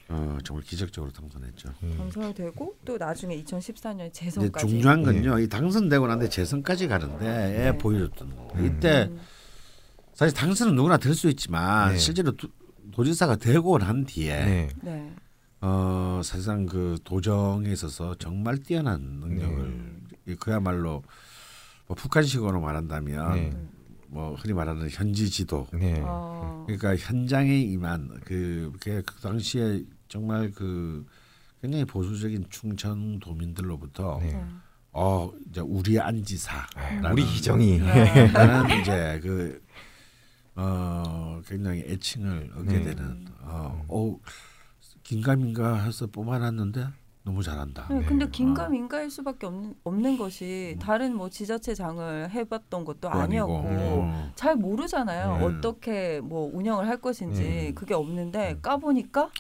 어, 정말 기적적으로 당선했죠. 음. 당선되고 또 나중에 2014년에 이제 재선까지. 중요한 건요. 이 당선되고 난데 재선까지 가는데 네. 보여줬던 거. 음. 이때 음. 사실 당선은 누구나 될 수 있지만 네. 실제로 도, 도지사가 되고 난 뒤에 네. 네. 어 사실상 그 도정에 있어서 정말 뛰어난 능력을 이 그야말로 뭐 북한식으로 말한다면 네. 뭐 흔히 말하는 현지 지도 네. 어. 그러니까 현장에 임한 그, 그, 그 당시에 정말 그 굉장히 보수적인 충청 도민들로부터 네. 네. 어 이제 우리 안지사 우리 희정이 네. 라는 이제 그 어, 굉장히 애칭을 얻게 네. 되는 어, 어 긴가민가 해서 뽑아놨는데 너무 잘한다. 네, 근데 어. 긴가민가일 수밖에 없는, 없는 것이 다른 뭐 지자체장을 해봤던 것도. 아니었고 어. 잘 모르잖아요. 네. 어떻게 뭐 운영을 할 것인지 네. 그게 없는데 까보니까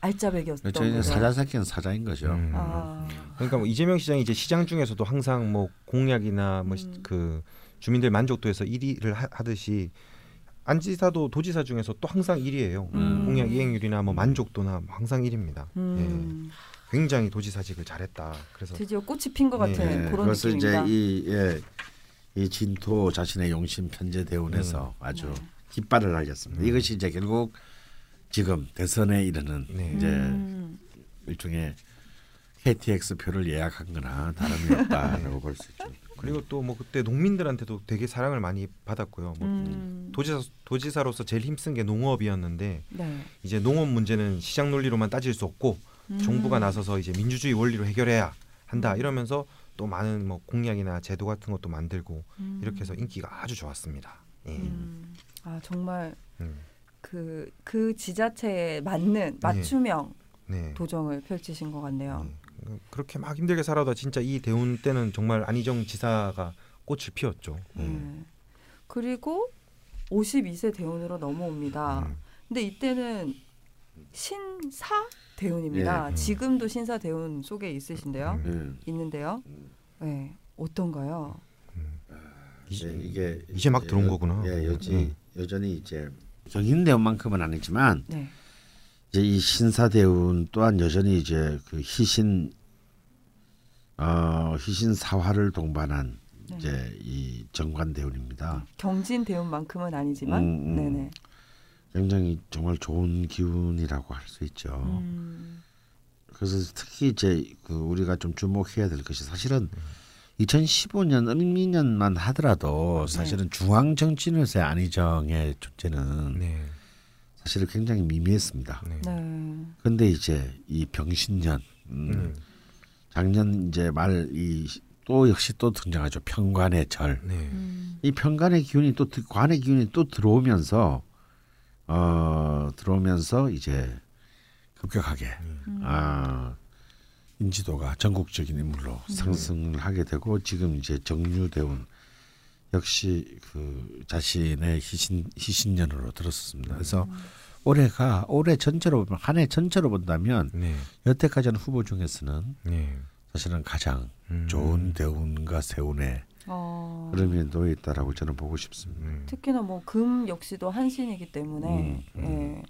알짜배기였던 저희는 거죠. 사자 새끼는 사자인 거죠. 음. 아, 그러니까 뭐 이재명 시장이 이제 시장 중에서도 항상 뭐 공약이나 뭐 음. 그 주민들 만족도에서 1위를 하, 하듯이 안지사도 도지사 중에서 또 항상 1위예요. 음. 공약 이행률이나 뭐 만족도나 항상 1위입니다. 음. 굉장히 도지사직을 잘했다. 그래서 드디어 꽃이 핀 것 같은 네, 그런 그래서 느낌입니다. 이제 이, 예, 이 진토 자신의 용신 편제 대운에서 아주 네. 깃발을 날렸습니다. 음. 이것이 이제 결국 지금 대선에 이르는 네. 이제 음. 일종의 KTX 표를 예약한 거나 다름이 없다라고 볼수 있죠. 그리고 또 뭐 그때 농민들한테도 되게 사랑을 많이 받았고요. 뭐 음. 도지사 도지사로서 제일 힘쓴 게 농업이었는데 네. 이제 농업 문제는 시장 논리로만 따질 수 없고 음. 정부가 나서서 이제 민주주의 원리로 해결해야 한다 이러면서 또 많은 뭐 공약이나 제도 같은 것도 만들고 음. 이렇게 해서 인기가 아주 좋았습니다. 예. 음. 아 정말 음. 그, 그 지자체에 맞는 맞춤형 네. 도정을 펼치신 것 같네요. 네. 그렇게 막 힘들게 살아도 진짜 이 대운 때는 정말 안희정 지사가 꽃을 피웠죠. 네. 그리고 52세 대운으로 넘어옵니다. 음. 근데 이때는 신사 대운입니다. 예. 지금도 신사 대운 속에 있으신데요. 음. 예. 있는데요. 네. 어떤가요? 이제 이게 이제 막 들어온 여- 거구나. 예, 여지 음. 여전히 이제 경인대원만큼은 아니지만 네. 이제 이 신사 대운 또한 여전히 이제 그 희신 어 희신 사화를 동반한 네. 이제 이 정관 대운입니다. 경진 대운만큼은 아니지만, 음, 음. 네네. 굉장히 정말 좋은 기운이라고 할 수 있죠. 음. 그래서 특히 이제 그 우리가 좀 주목해야 될 것이 사실은 2015년 을미년만 하더라도 사실은 중앙 정치인으로서의 안희정의 존재는 네. 사실은 굉장히 미미했습니다. 네. 네. 근데 이제 이 병신년 음, 음. 작년 이제 말 이 또 역시 또 등장하죠 평관의 절. 네. 음. 이 평관의 기운이 또 드- 관의 기운이 또 들어오면서 어 들어오면서 이제 급격하게 음. 아 인지도가 전국적인 인물로 상승을 하게 되고 지금 이제 정유대운 역시 그 자신의 희신 희신년으로 들었습니다. 그래서 올해가 올해 전체로 보면 한 해 전체로 본다면 네. 여태까지 한 후보 중에서는 네. 사실은 가장 음. 좋은 대운과 세운의 어. 흐름에 놓여 있다라고 저는 보고 싶습니다. 네. 특히나 뭐 금 역시도 한신이기 때문에 음, 예.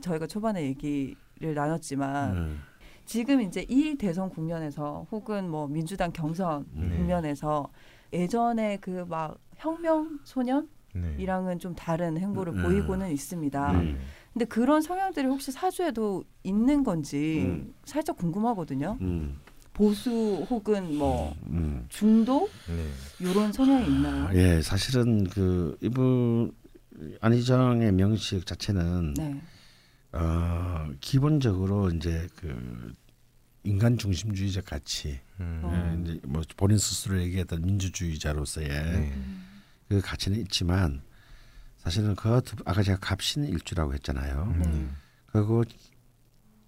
저희가 초반에 얘기를 나눴지만 음, 지금 이제 이 대선 국면에서 혹은 뭐 민주당 경선 네. 국면에서 예전에 그 막 혁명 소년이랑은 네. 좀 다른 행보를 음. 보이고는 있습니다. 음. 근데 그런 성향들이 혹시 사주에도 있는 건지 음. 살짝 궁금하거든요. 음, 보수 혹은 뭐 음. 중도 네. 이런 성향이 있나요? 예, 사실은 그 이분 안희정의 명식 자체는 네. 어, 기본적으로 이제 그 인간 중심주의적 가치, 음. 어. 예, 이제 뭐 본인 스스로 얘기했던 민주주의자로서의 네. 그 가치는 있지만 사실은 그 두- 아까 제가 갑신 일주라고 했잖아요. 음. 그리고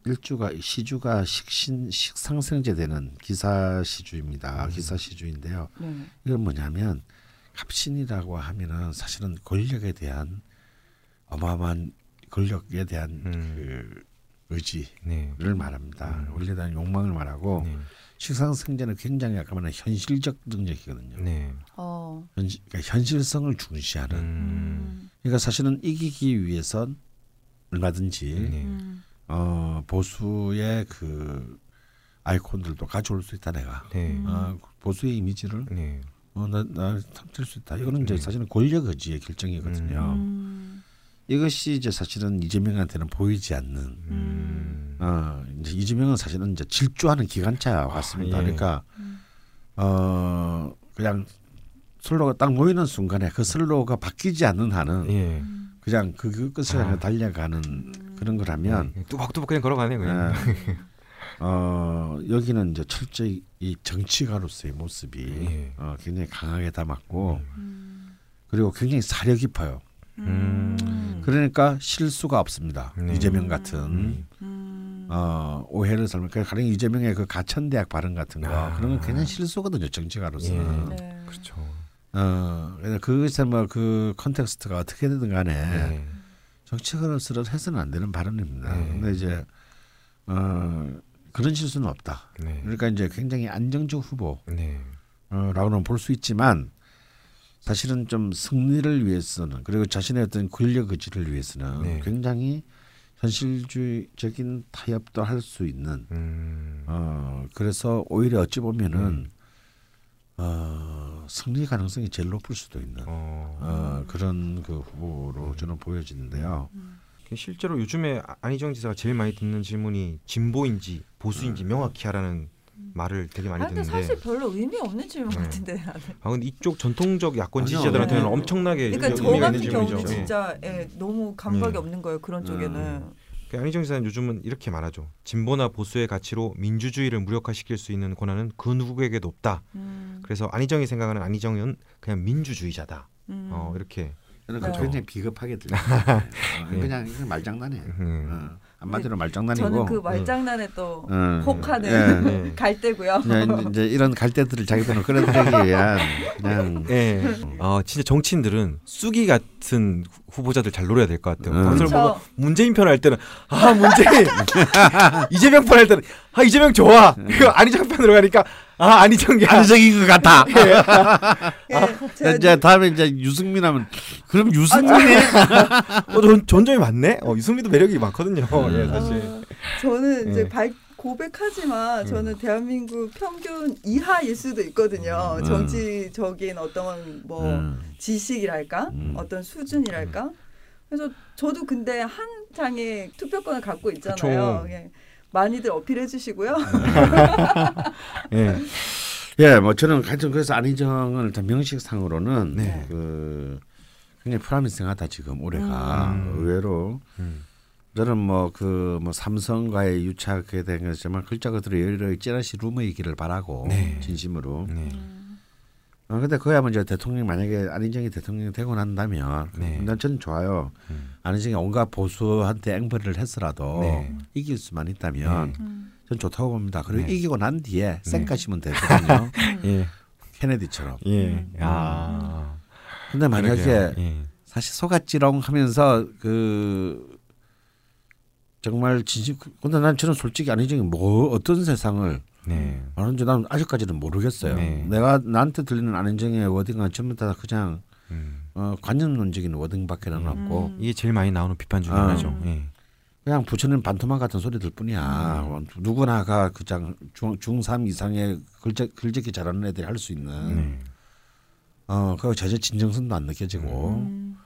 일주가 시주가 식신 식상생제 되는 기사 시주입니다. 기사 시주인데요. 네. 이건 뭐냐면 갑신이라고 하면은 사실은 권력에 대한 어마어마한 권력에 대한 음. 그 의지를 네. 말합니다. 권력에 대한 욕망을 말하고 네. 식상생제는 굉장히 아까 말한 현실적 능력이거든요. 네. 어. 현실, 그러니까 현실성을 중시하는. 음. 음. 그러니까 사실은 이기기 위해선 얼마든지 네. 음. 어, 보수의 그 아이콘들도 가져올 수 있다 내가. 네. 음. 어, 보수의 이미지를 네. 어, 나, 나 탐낼 수 있다. 이거는 이제 네. 사실은 권력 의지의 결정이거든요. 음. 이것이 이제 사실은 이재명한테는 보이지 않는. 음. 어, 이제 이재명은 사실은 이제 질주하는 기관차 같습니다. 예. 그러니까 음. 어, 그냥 슬로가 딱 모이는 순간에 그 슬로가 바뀌지 않는 한은 예. 그냥 그, 그 끝을 향해 아. 달려가는 그런 거라면 네. 뚜벅뚜벅 그냥 걸어가네 그냥. 예. 어, 여기는 이제 철저히 이 정치가로서의 모습이 예. 어, 굉장히 강하게 담았고 음. 그리고 굉장히 사려 깊어요. 음. 그러니까 실수가 없습니다. 네. 이재명 같은 음. 음. 어, 오해를 살면 가령 이재명의 그 가천대학 발언 같은 거 아. 그런 건 그냥 실수거든요. 정치가로서는. 예. 네. 그렇죠. 어, 그래서 그것에 뭐그 컨텍스트가 어떻게 되든 간에 네. 정치가로서는 해서는 안 되는 발언입니다. 네. 근데 이제 어, 그런 실수는 없다. 네. 그러니까 이제 굉장히 안정적 후보 네. 어, 라고는 볼 수 있지만 사실은 좀 승리를 위해서는 그리고 자신의 어떤 권력 의지를 위해서는 네. 굉장히 현실주의적인 타협도 할 수 있는 음. 어 그래서 오히려 어찌 보면은 어 승리 가능성이 제일 높을 수도 있는 어. 어 그런 그 후보로 저는 보여지는데요. 실제로 요즘에 아- 안희정 지사가 제일 많이 듣는 질문이 진보인지 보수인지 명확히 하라는 말을 되게 많이 아, 근데 듣는데 사실 별로 의미 없는 질문 네. 같은데 나는. 아 근데 이쪽 전통적 야권. 지지자들한테는 네. 엄청나게 그러니까 저 같은 있는 경우는 질문이죠. 예. 진짜 예, 너무 감각이 네. 없는 거예요. 그런 쪽에는. 그 안희정 지사는 요즘은 이렇게 말하죠. 진보나 보수의 가치로 민주주의를 무력화시킬 수 있는 권한은 그 누구에게도 없다. 음, 그래서 안희정이 생각하는 안희정은 그냥 민주주의자다. 음. 어 이렇게 저는 네. 그 굉장히 비겁하게 들려요. 어, 예. 그냥 이건 말장난이에요. 음. 어, 한마디로 말장난이고. 저는 그 말장난에 또 어, 혹하는 예. 네. 갈대고요. 이제 이런 갈대들을 자기들은 끌어들이기 위한 그냥 예. 어 진짜 정치인들은 쑥이 같은 후- 후보자들 잘 노려야 될 것 같아요. 음. 방송을 그쵸. 보고 문재인 편 할 때는 아 문재인 이재명 편 할 때는 아 이재명 좋아. 그 안희정 편으로 가니까 아 안희정이야. 안정인 것 같아. 예, 제가 이제 다음에 이제 유승민 하면 그럼 유승민이 어, 전 전점이 많네. 어 유승민도 매력이 많거든요. 음. 예, 사실. 어, 저는 이제 예. 발 고백하지만 음. 저는 대한민국 평균 이하일 수도 있거든요. 음. 정치적인 어떤 뭐 음. 지식이랄까 음. 어떤 수준이랄까 그래서 저도 근데 한 장의 투표권을 갖고 있잖아요. 예. 많이들 어필해 주시고요. 예. 예, 뭐 저는 하여튼 그래서 안희정은 일단 명식상으로는 네. 그 굉장히 프라미싱하다 지금 올해가 음. 의외로 음. 저는 뭐그 뭐 삼성과의 유착에 대한 것이지만 글자 그대로 여러 찌라시 루머이기를 바라고 네. 진심으로. 네. 어, 근데 그야 먼저 대통령 만약에 안희정이 대통령이 되고 난다면 네. 난 저는 좋아요. 음. 안희정이 온갖 보수한테 앵벌을 했으라도 네. 이길 수만 있다면 전 좋다고 봅니다. 그리고 네. 이기고 난 뒤에 쌩까시면 되거든요. 예. 케네디처럼. 예. 아. 근데 만약에. 예. 사실 속았지롱 하면서 그 정말 진심 근데 난 저는 솔직히 안희정이 뭐 어떤 세상을 네. 말하는지 난 아직까지는 모르겠어요. 네. 내가 나한테 들리는 안희정의 워딩은 전부 다 그냥 음. 어, 관념론적인 워딩밖에 안 없고 음. 이게 제일 많이 나오는 비판 중에 아. 하나죠. 예. 그냥 부처님 반토막 같은 소리들 뿐이야. 음. 어, 누구나가 그냥 중, 중3 이상의 글적, 글적이 잘하는 애들이 할 수 있는 네. 어, 그 전혀 진정성도 안 느껴지고 음,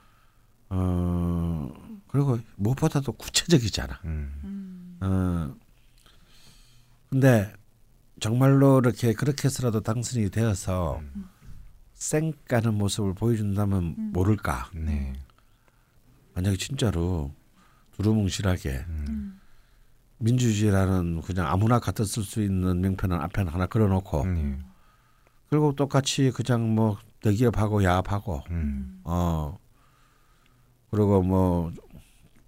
어, 그리고 무엇보다도 구체적이잖아. 음. 음, 어, 근데 정말로 이렇게 그렇게 해서라도 당선이 되어서 쌩까는 모습을 보여준다면 음. 모를까. 네. 만약에 진짜로 두루뭉실하게 음. 민주주의라는 그냥 아무나 갖다 쓸 수 있는 명패는 앞에 하나 걸어놓고 네. 그리고 똑같이 그냥 뭐 대기업하고 야합하고 음. 어 그리고 뭐,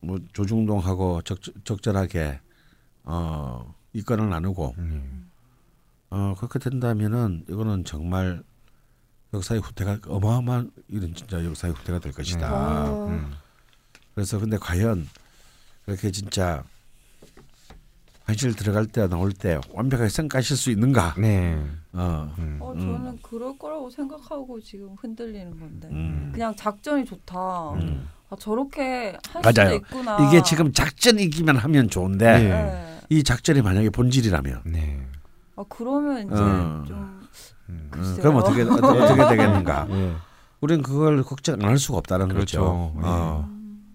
뭐 조중동하고 적, 적절하게 어 이권을 나누고 음. 어 그렇게 된다면은 이거는 정말 역사의 후퇴가 어마어마한 이런 진짜 역사의 후퇴가 될 것이다. 와. 음. 그래서 근데 과연 그렇게 진짜 현실 들어갈 때 나올 때 완벽하게 생각하실 수 있는가? 네. 어, 음. 어, 음. 저는 그럴 거라고 생각하고 지금 흔들리는 건데 음. 그냥 작전이 좋다. 음. 아, 저렇게 할 맞아요. 수도 있구나. 이게 지금 작전이기만 하면 좋은데 네. 네. 이 작전이 만약에 본질이라면 네. 아 그러면 이제 어. 좀 음. 어, 글쎄요. 그럼 어떻게 어떻게, 되겠는가? 예. 우리는 그걸 걱정 안 할 수가 없다는 그렇죠. 거죠. 어.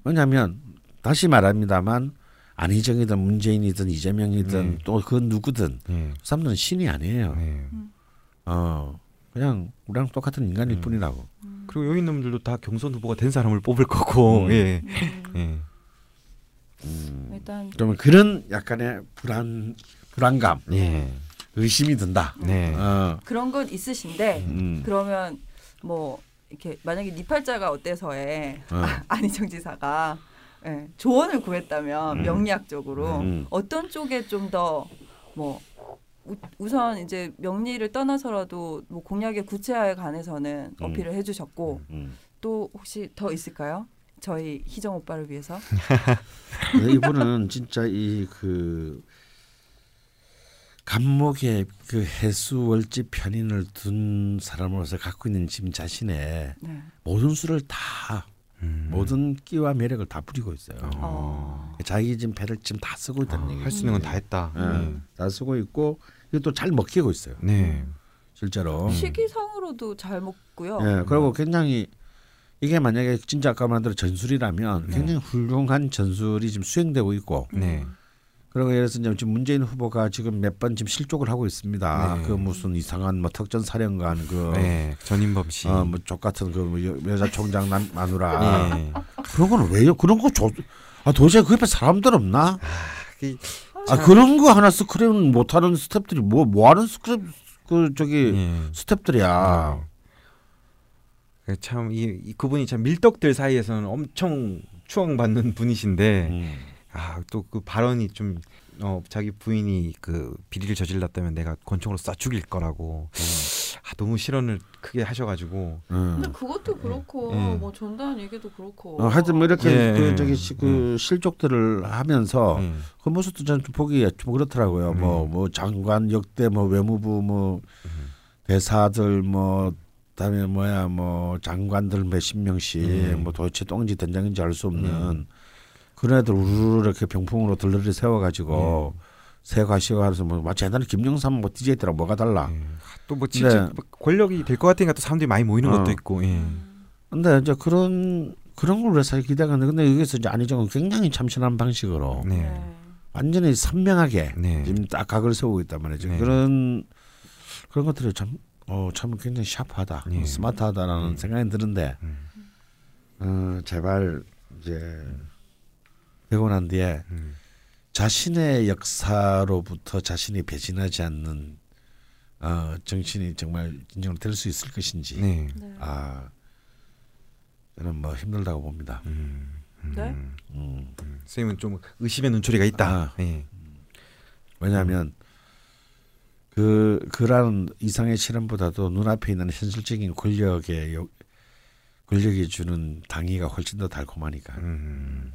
왜냐하면 다시 말합니다만 안희정이든 문재인이든 이재명이든 네. 또그 누구든 예. 그 사람들은 신이 아니에요. 네. 어 그냥 우리랑 똑같은 인간일 음. 뿐이라고. 그리고 여기 있는 분들도 다 경선 후보가 된 사람을 뽑을 거고. 음. 예. 음, 예. 일단 그러면 그런 약간의 불안 불안감, 예. 의심이 든다. 네. 어, 그런 건 있으신데 음, 그러면 뭐 이렇게 만약에 니팔자가 어때서에 어. 안희정 지사가 예, 조언을 구했다면 음. 명리학적으로 음. 어떤 쪽에 좀 더 뭐 우 선 이제 명리를 떠나서라도 뭐 공약의 구체화에 관해서는 음. 어필을 해주셨고 음. 또 혹시 더 있을까요? 저희 희정 오빠를 위해서 근데 이분은 진짜 이 그 감목에 그 해수 월지 편인을 둔 사람으로서 갖고 있는 지금 자신의 네. 모든 수를 다 음. 모든 끼와 매력을 다 부리고 있어요. 어. 자기 지금 배를 지금 다 쓰고 있다는 얘기예요. 할수 있는 건 다 했다. 예, 다 쓰고 있고 이것도 잘 먹히고 있어요. 네. 실제로. 시기상으로도 잘 먹고요. 예, 그리고 굉장히 이게 만약에 진짜 아까 말한 대로 전술이라면 네. 굉장히 훌륭한 전술이 지금 수행되고 있고 네. 그리고 예를 들어서 지금 문재인 후보가 지금 몇 번 지금 실족을 하고 있습니다. 네. 그 무슨 이상한 뭐 특전 사령관 그 네. 전인범 씨. 어, 뭐족 같은 그뭐 여- 여자 총장 남 마누라 네. 그런 거는 왜요? 그런 거 조, 아 도대체 그 옆에 사람들 없나? 그- 아 그런 거 하나 스크린 못하는 스탭들이 뭐 뭐하는 스크립 그 저기 예. 스탭들이야. 그 참, 이, 이 그분이 참 밀떡들 사이에서는 엄청 추앙받는 분이신데, 음. 아, 또 그 발언이 좀, 어, 자기 부인이 그 비리를 저질렀다면 내가 권총으로 쏴 죽일 거라고, 아, 너무 실언을 크게 하셔가지고, 음. 근데 그것도 그렇고 예. 뭐 전단 얘기도 그렇고. 어, 하여튼 뭐 이렇게 예, 그 예, 저기 시- 그 실족들을 하면서 예. 그 모습도 저는 좀 보기 좀 그렇더라고요. 뭐뭐 장관 역대 뭐 외무부 뭐 대사들 뭐 그다음에 뭐야 뭐 장관들 몇십 명씩 음. 뭐 도대체 똥인지 된장인지 알 수 없는 그런 애들 우르르 이렇게 병풍으로 들러리 세워가지고 세가시고 하면서 뭐 마치 옛날에 김영삼 뭐 DJ 때랑 뭐가 달라. 예. 또뭐 진짜 네. 뭐 권력이 될 것 같으니까 또 사람들이 많이 모이는 어. 것도 있고, 예. 근데 이제 그런 그런 걸 위해서 기대하는데 근데 여기서 이제 안희정은 굉장히 참신한 방식으로 네. 네. 완전히 선명하게 네. 지금 딱 각을 세우고 있단 말이죠. 네. 그런 그런 것들이 참, 어, 참 굉장히 샤프하다, 네. 스마트하다라는 음. 생각이 드는데, 음. 어, 제발 이제 되고 난 뒤에 음. 자신의 역사로부터 자신이 배신하지 않는 어, 정신이 정말 진정으로 될 수 있을 것인지, 네. 네. 아, 저는 뭐 힘들다고 봅니다. 음. 음. 네? 음. 선생님은 좀 의심의 눈초리가 있다. 아. 예. 왜냐하면 그 그라는 이상의 실험보다도 눈앞에 있는 현실적인 권력의 요- 권력이 주는 당위가 훨씬 더 달콤하니까. 음.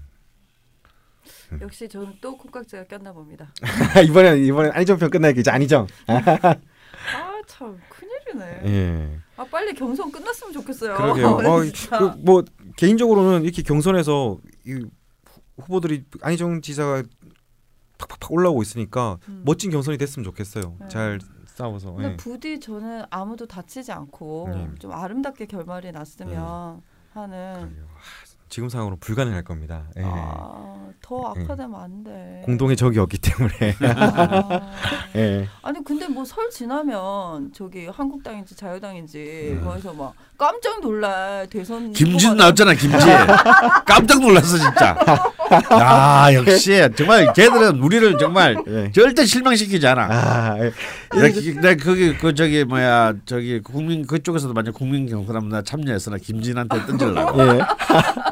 역시 저는 또 콩깍지가 꼈나 봅니다. 이번엔 이번엔 안희정 편 끝나니까 이제 안희정. 아참 큰일이네. 예. 아 빨리 경선 끝났으면 좋겠어요. 그러게요. 어. 그, 뭐 개인적으로는 이렇게 경선에서 이 후- 후보들이 안희정 지사가 팍팍팍 올라오고 있으니까 음. 멋진 경선이 됐으면 좋겠어요. 네. 잘 싸워서. 근데 예. 부디 저는 아무도 다치지 않고 네. 좀 아름답게 결말이 났으면 하는 그러게요. 하, 지금 상황으로 불가능할 겁니다. 예. 아, 더 예. 악화되면 안 돼. 공동의 적이 없기 때문에. 아, 예. 아니 근데 뭐 설 지나면 저기 한국당인지 자유당인지 음. 거기서 막 깜짝 놀랄 대선 김진 후보가 나왔잖아, 김진. 깜짝 놀랐어 진짜. 야 역시 정말 걔들은 우리를 정말 예. 절대 실망시키지 않아. 아, 예. 기- 내가 거기 그 저기 뭐야 저기 국민 그쪽에서도 만약 국민 경선하면 나 참여해서 나 김진한테 던질라고. 예.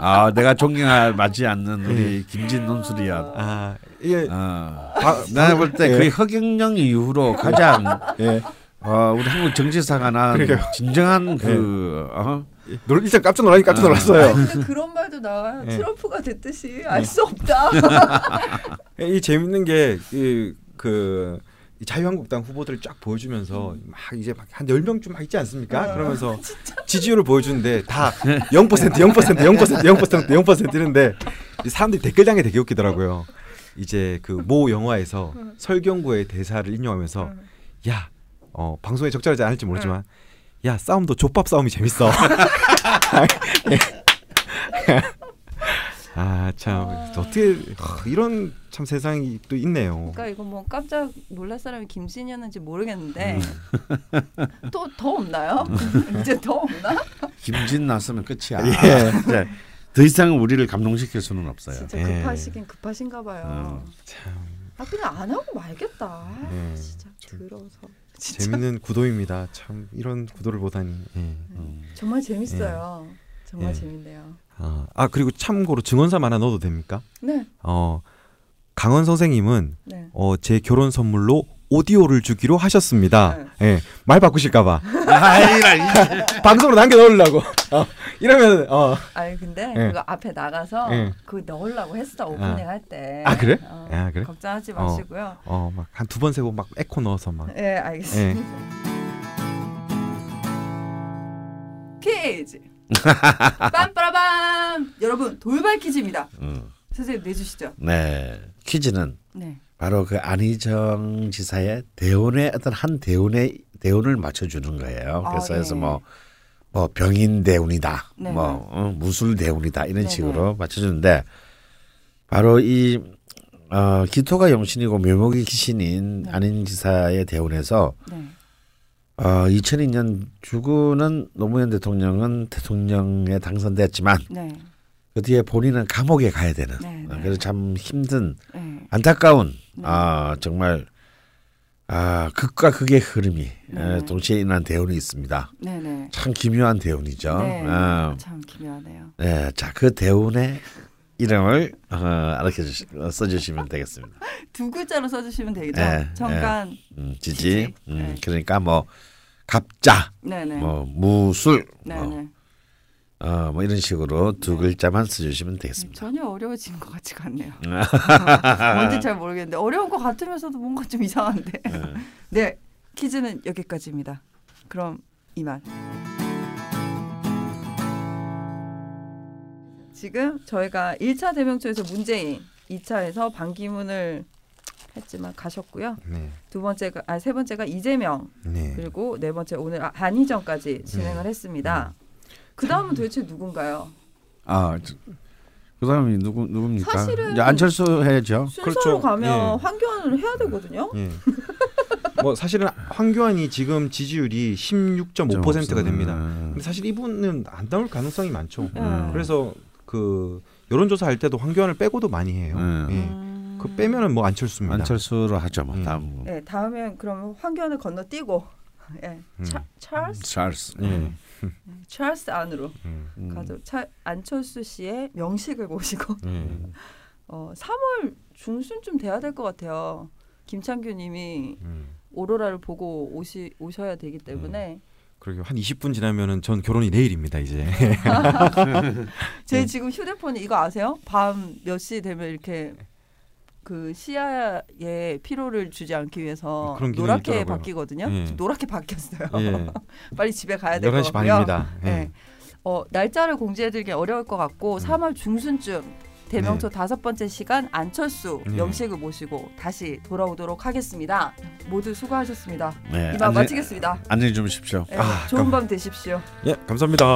아 내가 존경할 맞지 않는 우리 김진 논술이야. 아, 이게 어. 바, 내가 볼때 예. 그 허경영 이후로 가장 예. 어, 우리 한국 정치사가 난 그러게요. 진정한 그 어? 놀 일단 깜짝 놀라니 깜짝 아. 놀랐어요. 아니, 근데 그런 말도 나와요. 예. 트럼프가 됐듯이 알 수 없다. 이 재밌는 게이그 자유한국당 후보들을 쫙 보여주면서 막 이제 막한 열명좀 있지 않습니까? 그러면서 지지율을 보여주는데 다 0% 0% 0% 0% 0% 이런데 이 사람들이 댓글장에 되게 웃기더라고요. 이제 그 모 영화에서 설경구의 대사를 인용하면서 야, 어, 방송에 적절하지 않을지 모르지만 야, 싸움도 족밥 싸움이 재밌어. 아, 참 아. 어떻게 하, 이런 참 세상이 또 있네요. 그러니까 이거 뭐 깜짝 놀랄 사람이 김신이었는지 모르겠는데 음. 또더 없나요? 이제 더 없나? 김진 나서면 끝이야. 예. 더 이상 우리를 감동시킬 수는 없어요. 진짜 예. 급하시긴 급하신가 봐요. 어. 참아 그냥 안 하고 말겠다. 아, 예. 진짜 좀 들어서 진짜 재밌는 구도입니다. 참 이런 구도를 보다니. 예. 음. 정말 재밌어요. 정말 예. 재밌네요. 아, 아 그리고 참고로 증언사 하나 넣어도 됩니까? 네, 어 강원 선생님은 네. 어, 제 결혼 선물로 오디오를 주기로 하셨습니다. 예, 말 바꾸실까봐 방송으로 남겨 넣으려고. 어, 이러면 어. 아니 근데 예. 그거 앞에 나가서 예. 그거 넣으려고 했어 오프닝 할 때. 아, 그래? 어, 아, 그래? 걱정하지 어. 마시고요. 어, 막 한 두 번 세고 막 에코 넣어서 막. 예, 알겠습니다. 퀴즈. 빰빠라밤. 여러분 돌발 퀴즈입니다. 음. 선생님 내주시죠. 네. 퀴즈는 네. 바로 그 안희정 지사의 대운의 어떤 한 대운의 대운을 맞춰주는 거예요. 아, 그래서 예. 해서 뭐, 뭐 병인 대운이다, 네. 뭐 어, 무술 대운이다 이런 네, 식으로 맞춰주는데 바로 이 어, 기토가 용신이고 묘목이 기신인 네. 안희정 지사의 대운에서 네. 어, 2002년 죽은 노무현 대통령은 대통령에 당선됐지만 네. 그 뒤에 본인은 감옥에 가야 되는 네, 어, 네. 그래서 참 힘든 네. 안타까운 네. 아 정말 아 극과 극의 흐름이 네. 에, 동시에 일어난 대운이 있습니다. 네. 네. 참 기묘한 대운이죠. 네. 아, 참 기묘하네요. 네, 자그 대운의 이름을 어, 주시, 어, 써주시면 되겠습니다. 두 글자로 써주시면 되겠죠. 네, 정간. 음, 지지, 지지. 음, 네. 그러니까 뭐 갑자, 네네. 뭐 무술, 네네. 뭐, 어, 뭐 이런 식으로 두 네. 글자만 써주시면 되겠습니다. 전혀 어려워진 것 같지가 않네요. 뭔지 잘 모르겠는데 어려운 것 같으면서도 뭔가 좀 이상한데. 네 퀴즈는 여기까지입니다. 그럼 이만. 지금 저희가 1차 대명초에서 문재인, 2차에서 반기문을 했지만 가셨고요. 네. 두 번째가 아 세 번째가 이재명 네. 그리고 네 번째 오늘 아, 안희정까지 진행을 했습니다. 그 다음은 도대체 누군가요? 아, 저, 그 사람이 누구 누굽니까? 사실은 이제 안철수 해야죠. 순서로 그렇죠. 가면 예. 황교안을 해야 되거든요. 예. 뭐 사실은 황교안이 지금 지지율이 16.5%가 됩니다. 음. 근데 사실 이분은 안 나올 가능성이 많죠. 음. 그래서 그 여론조사 할 때도 황교안을 빼고도 많이 해요. 음. 예. 음. 그 빼면은 뭐 안철수입니다. 안철수로 하죠. 뭐 음. 다음. 네, 다음엔 그러면 황교안을 건너뛰고 예. 음. 차, 찰스 찰스. 예. 찰스 안으로 음. 음. 가죠. 차, 안철수 씨의 명식을 모시고 예. 어, 3월 중순쯤 돼야 될 것 같아요. 김창규님이 음. 오로라를 보고 오시 오셔야 되기 때문에 그러게 한 20분 지나면은 전 결혼이 내일입니다 이제. 제 네. 지금 휴대폰이 이거 아세요? 밤 몇 시 되면 이렇게 그 시야에 피로를 주지 않기 위해서 기능이 노랗게 있더라고요. 바뀌거든요. 예. 노랗게 바뀌었어요. 예. 빨리 집에 가야 될것 11시 같고요. 반입니다. 예. 네. 어, 날짜를 공지해드리기 어려울 것 같고 음. 3월 중순쯤 대명초 다섯 번째 시간 안철수 네. 명식을 모시고 다시 돌아오도록 하겠습니다. 모두 수고하셨습니다. 네. 이만 안녕- 마치겠습니다. 안녕히 주무십시오. 네, 아, 좋은 감- 밤 되십시오. 예, 감사합니다.